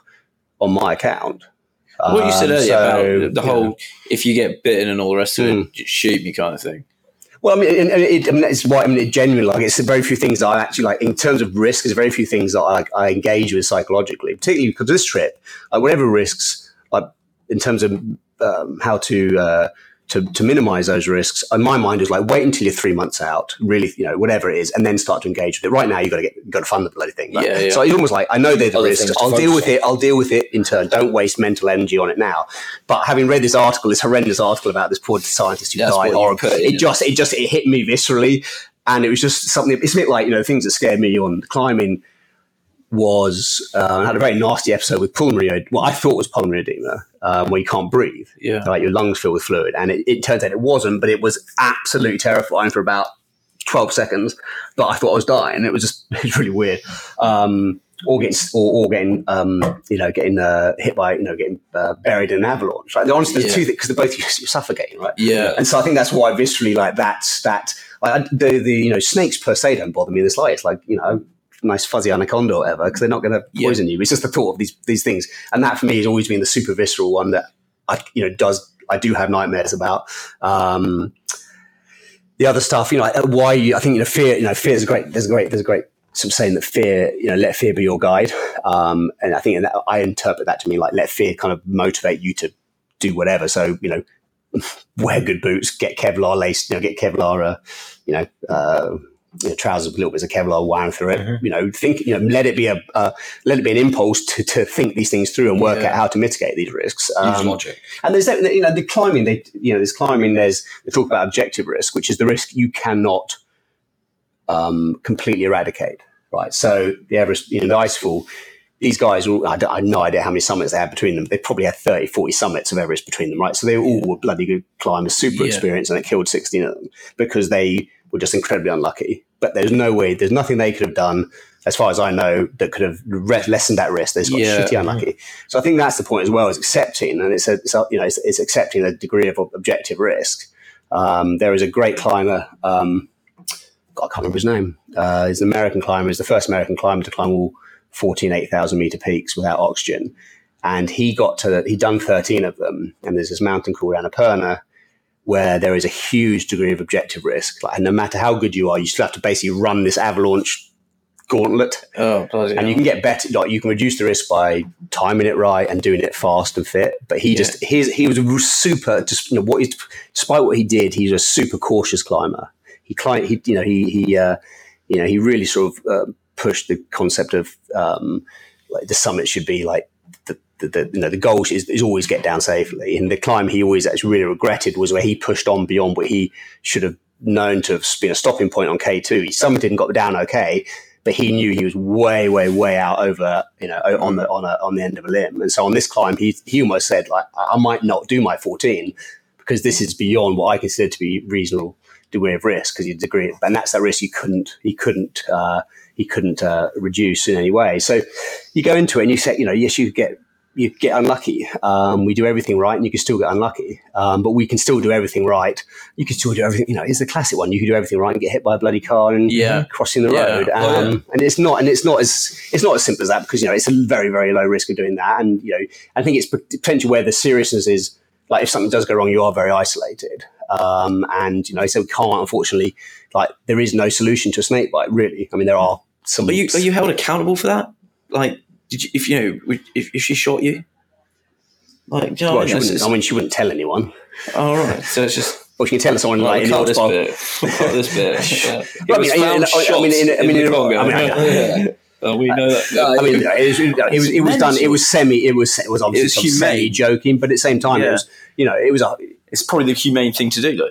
on my account. What you said Um, earlier so, about the you know. whole if you get bitten and all the rest of Mm. it, just shoot me kind of thing. Well, I mean, and it, I mean, it's why I mean, it genuinely like it's the very few things that I actually like in terms of risk. There's very few things that I, like, I engage with psychologically, particularly because this trip. Like whatever risks, like in terms of um, how to uh, to to minimize those risks. In my mind, is like wait until you're three months out, really, you know, whatever it is, and then start to engage with it. Right now, you've got to get you got to fund the bloody thing. Right? Yeah, yeah. So it's almost like I know they're the Other risks. I'll deal with on. it. I'll deal with it in turn. Don't waste mental energy on it now. But having read this article, this horrendous article about this poor scientist who That's died put in. it just it just it hit me viscerally, and it was just something. It's a bit like you know things that scare me on climbing was uh, I had a very nasty episode with pulmonary, what I thought was pulmonary edema, um, where you can't breathe, Yeah. like your lungs fill with fluid, and it, it turns out it wasn't, but it was absolutely terrifying for about twelve seconds. But I thought I was dying. It was just it was really weird. Um, or getting, or, or getting, um, you know, getting uh, hit by, you know, getting uh, buried in an avalanche. Right? Honestly, there's Yeah. two because they're both you're suffocating, right? Yeah. And so I think that's why viscerally, like that's that. Like the the you know snakes per se don't bother me in the slightest. Like you know, nice fuzzy anaconda or whatever, because they're not going to Yeah. poison you. It's just the thought of these these things, and that for me has always been the super visceral one that I you know does I do have nightmares about. Um, the other stuff, you know, why you, I think you know fear. You know, fear is a great. There's a great. There's a great sort of saying that fear. You know, let fear be your guide. Um, and I think that, I interpret that to mean like let fear kind of motivate you to do whatever. So you know, wear good boots, get Kevlar laced, you know, get Kevlar, uh, you know, uh, you know, trousers with little bits of Kevlar wound through it. Mhm. You know, think, you know, let it be a, uh, let it be an impulse to, to think these things through and work Yeah. out how to mitigate these risks. Um, logic. and there's that, you know, the climbing, they, you know, there's climbing, there's, they talk about objective risk, which is the risk you cannot um, completely eradicate, right? So the Everest, you know, the Icefall, these guys, all, I, don't- I have no idea how many summits they had between them. They probably had 30, 40 summits of Everest between them, right? So they all were bloody good climbers, super Yeah. experienced, and it killed 16 of them because they were just incredibly unlucky. But there's no way, there's nothing they could have done, as far as I know, that could have re- lessened that risk. They just got Yeah. shitty unlucky. So I think that's the point as well, is accepting, and it's, a, it's a, you know, it's, it's accepting a degree of objective risk. Um, there is a great climber, um, God, I can't remember his name. Uh, he's an American climber. He's the first American climber to climb all 14, 8,000 meter peaks without oxygen. And he got to, he'd done 13 of them. And there's this mountain called Annapurna where there is a huge degree of objective risk. Like, and no matter how good you are, you still have to basically run this avalanche gauntlet Oh, bloody and you can get better like you can reduce the risk by timing it right and doing it fast and fit but he Yeah. just his he was a super just you know what he despite what he did he's a super cautious climber he climbed he you know he he uh, you know he really sort of uh, pushed the concept of um, like the summit should be like the, the, you know the goal is, is always get down safely and the climb he always actually really regretted was where he pushed on beyond what he should have known to have been a stopping point on K2 he summited and got down okay but he knew he was way, way, way out over, you know, on the on a, on the end of a limb. And so on this climb, he he almost said like, I might not do my 14 because this is beyond what I consider to be reasonable degree of risk because you degree, and that's that risk you couldn't he couldn't uh, he couldn't uh, reduce in any way. So you go into it and you say, you know, yes, you get you get unlucky. Um, we do everything right, and you can still get unlucky. Um, but we can still do everything right. You can still do everything. You know, it's the classic one. You can do everything right and get hit by a bloody car and Yeah. crossing the Yeah. road. Um, yeah. And it's not, and it's not as it's not as simple as that because you know it's a very very low risk of doing that. And you know, I think it's potentially where the seriousness is. Like if something does go wrong, you are very isolated. Um, and you know, so we can't unfortunately like there is no solution to a snake bite. Really, I mean, there are some. Are you are you held accountable for that? Like, did you, if you know if, if she shot you? Like, you know Well, she I mean? wouldn't, I mean, she wouldn't tell anyone. oh, right. So it's just Well, she can tell someone like like, in the cut this spot. bit, cut this bit. Yeah. Well, I mean, found I mean, I mean, in- I mean, in in- Congo. I mean, I- Oh, we know that. I mean, it was, it was, it was done. It was semi. It was. It was obviously It was some humane. semi joking, but at the same time, it was. You know, it was. A, It's probably the humane thing to do, though.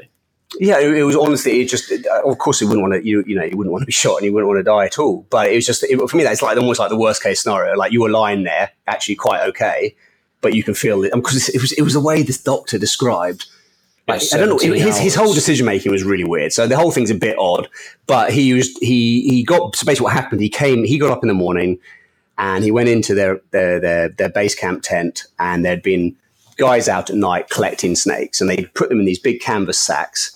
Yeah, it, it was honestly. It just. Uh, of course, you wouldn't want to. You you know, you wouldn't want to be shot, and you wouldn't want to die at all. But it was just it, for me. That's like almost like the worst case scenario. Like you were lying there, actually quite okay, but you can feel it because it was. It was the way this doctor described. Like I don't know. 17 His, his whole decision making was really weird. So the whole thing's a bit odd. But he was he he got so basically what happened. He came. He got up in the morning, and he went into their their their, their base camp tent, and there'd been guys out at night collecting snakes, and they put them in these big canvas sacks,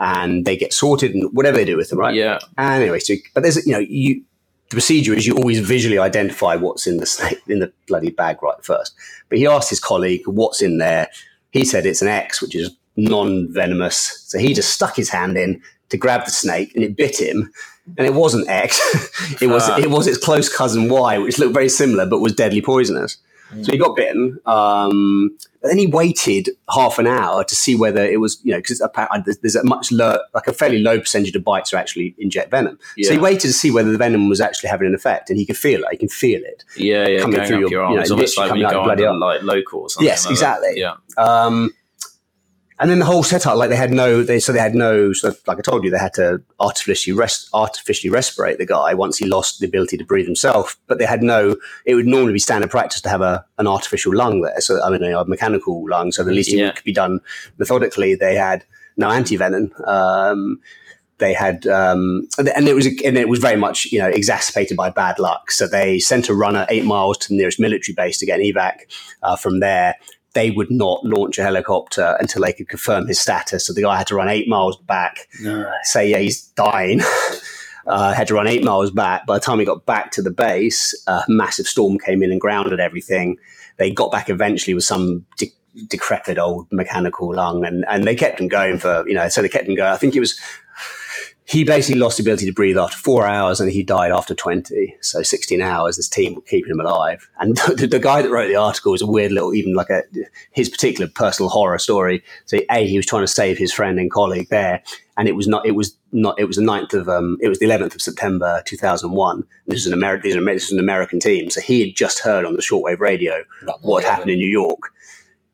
and they get sorted and whatever they do with them, right? Yeah. And anyway, so but there's you know you the procedure is you always visually identify what's in the snake in the bloody bag right first. But he asked his colleague what's in there. He said it's an X, which is non-venomous. So he just stuck his hand in to grab the snake, and it bit him. And it wasn't X. it was Ah. it was its close cousin Y, which looked very similar but was deadly poisonous. So he got bitten. Um, but then he waited half an hour to see whether it was, you know, because there's a much low, like a fairly low percentage of bites are actually inject venom. So he waited to see whether the venom was actually having an effect, and he could feel it. He can feel it. Yeah, yeah, coming going through your- your arm. you know, it's almost like when you go bloody arm. like local or something. Yes, like that. exactly. Yeah. Um, and then the whole setup, like they had no, they so they had no, so like I told you, they had to artificially rest, artificially respirate the guy once he lost the ability to breathe himself. But they had no. It would normally be standard practice to have a an artificial lung there, so I mean a mechanical lung, so at least Yeah. it could be done methodically. They had no antivenom. Um, they had, um, and and it was, and it was very much, you know, exacerbated by bad luck. So they sent a runner eight miles to the nearest military base to get an evac. Uh, from there, they would not launch a helicopter until they could confirm his status. So the guy had to run eight miles back, say, yeah, he's dying. Uh, had to run eight miles back. By the time he got back to the base, a massive storm came in and grounded everything. They got back eventually with some de- decrepit old mechanical lung, and, and they kept him going for you know. So they kept him going. I think it was he basically lost the ability to breathe after four hours and he died after 20. So 16 hours, this team were keeping him alive. And the, the guy that wrote the article was a weird little, even like a, his particular personal horror story. So A, he was trying to save his friend and colleague there. And it was not, it was not, it was the 9th of, um, it was the 11th of September, 2001. This is an American, this is an, this is an American team. So he had just heard on the shortwave radio what had happened in New York.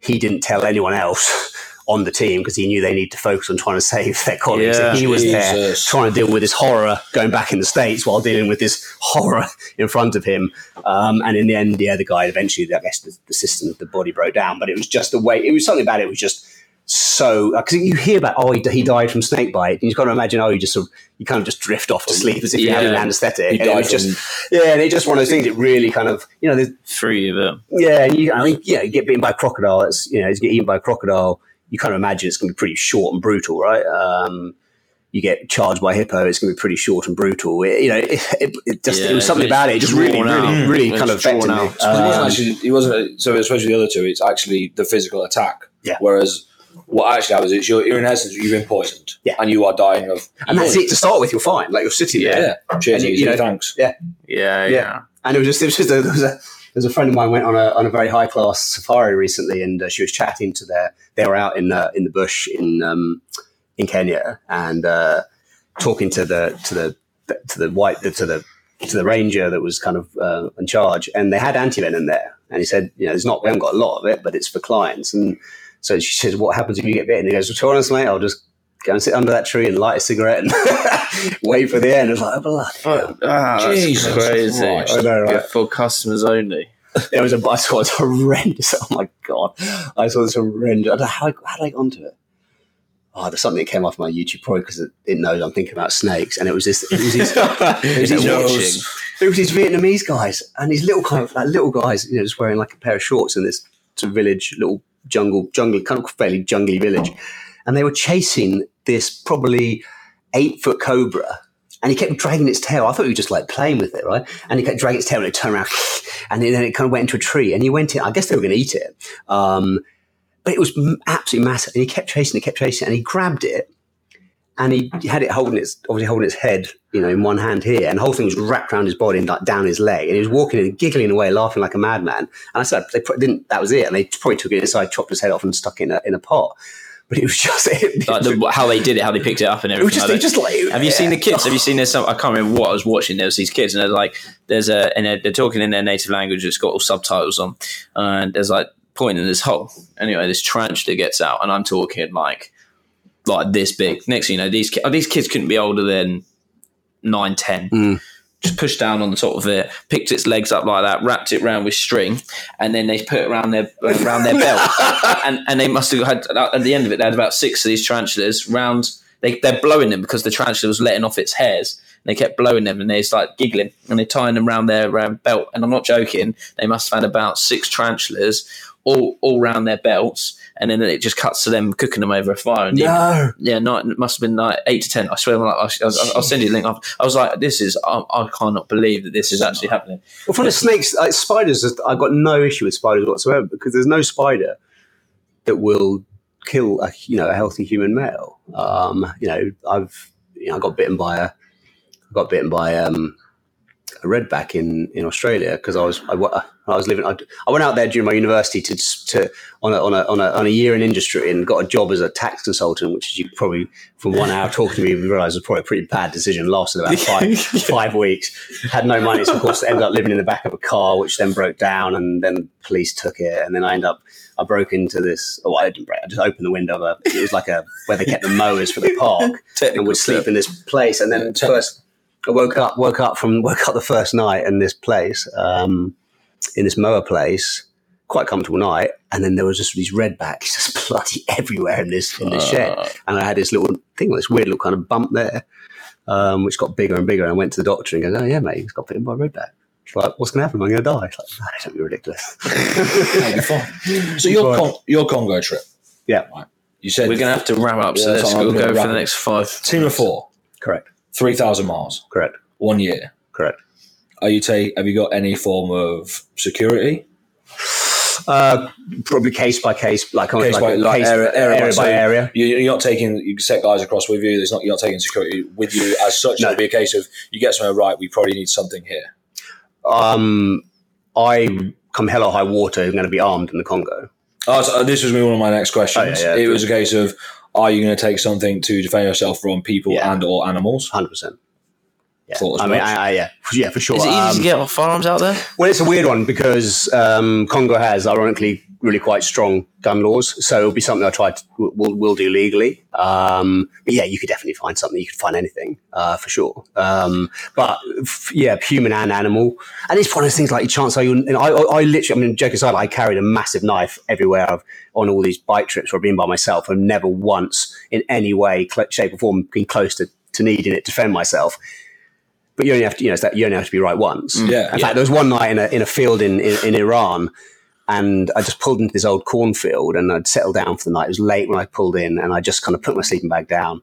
He didn't tell anyone else on the team because he knew they need to focus on trying to save their colleagues. Yeah. and he was there trying to deal with this horror going back in the states while dealing with this horror in front of him. Um, and in the end, yeah, the guy eventually, I guess, the, the system of the body broke down. But it was just the way. It was something about it. Was just so because you hear about oh he, he died from snake bite and you've got to imagine oh you just sort of you kind of just drift off to sleep as if you had an anesthetic He and it was from just yeah and it's just one of those things that really kind of you know there's Free of it. yeah, and you, I mean, yeah, you get bitten by a crocodile. It's you know, you get eaten by a crocodile. You kind of imagine it's going to be pretty short and brutal, right? Um, you get charged by hippo, it's going to be pretty short and brutal. It, you know, it, it, it just Yeah, it was something about it. It just really, drawn really, really It's kind of drawn affected me. out. So it wasn't Um, actually. It wasn't. So especially the other two, it's actually the physical attack. Yeah. Whereas what actually happens is you're, you're in essence you've been poisoned. Yeah. And you are dying of. and that's it to start with. You're fine. Like you're sitting there. Yeah. Cheers. And you- you know- thanks. Yeah, yeah. and it was just it was just a, there was a there was a friend of mine went on a on a very high class safari recently, and uh, she was chatting to their they were out in uh, in the bush in um, in Kenya and uh, talking to the to the to the white to the to the ranger that was kind of uh, in charge, and they had antivenom there, and he said, you know, there's not we haven't got a lot of it, but it's for clients, and so she says, what happens if you get bitten? He goes, well, to be honest, mate, I'll just go and sit under that tree and light a cigarette and wait for the end. I was like, oh, bloody hell. Ah, that's Jesus crazy. Christ. I know, right? For customers only. It was a I saw it was horrendous. Oh my god, I saw this horrendous. I don't know how how did I get onto it. Oh, there's something that came off my YouTube probably because it, it knows I'm thinking about snakes, and it was this. It was these. it was these watching. watching. It was these Vietnamese guys and these little kind of like little guys, you know, just wearing like a pair of shorts in this village, little jungle, jungle, kind of fairly jungly village, and they were chasing this probably eight foot cobra. And he kept dragging its tail. I thought he was just like playing with it, right? And he kept dragging its tail and it turned around and then it kind of went into a tree and he went in. I guess they were going to eat it. Um, but it was absolutely massive. And he kept chasing it, kept chasing it, and he grabbed it and he had it holding its obviously holding its head, you know, in one hand here, and the whole thing was wrapped around his body and like down his leg, and he was walking and giggling away, laughing like a madman. And I said they didn't. That was it, and they probably took it inside, chopped his head off, and stuck it in a in a pot. But it was just it, Like the, how they did it, how they picked it up, and it was everything. just, like just like Have you seen the kids? Have you seen this? I can't remember what I was watching. There was these kids, and they're like, "There's a," and they're, they're talking in their native language. It's got all subtitles on, and there's like pointing in this hole. Anyway, this tarantula gets out, and I'm talking like, like this big. Next, thing you know, these these kids couldn't be older than nine, ten. Mm. Just pushed down on the top of it, picked its legs up like that, wrapped it around with string, and then they put it around their around their belt. and and they must have had at the end of it, they had about six of these tarantulas round. They they're blowing them because the tarantula was letting off its hairs. And they kept blowing them, and they start giggling, and they're tying them around their um, belt. And I'm not joking; they must have had about six tarantulas all all round their belts, and then it just cuts to them cooking them over a fire. And no. yeah, no, it must have been like eight to ten. I swear, like, I, I'll, I'll send you a link. I was like, this is, I, I cannot believe that this is actually happening. Well, from the snakes, like spiders, I've got no issue with spiders whatsoever because there's no spider that will kill a you know a healthy human male. Um, you know, I've you know I got bitten by a I got bitten by um, redback in in Australia because I was I, I was living I, I went out there during my university to to on a, on a on a on a year in industry and got a job as a tax consultant, which is you probably from one hour talking to me you realise was probably a pretty bad decision. Lasted about five five weeks. Had no money, so of course ended up living in the back of a car, which then broke down, and then police took it, and then I ended up. I broke into this. Oh, I didn't break. I just opened the window of a. It was like a where they kept the mowers for the park, and would sleep in this place. And then first, I woke up. Woke up from woke up the first night in this place, um, in this mower place. Quite comfortable night, and then there was just these redbacks just bloody everywhere in this in this shed, and I had this little thing, this weird little kind of bump there, um, which got bigger and bigger. And I went to the doctor and goes, "Oh yeah, mate, he's got bitten by a redback." She's like, "What's going to happen? I'm I going to die?" It's like, "No, don't be ridiculous." That'll be fine. So your Con- your Congo trip. Yeah. Right. You said We're going to have to wrap up, so Yeah, let's go, go for the next five. team of four, correct. Three thousand miles, Correct. one year. Correct. Are you take? Have you got any form of security? Uh, probably case by case, like Case like, by- like case- area- area by- by so- area. You- You're not taking. You set guys across with you. There's not. You're not taking security with you as such. No. It'll be a case of you get somewhere right. We probably need something here. Um, I come hell or high water. I'm going to be armed in the Congo. Oh, so this was one of my next questions. Oh, yeah, yeah. it was a case of are you going to take something to defend yourself from people Yeah. and or animals? Hundred percent. Yeah, Thought as I mean. I, I, yeah, yeah, for sure. Is it easy Um, to get firearms out there? Well, it's a weird one because um, Congo has, ironically, really quite strong gun laws. So it'll be something I try to will will do legally. Um, but yeah, you could definitely find something. You could find anything uh, for sure. Um, but f- yeah, human and animal, and it's one of those things like chance you. And I, I, I literally, I mean, joke aside, I carried a massive knife everywhere I've on all these bike trips where I've been by myself, and never once in any way, shape, or form been close to, to needing it to defend myself. But you only have to, you know, it's that you only have to be right once. Yeah. In fact, there was one night in a, in a field in, in, in Iran, and I just pulled into this old cornfield and I'd settled down for the night. It was late when I pulled in, and I just kind of put my sleeping bag down.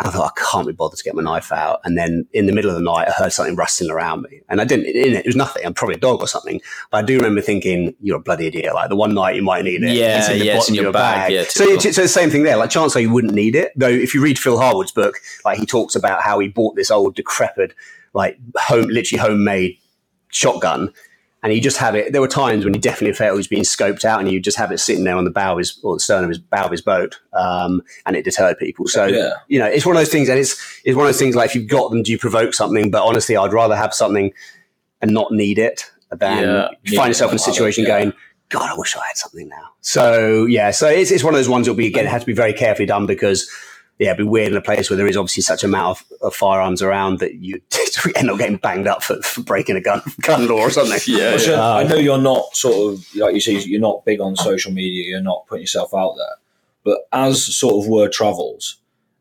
I thought, I can't be bothered to get my knife out. And then in the middle of the night, I heard something rustling around me. And I didn't, it, it was nothing. I'm probably a dog or something. But I do remember thinking, you're a bloody idiot. Like the one night you might need it. Yeah, the yeah, it's in of your bag, yeah, so, it's, so the same thing there. Like chance are you wouldn't need it. Though if you read Phil Harwood's book, like he talks about how he bought this old decrepit, like home, literally homemade shotgun. And he just have it. There were times when he definitely felt he was being scoped out, and you just have it sitting there on the bow of his or the stern of his bow of his boat, um, and it deterred people. So Yeah. you know, it's one of those things, and it's it's one of those things like if you've got them, do you provoke something? But honestly, I'd rather have something and not need it than Yeah. find yourself in a Yeah. situation Yeah. going, God, I wish I had something now. So yeah, so it's, it's one of those ones that'll be again it has to be very carefully done because yeah, it'd be weird in a place where there is obviously such a amount of, of firearms around that you end up getting banged up for, for breaking a gun gun law or something. Yeah, Well, sure, uh, I know you're not sort of like you say you're not big on social media. You're not putting yourself out there, but as sort of word travels,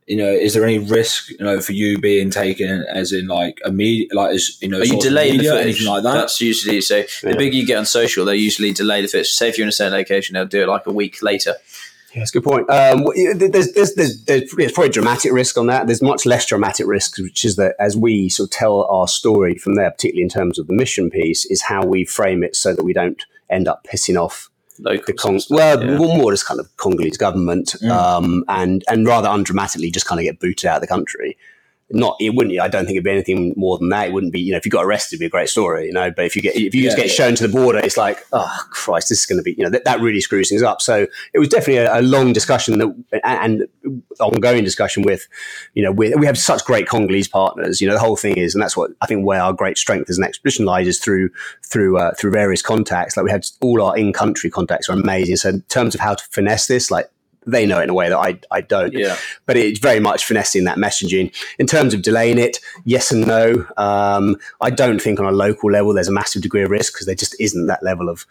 you know, is there any risk, you know, for you being taken as in like a media, like as you know, Are you social delaying the footage? anything like that? That's usually so. The bigger you get on social, they usually delay the footage. Say if you're in a certain location, they'll do it like a week later. Yeah, that's a good point. Um, there's, there's, there's, there's, there's probably dramatic risk on that. There's much less dramatic risk, which is that as we sort of tell our story from there, particularly in terms of the mission piece, is how we frame it so that we don't end up pissing off Local. the Cong- well, yeah. more more just kind of Congolese government, um, and and rather undramatically just kind of get booted out of the country. Not it wouldn't. I don't think it'd be anything more than that. It wouldn't be. You know, if you got arrested, it'd be a great story. You know, but if you get if you just get yeah. shown to the border, it's like, oh Christ, this is going to be. You know, that, that really screws things up. So it was definitely a, a long discussion that, and and ongoing discussion with, you know, with, we have such great Congolese partners. You know, the whole thing is, and that's what I think where our great strength as an expedition lies is through through uh, through various contacts. Like we had all our in country contacts are amazing. So in terms of how to finesse this, like they know it in a way that I, I don't. Yeah. But it's very much finessing that messaging. In terms of delaying it, yes and no. Um, I don't think on a local level there's a massive degree of risk because there just isn't that level of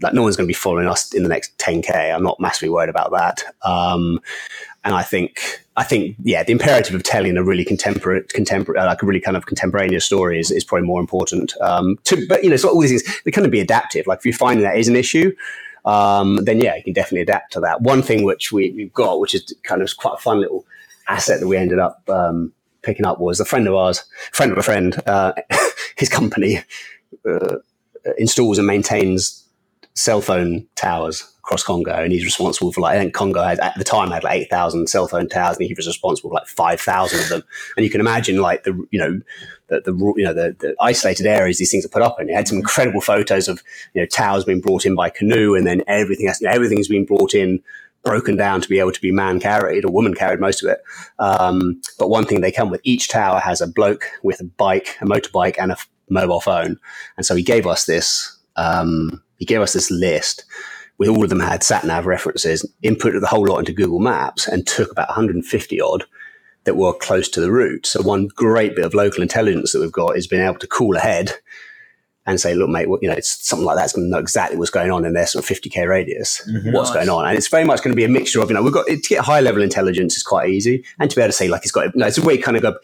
like no one's going to be following us in the next 10k. I'm not massively worried about that. Um, and I think I think yeah, the imperative of telling a really contemporary, contemporary, uh, like a really kind of contemporaneous story is, is probably more important. Um, to, but you know, so all these things they kind of be adaptive. Like if you're finding that is an issue, um, then yeah, you can definitely adapt to that. One thing which we, we've got, which is kind of quite a fun little asset that we ended up um, picking up, was a friend of ours, friend of a friend, uh, his company uh, installs and maintains cell phone towers across Congo, and he's responsible for like I think Congo had at the time had like eight thousand cell phone towers, and he was responsible for like five thousand of them. And you can imagine like the you know the, the you know the, the isolated areas these things are put up in. He had some incredible photos of you know towers being brought in by canoe, and then everything has, you know, everything's been brought in. Broken down to be able to be man carried or woman carried, most of it. Um, but one thing they come with each tower has a bloke with a bike, a motorbike, and a f- mobile phone. And so he gave us this. Um, he gave us this list with all of them had sat nav references, inputted the whole lot into Google Maps, and took about 150 odd that were close to the route. So one great bit of local intelligence that we've got is being able to call ahead and say, look, mate, you know, it's something like that's going to know exactly what's going on in their sort of 50k radius, mm-hmm. what's Nice. going on, and it's very much going to be a mixture of, you know, we've got to get high level intelligence is quite easy, and to be able to say like it's got, you know, it's a way kind of go.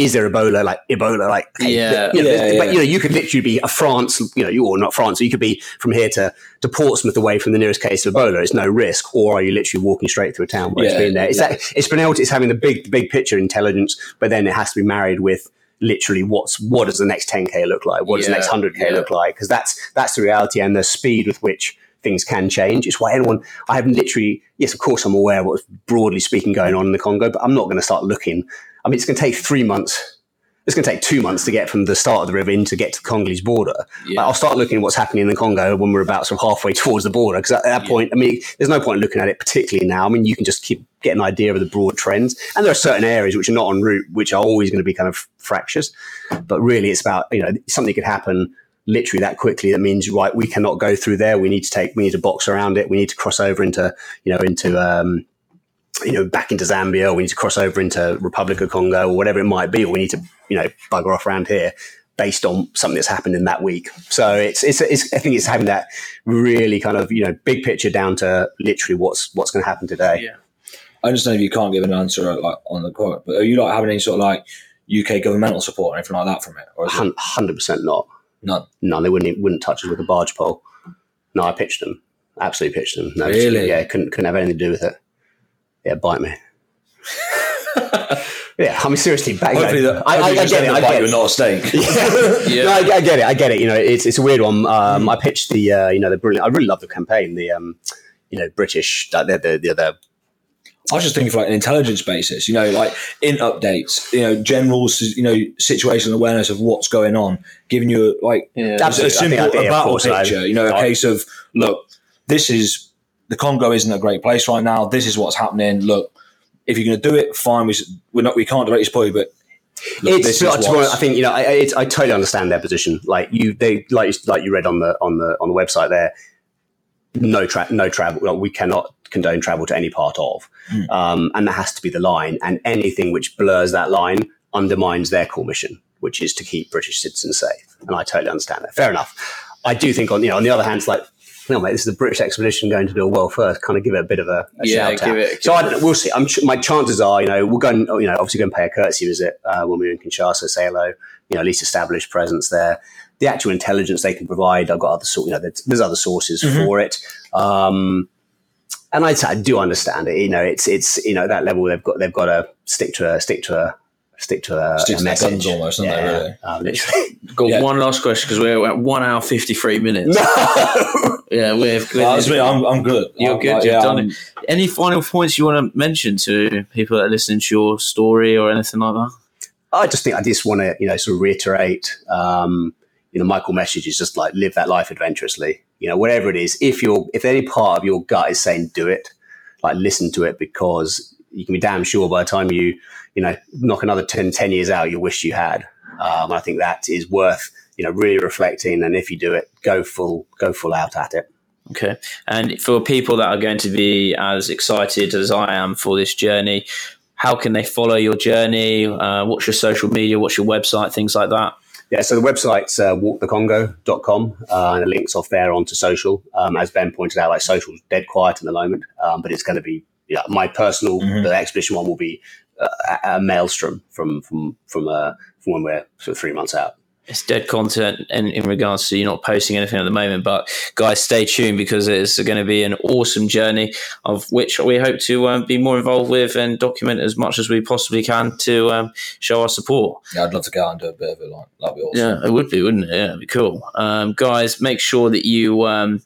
Is there Ebola? Like Ebola? Like hey, Yeah. you know, Yeah, but you know, you could literally be a France, you know, you or not France, so you could be from here to to Portsmouth away from the nearest case of Ebola. It's no risk, or are you literally walking straight through a town where Yeah, it's been there? It's yeah. that it's been able to, it's having the big big picture intelligence, but then it has to be married with literally what's what does the next 10k look like? What does the next 100k yeah. look like? Because that's that's the reality and the speed with which things can change. It's why anyone I haven't literally yes, of course I'm aware of what's broadly speaking going on in the Congo, but I'm not going to start looking. I mean, it's going to take three months. It's going to take two months to get from the start of the river in to get to the Congolese border. Yeah. I'll start looking at what's happening in the Congo when we're about sort of halfway towards the border. Because at that Yeah. point, I mean, there's no point looking at it particularly now. I mean, you can just keep get an idea of the broad trends, and there are certain areas which are not en route, which are always going to be kind of fractious. But really, it's about you know something could happen literally that quickly. That means right, we cannot go through there. We need to take, we need to box around it. We need to cross over into you know into um, you know, back into Zambia, or we need to cross over into Republic of Congo, or whatever it might be, or we need to, you know, bugger off around here based on something that's happened in that week. So it's, it's, it's I think it's having that really kind of, you know, big picture down to literally what's what's going to happen today. Yeah. I understand if you can't give an answer like on the quote, but are you like having any sort of like UK governmental support or anything like that from it, or is Hundred percent not. none? No, they wouldn't wouldn't touch us with a barge pole. No, I pitched them. Absolutely pitched them. No, Really? Yeah, couldn't couldn't have anything to do with it. Yeah, bite me. yeah, I mean seriously, back. Hopefully, that, I, I, I get it. I get you it. not a steak. Yeah. No, I, I get it. I get it. You know, it's it's a weird one. Um, Mm. I pitched the uh, you know the brilliant. I really love the campaign. The um, you know British the the the, the I was just thinking for like an intelligence basis, you know, like in updates, you know, general, you know, situational awareness of what's going on, giving you like Yeah. a Absolutely. I simple think- I think, a battle course, I- picture, you know, a I- case of look, this is the Congo isn't a great place right now. This is what's happening. Look, if you're going to do it, fine. We, we're not, we can't directly spoil you, but look, it's. this to is what's- I think you know. I, I totally understand their position. Like you, they like like you read on the on the on the website there. No tra- no travel. Like, we cannot condone travel to any part of, Mm. um, and that has to be the line. And anything which blurs that line undermines their core mission, which is to keep British citizens safe. And I totally understand that. Fair enough. I do think on you know on the other hand, it's like no, mate, this is the British expedition going to do a world first. Kind of give it a bit of a, a Yeah, shout give out. it- so I don't know. We'll see. I'm my chances are, you know, we'll go and you know obviously go and pay a courtesy visit uh, when we're in Kinshasa, say hello. You know, at least establish presence there. The actual intelligence they can provide, I've got other sort. You know, there's, there's other sources Mhm. for it. Um, and I'd I do understand it. You know, it's it's you know that level they've got they've got to stick to a stick to a stick to a, Stick a to their message guns almost, don't they, really? Uh, literally. Got Yeah. one last question because we're at one hour fifty three minutes. no. Yeah, we're Well, that's me. I'm, I'm good. You're I'm, good, like, you've yeah, done I'm- Any final points you want to mention to people that are listening to your story or anything like that? I just think I just want to, you know, sort of reiterate, um, you know, Michael message is just like live that life adventurously. You know, whatever it is, if you're, if any part of your gut is saying do it, like listen to it because you can be damn sure by the time you, you know, knock another 10, 10 years out, you wish you had. Um, I think that is worth, you know, really reflecting. And if you do it, go full, go full out at it. Okay. And for people that are going to be as excited as I am for this journey, how can they follow your journey? Uh, what's your social media? What's your website? Things like that. Yeah, so the website's uh, walkthecongo.com uh, and it links off there onto social. Um, as Ben pointed out, like social's dead quiet at the moment, um, but it's going to be, yeah, my personal, Mhm. the expedition one will be a, a maelstrom from, from, from, uh, from when we're sort of three months out. It's dead content in, in regards to you not posting anything at the moment. But guys, stay tuned because it's going to be an awesome journey of which we hope to um, be more involved with and document as much as we possibly can to um, show our support. yeah, I'd love to go out and do a bit of it. Like that'd be awesome. Yeah, it would be, wouldn't it? Yeah, it'd be cool. Um, guys, make sure that you um,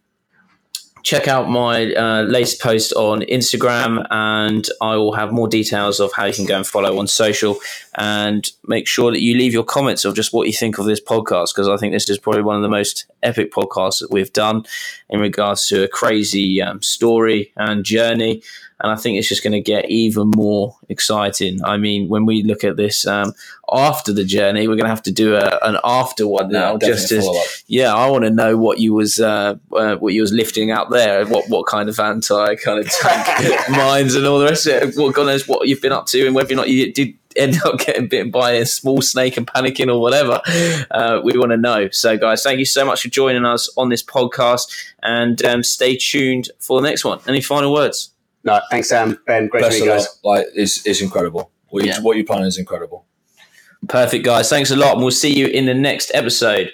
check out my uh, latest post on Instagram, and I will have more details of how you can go and follow on social. And make sure that you leave your comments of just what you think of this podcast, because I think this is probably one of the most epic podcasts that we've done in regards to a crazy um, story and journey. And I think it's just going to get even more exciting. I mean, when we look at this um, after the journey, we're going to have to do a, an after one now, Yeah, just as yeah, I want to know what you was uh, uh, what you was lifting out there. What what kind of anti kind of tank mines and all the rest of it. What God knows what you've been up to and whether or not you did end up getting bitten by a small snake and panicking or whatever. Uh, we want to know. So, guys, thank you so much for joining us on this podcast, and um, stay tuned for the next one. Any final words? No, thanks, Sam. Ben, great Best to meet you guys. luck. Like it's it's incredible. What you Yeah. what you planning is incredible. Perfect, guys. Thanks a lot, and we'll see you in the next episode.